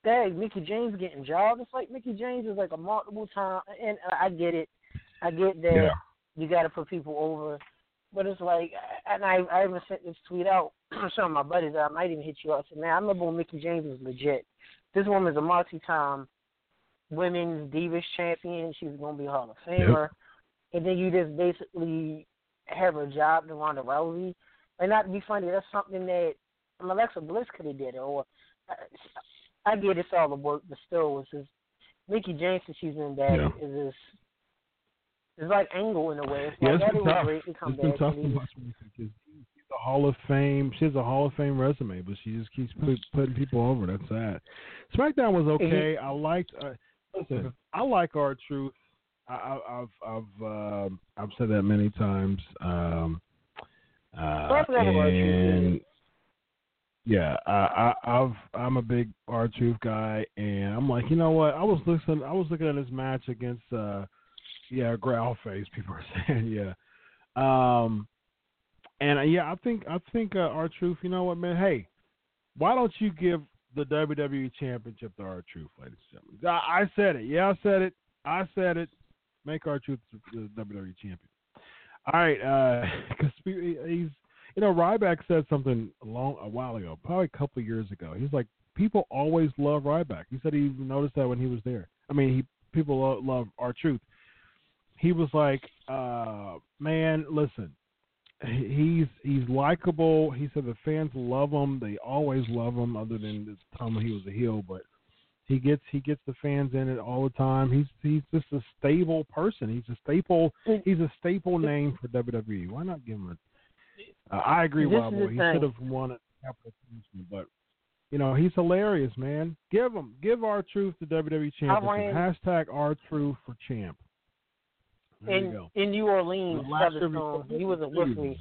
Speaker 7: dang, Mickie James getting jobs. It's like Mickie James is like a multiple time, and I get it. I get that
Speaker 5: Yeah.
Speaker 7: you got to put people over, but it's like, and I I even sent this tweet out. to Some of my buddies, I might even hit you up. Said, man, I remember when Mickie James was legit. This woman's a multi-time women's divas champion. She's gonna be a Hall of Famer, and then you just basically have her job to Ronda Rousey. And not to be funny, that's something that Alexa Bliss could have did or I, I get it's all the work, but still, it's just Mickie James since she's been back
Speaker 5: Yeah.
Speaker 7: is just it's like Angle in a way. It's
Speaker 5: Yeah,
Speaker 7: like
Speaker 5: it's been tough.
Speaker 7: to
Speaker 5: It's been tough
Speaker 7: and
Speaker 5: to
Speaker 7: he
Speaker 5: watch because she's a Hall of Fame. She has a Hall of Fame resume, but she just keeps put, putting people over. That's sad. SmackDown was okay. I liked. Uh, listen, I like our truth. I, I, I've I've uh, I've said that many times. Um, uh,
Speaker 7: Talk about R-Truth,
Speaker 5: and yeah, I, I, I've I'm a big R Truth guy, and I'm like, you know what? I was listening. I was looking at this match against, uh, yeah, Growl Face. People are saying, yeah, um, and uh, yeah, I think I think uh, R Truth. You know what, man? Hey, why don't you give the WWE Championship to R-Truth, ladies and gentlemen? I, I said it. Yeah, I said it. I said it. Make R-Truth the WWE champion. All right, uh, he's you know Ryback said something a long a while ago, probably a couple of years ago. He's like, people always love Ryback. He said he noticed that when he was there. I mean, he people lo- love R-Truth. He was like, uh, man, listen, he's he's likable. He said the fans love him. They always love him, other than the time when he was a heel, but. He gets he gets the fans in it all the time. He's he's just a stable person. He's a staple. He's a staple name for WWE. Why not give him a? Uh, I agree, Wild Boy. He should have won a capital punishment, but you know he's hilarious, man. Give him, give R-Truth to WWE championship.
Speaker 7: ran-
Speaker 5: Hashtag our truth for champ. There
Speaker 7: in in New Orleans,
Speaker 5: The last
Speaker 7: Featherstone.
Speaker 5: review-
Speaker 7: He wasn't with me.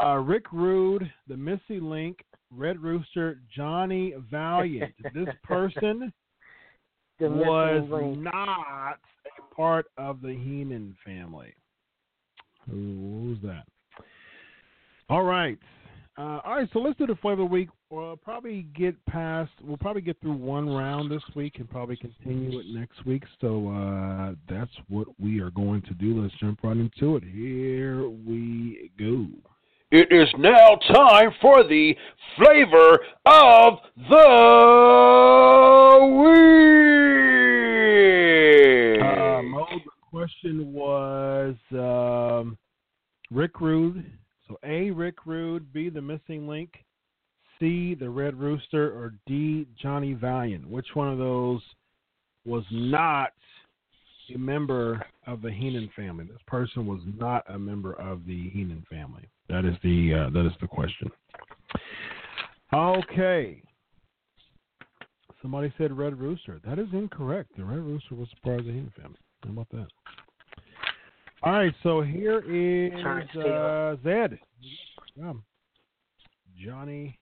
Speaker 5: Uh, Rick Rude, the Missing Link, Red Rooster, Johnny Valiant. this person was
Speaker 7: link.
Speaker 5: not a part of the Heenan family. Who was that? All right. Uh, all right, so let's do the flavor week. We'll probably get past. We'll probably get through one round this week and probably continue it next week. So uh, that's what we are going to do. Let's jump right into it. Here we go.
Speaker 4: it is now time for the flavor of the week.
Speaker 5: Uh, Mo, the question was um, Rick Rude. So A, Rick Rude, B, the missing link, C, the Red Rooster, or D, Johnny Valiant. Which one of those was not a member of the Heenan family? This person was not a member of the Heenan family. That is the uh, that is the question. Okay. Somebody said Red Rooster. That is incorrect. The Red Rooster was part of the Heenan family. How about that? All right, so here is uh, Zed. Yeah. Johnny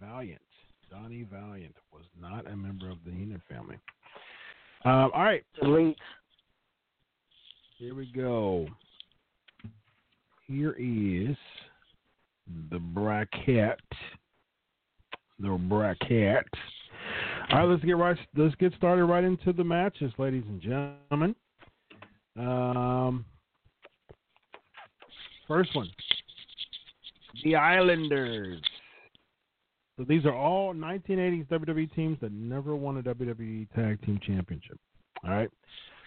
Speaker 5: Valiant. Johnny Valiant was not a member of the Heenan family. Um, all right.
Speaker 7: Delete.
Speaker 5: Here we go. Here is the bracket. The bracket. All right, let's get right. Let's get started right into the matches, ladies and gentlemen. Um, first one, the Islanders. So these are all 1980s WWE teams that never won a WWE Tag Team Championship. All right.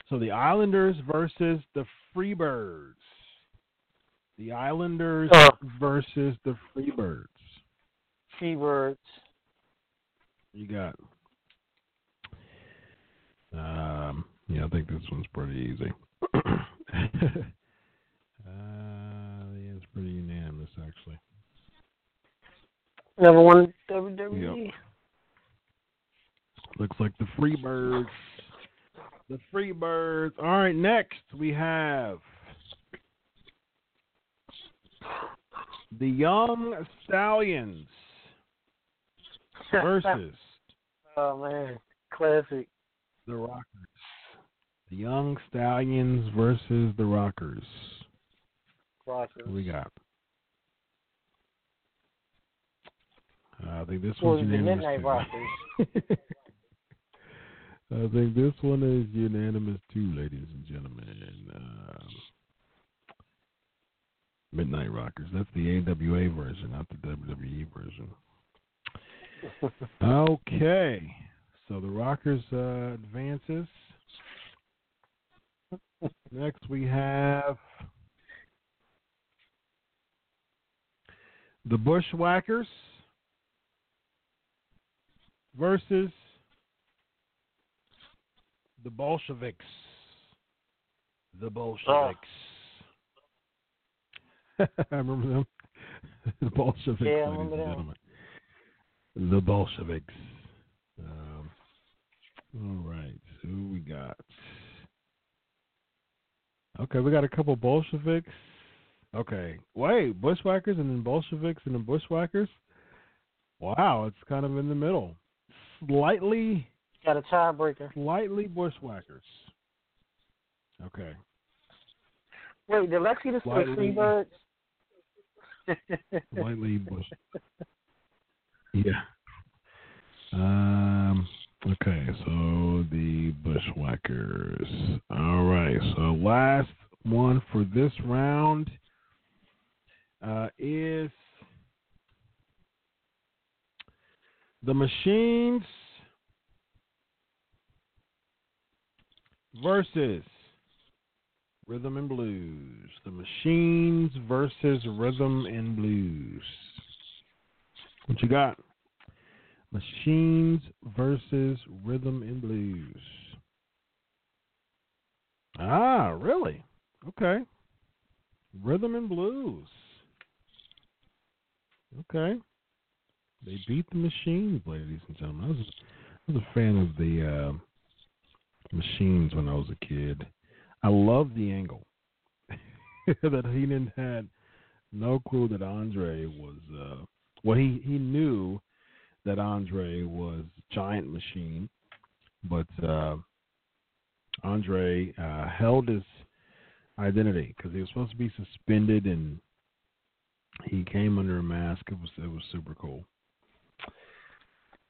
Speaker 5: So the Islanders versus the Freebirds. The Islanders
Speaker 7: Uh.
Speaker 5: versus the Freebirds.
Speaker 7: Freebirds.
Speaker 5: You got. Um, yeah, I think this one's pretty easy. Uh, yeah, it's pretty unanimous, actually.
Speaker 7: Never won WWE.
Speaker 5: Looks like the Freebirds. The Freebirds. All right, next we have the Young Stallions versus
Speaker 7: oh man, classic.
Speaker 5: the Rockers. The Young Stallions versus the Rockers.
Speaker 7: Rockers.
Speaker 5: What we got? Uh, I think this
Speaker 7: Or
Speaker 5: one's
Speaker 7: the
Speaker 5: unanimous.
Speaker 7: Midnight
Speaker 5: too.
Speaker 7: Rockers.
Speaker 5: I think this one is unanimous too, ladies and gentlemen. Um, Midnight Rockers. That's the AWA version, not the WWE version. Okay, so the Rockers uh, advances. Next, we have the Bushwhackers versus the Bolsheviks. The Bolsheviks. I remember them. the Bolsheviks,
Speaker 7: Yeah,
Speaker 5: ladies and
Speaker 7: them.
Speaker 5: gentlemen. The Bolsheviks. Um, all right, so who we got? Okay, we got a couple Bolsheviks. Okay, wait, Bushwhackers and then Bolsheviks and then Bushwhackers. Wow, it's kind of in the middle. Slightly,
Speaker 7: Got a tiebreaker.
Speaker 5: slightly Bushwhackers. Okay.
Speaker 7: Wait, did Lexi the
Speaker 5: Slightly.
Speaker 7: Freebirds?
Speaker 5: Slightly Bush. Yeah. Um. Okay, so the Bushwhackers. All right. So last one for this round uh, is the Machines versus Rhythm and Blues. The Machines versus Rhythm and Blues. What you got? Machines versus Rhythm and Blues. Ah, really? Okay. Rhythm and Blues. Okay. They beat the Machines, ladies and gentlemen. I was, I was a fan of the uh, Machines when I was a kid. I love the angle that Heenan had no clue that Andre was. Uh, well, he he knew that Andre was Giant Machine, but uh, Andre uh, held his identity because he was supposed to be suspended and he came under a mask. It was it was super cool.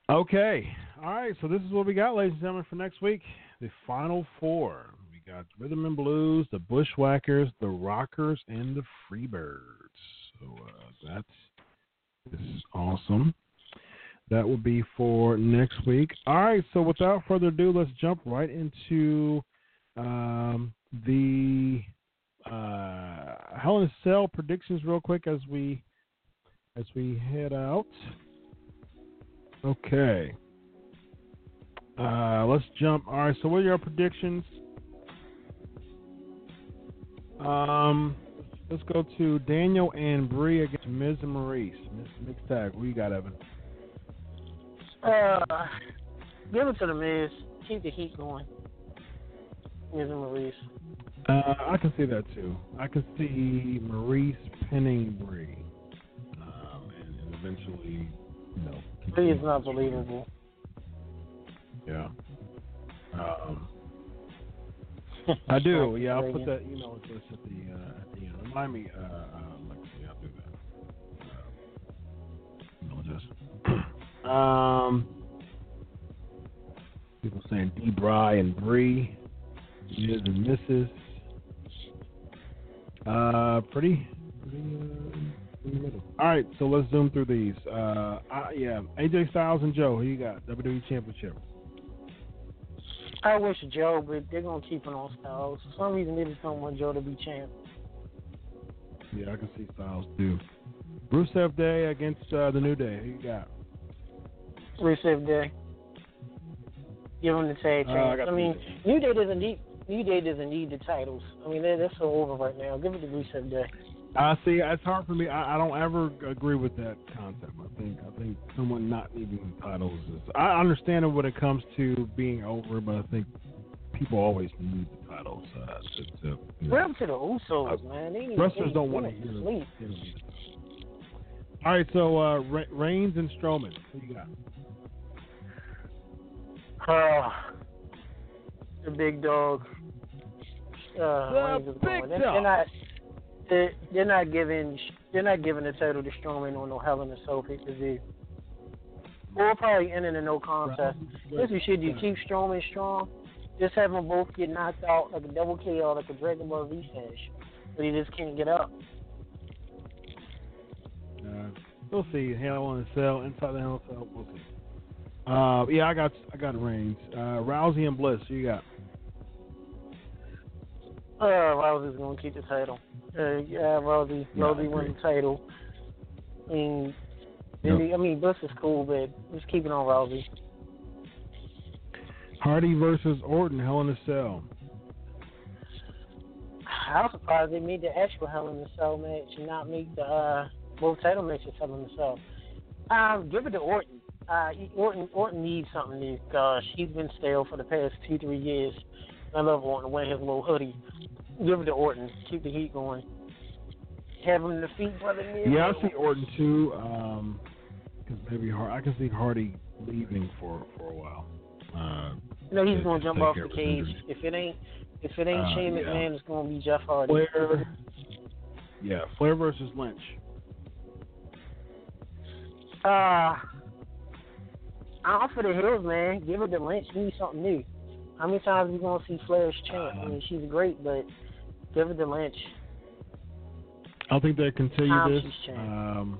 Speaker 5: Okay, all right. So this is what we got, ladies and gentlemen, for next week. The final four. We got Rhythm and Blues, the Bushwhackers, the Rockers, and the Freebirds. So uh, that's is awesome. That will be for next week. All right. So without further ado, let's jump right into um, the uh, Hell in Cell predictions real quick as we as we head out. Okay. Uh, let's jump. All right. So what are your predictions? Um, let's go to Daniel and Brie against and Maryse. Mixed tag. What you got, Evan?
Speaker 7: Uh, give it to the Miz. Keep the heat going. Miz and Maryse.
Speaker 5: Uh, I can see that too. I can see Maryse pinning Brie, um, and, and eventually, you know.
Speaker 7: Brie is not believable.
Speaker 5: Yeah. Um, I do. Yeah, I'll put that email address at the uh, at the end. Remind me, uh, um, people saying D. Bry and Brie, Miz and Mrs. Uh, pretty, pretty uh, in the middle. All right, so let's zoom through these. Uh, I, yeah, AJ Styles and Joe. Who you got? WWE Championship.
Speaker 7: I wish Joe, but they're gonna keep it on Styles. For some reason, they just don't want Joe to be champ.
Speaker 5: Yeah, I can see Styles too. Rusev Day against uh, the New Day. Who you got?
Speaker 7: Rusev Day. Give him the tag
Speaker 5: Uh,
Speaker 7: team.
Speaker 5: I
Speaker 7: I mean,
Speaker 5: New
Speaker 7: Day doesn't need New Day doesn't need the titles. I mean, they're, they're so over right now. Give it to Rusev Day.
Speaker 5: I see. It's hard for me. I, I don't ever agree with that concept. I think I think someone not needing the titles is. I understand it when it comes to being over, but I think people always need the titles. Uh, to, to, you know.
Speaker 7: To the Usos, man? They need
Speaker 5: Wrestlers don't want to hear. All right, so uh, Re- Reigns and Strowman. Who you got?
Speaker 7: Uh, the big dog. Uh,
Speaker 5: The big.
Speaker 7: They're,
Speaker 5: dog.
Speaker 7: they're not. They're, they're not giving. They're not giving the title to Strowman on no Hell in a Cell pay per view. Or probably ending in no contest. This is shit. You keep Strowman strong. Just have them both get knocked out like a double KO, like a Dragon Ball finish, but he just can't get up.
Speaker 5: Uh, we'll see. Hell in a Cell, inside the Hell Cell. We'll see. Uh, yeah, I got I got Reigns. Uh, Rousey and Bliss. Who you got?
Speaker 7: Uh, Rousey's gonna keep the title. Uh, yeah, Rousey,
Speaker 5: Yeah,
Speaker 7: Rousey won the title. I mean,
Speaker 5: Yep.
Speaker 7: I mean, Bliss is cool, but just keep it on Rousey.
Speaker 5: Hardy versus Orton. Hell in a Cell.
Speaker 7: I was surprised they made the actual Hell in the Cell match and not make the uh, both title matches Hell in the Cell. Um, give it to Orton. Uh, Orton Orton needs something new. Gosh, he's been stale for the past two three years. I love Orton wearing his little hoodie. Give it to Orton. Keep the heat going. Have him defeat Brother Miz.
Speaker 5: Yeah, I see Orton too. Um, because maybe Har- I can see Hardy leaving for for a while. Uh,
Speaker 7: You know he's gonna jump off the cage. If it ain't if it ain't
Speaker 5: Uh,
Speaker 7: Shane
Speaker 5: yeah.
Speaker 7: McMahon, it's gonna be Jeff Hardy.
Speaker 5: Flair. Yeah, Flair versus Lynch.
Speaker 7: Uh, I'm for the hills, man. Give her the Lynch. Give me something new. How many times are we gonna see Flair's champ? I mean, she's great, but give her the Lynch.
Speaker 5: I think they continue
Speaker 7: How
Speaker 5: this. Um,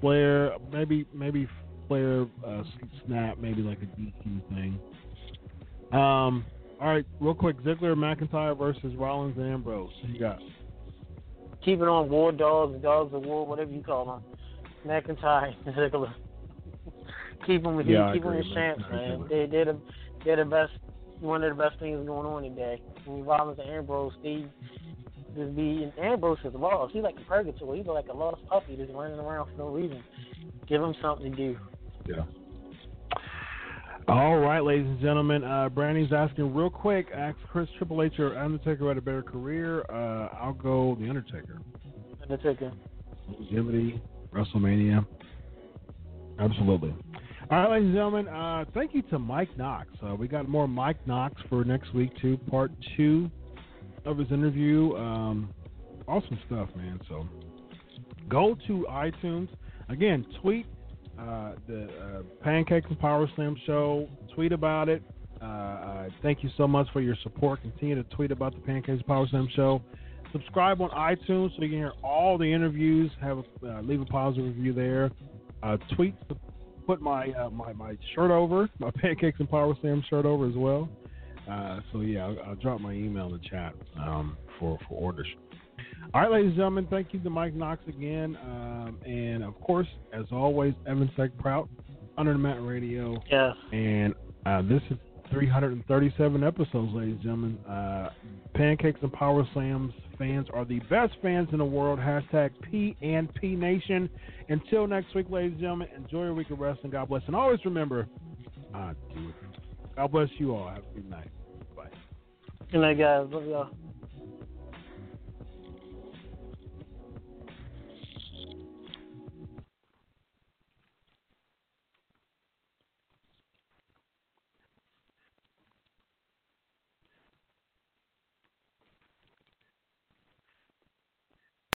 Speaker 5: Flair, maybe maybe Flair uh, snap, maybe like a DQ thing. Um, all right, real quick, Ziggler McIntyre versus Rollins and Ambrose. Who you got?
Speaker 7: Keep it on War Dogs, Dogs of War, whatever you call them. McIntyre, Ziggler. Keep them with
Speaker 5: Yeah, I
Speaker 7: keep them as champs, man. They they're the they're the best one of the best things going on today. Mean, Rollins and Ambrose, they just be and Ambrose is lost. He's like a purgatory. He's like a lost puppy just running around for no reason. Give him something to do.
Speaker 5: Yeah. All right, ladies and gentlemen. Uh, Brandy's asking real quick. Ask Chris Triple H or Undertaker had a better career. Uh, I'll go the Undertaker.
Speaker 7: Undertaker.
Speaker 5: longevity, WrestleMania. Absolutely. All right, ladies and gentlemen, uh, thank you to Mike Knox. Uh, we got more Mike Knox for next week, too. Part two of his interview. Um, awesome stuff, man. So go to iTunes. Again, tweet uh, the uh, Pancakes and Power Slam show. Tweet about it. Uh, uh, thank you so much for your support. Continue to tweet about the Pancakes and Power Slam show. subscribe on iTunes so you can hear all the interviews. Have leave a positive review there. Tweet, put my uh, my my shirt over, my pancakes and power slam shirt over as well. Uh, so yeah, I'll, I'll, drop my email in the chat um, for for orders. All right, ladies and gentlemen, thank you to Mike Knox again, um, and of course, as always, Evan Prout, Under the Mat Radio.
Speaker 7: Yes.
Speaker 5: And uh, this is 337 episodes, ladies and gentlemen. Uh, Pancakes and Power Slams fans are the best fans in the world. Hashtag P and P Nation. Until next week, ladies and gentlemen, enjoy your week of wrestling. God bless. And always remember, uh, God bless you all. Have a good night. Bye.
Speaker 7: Good night, guys. Love y'all.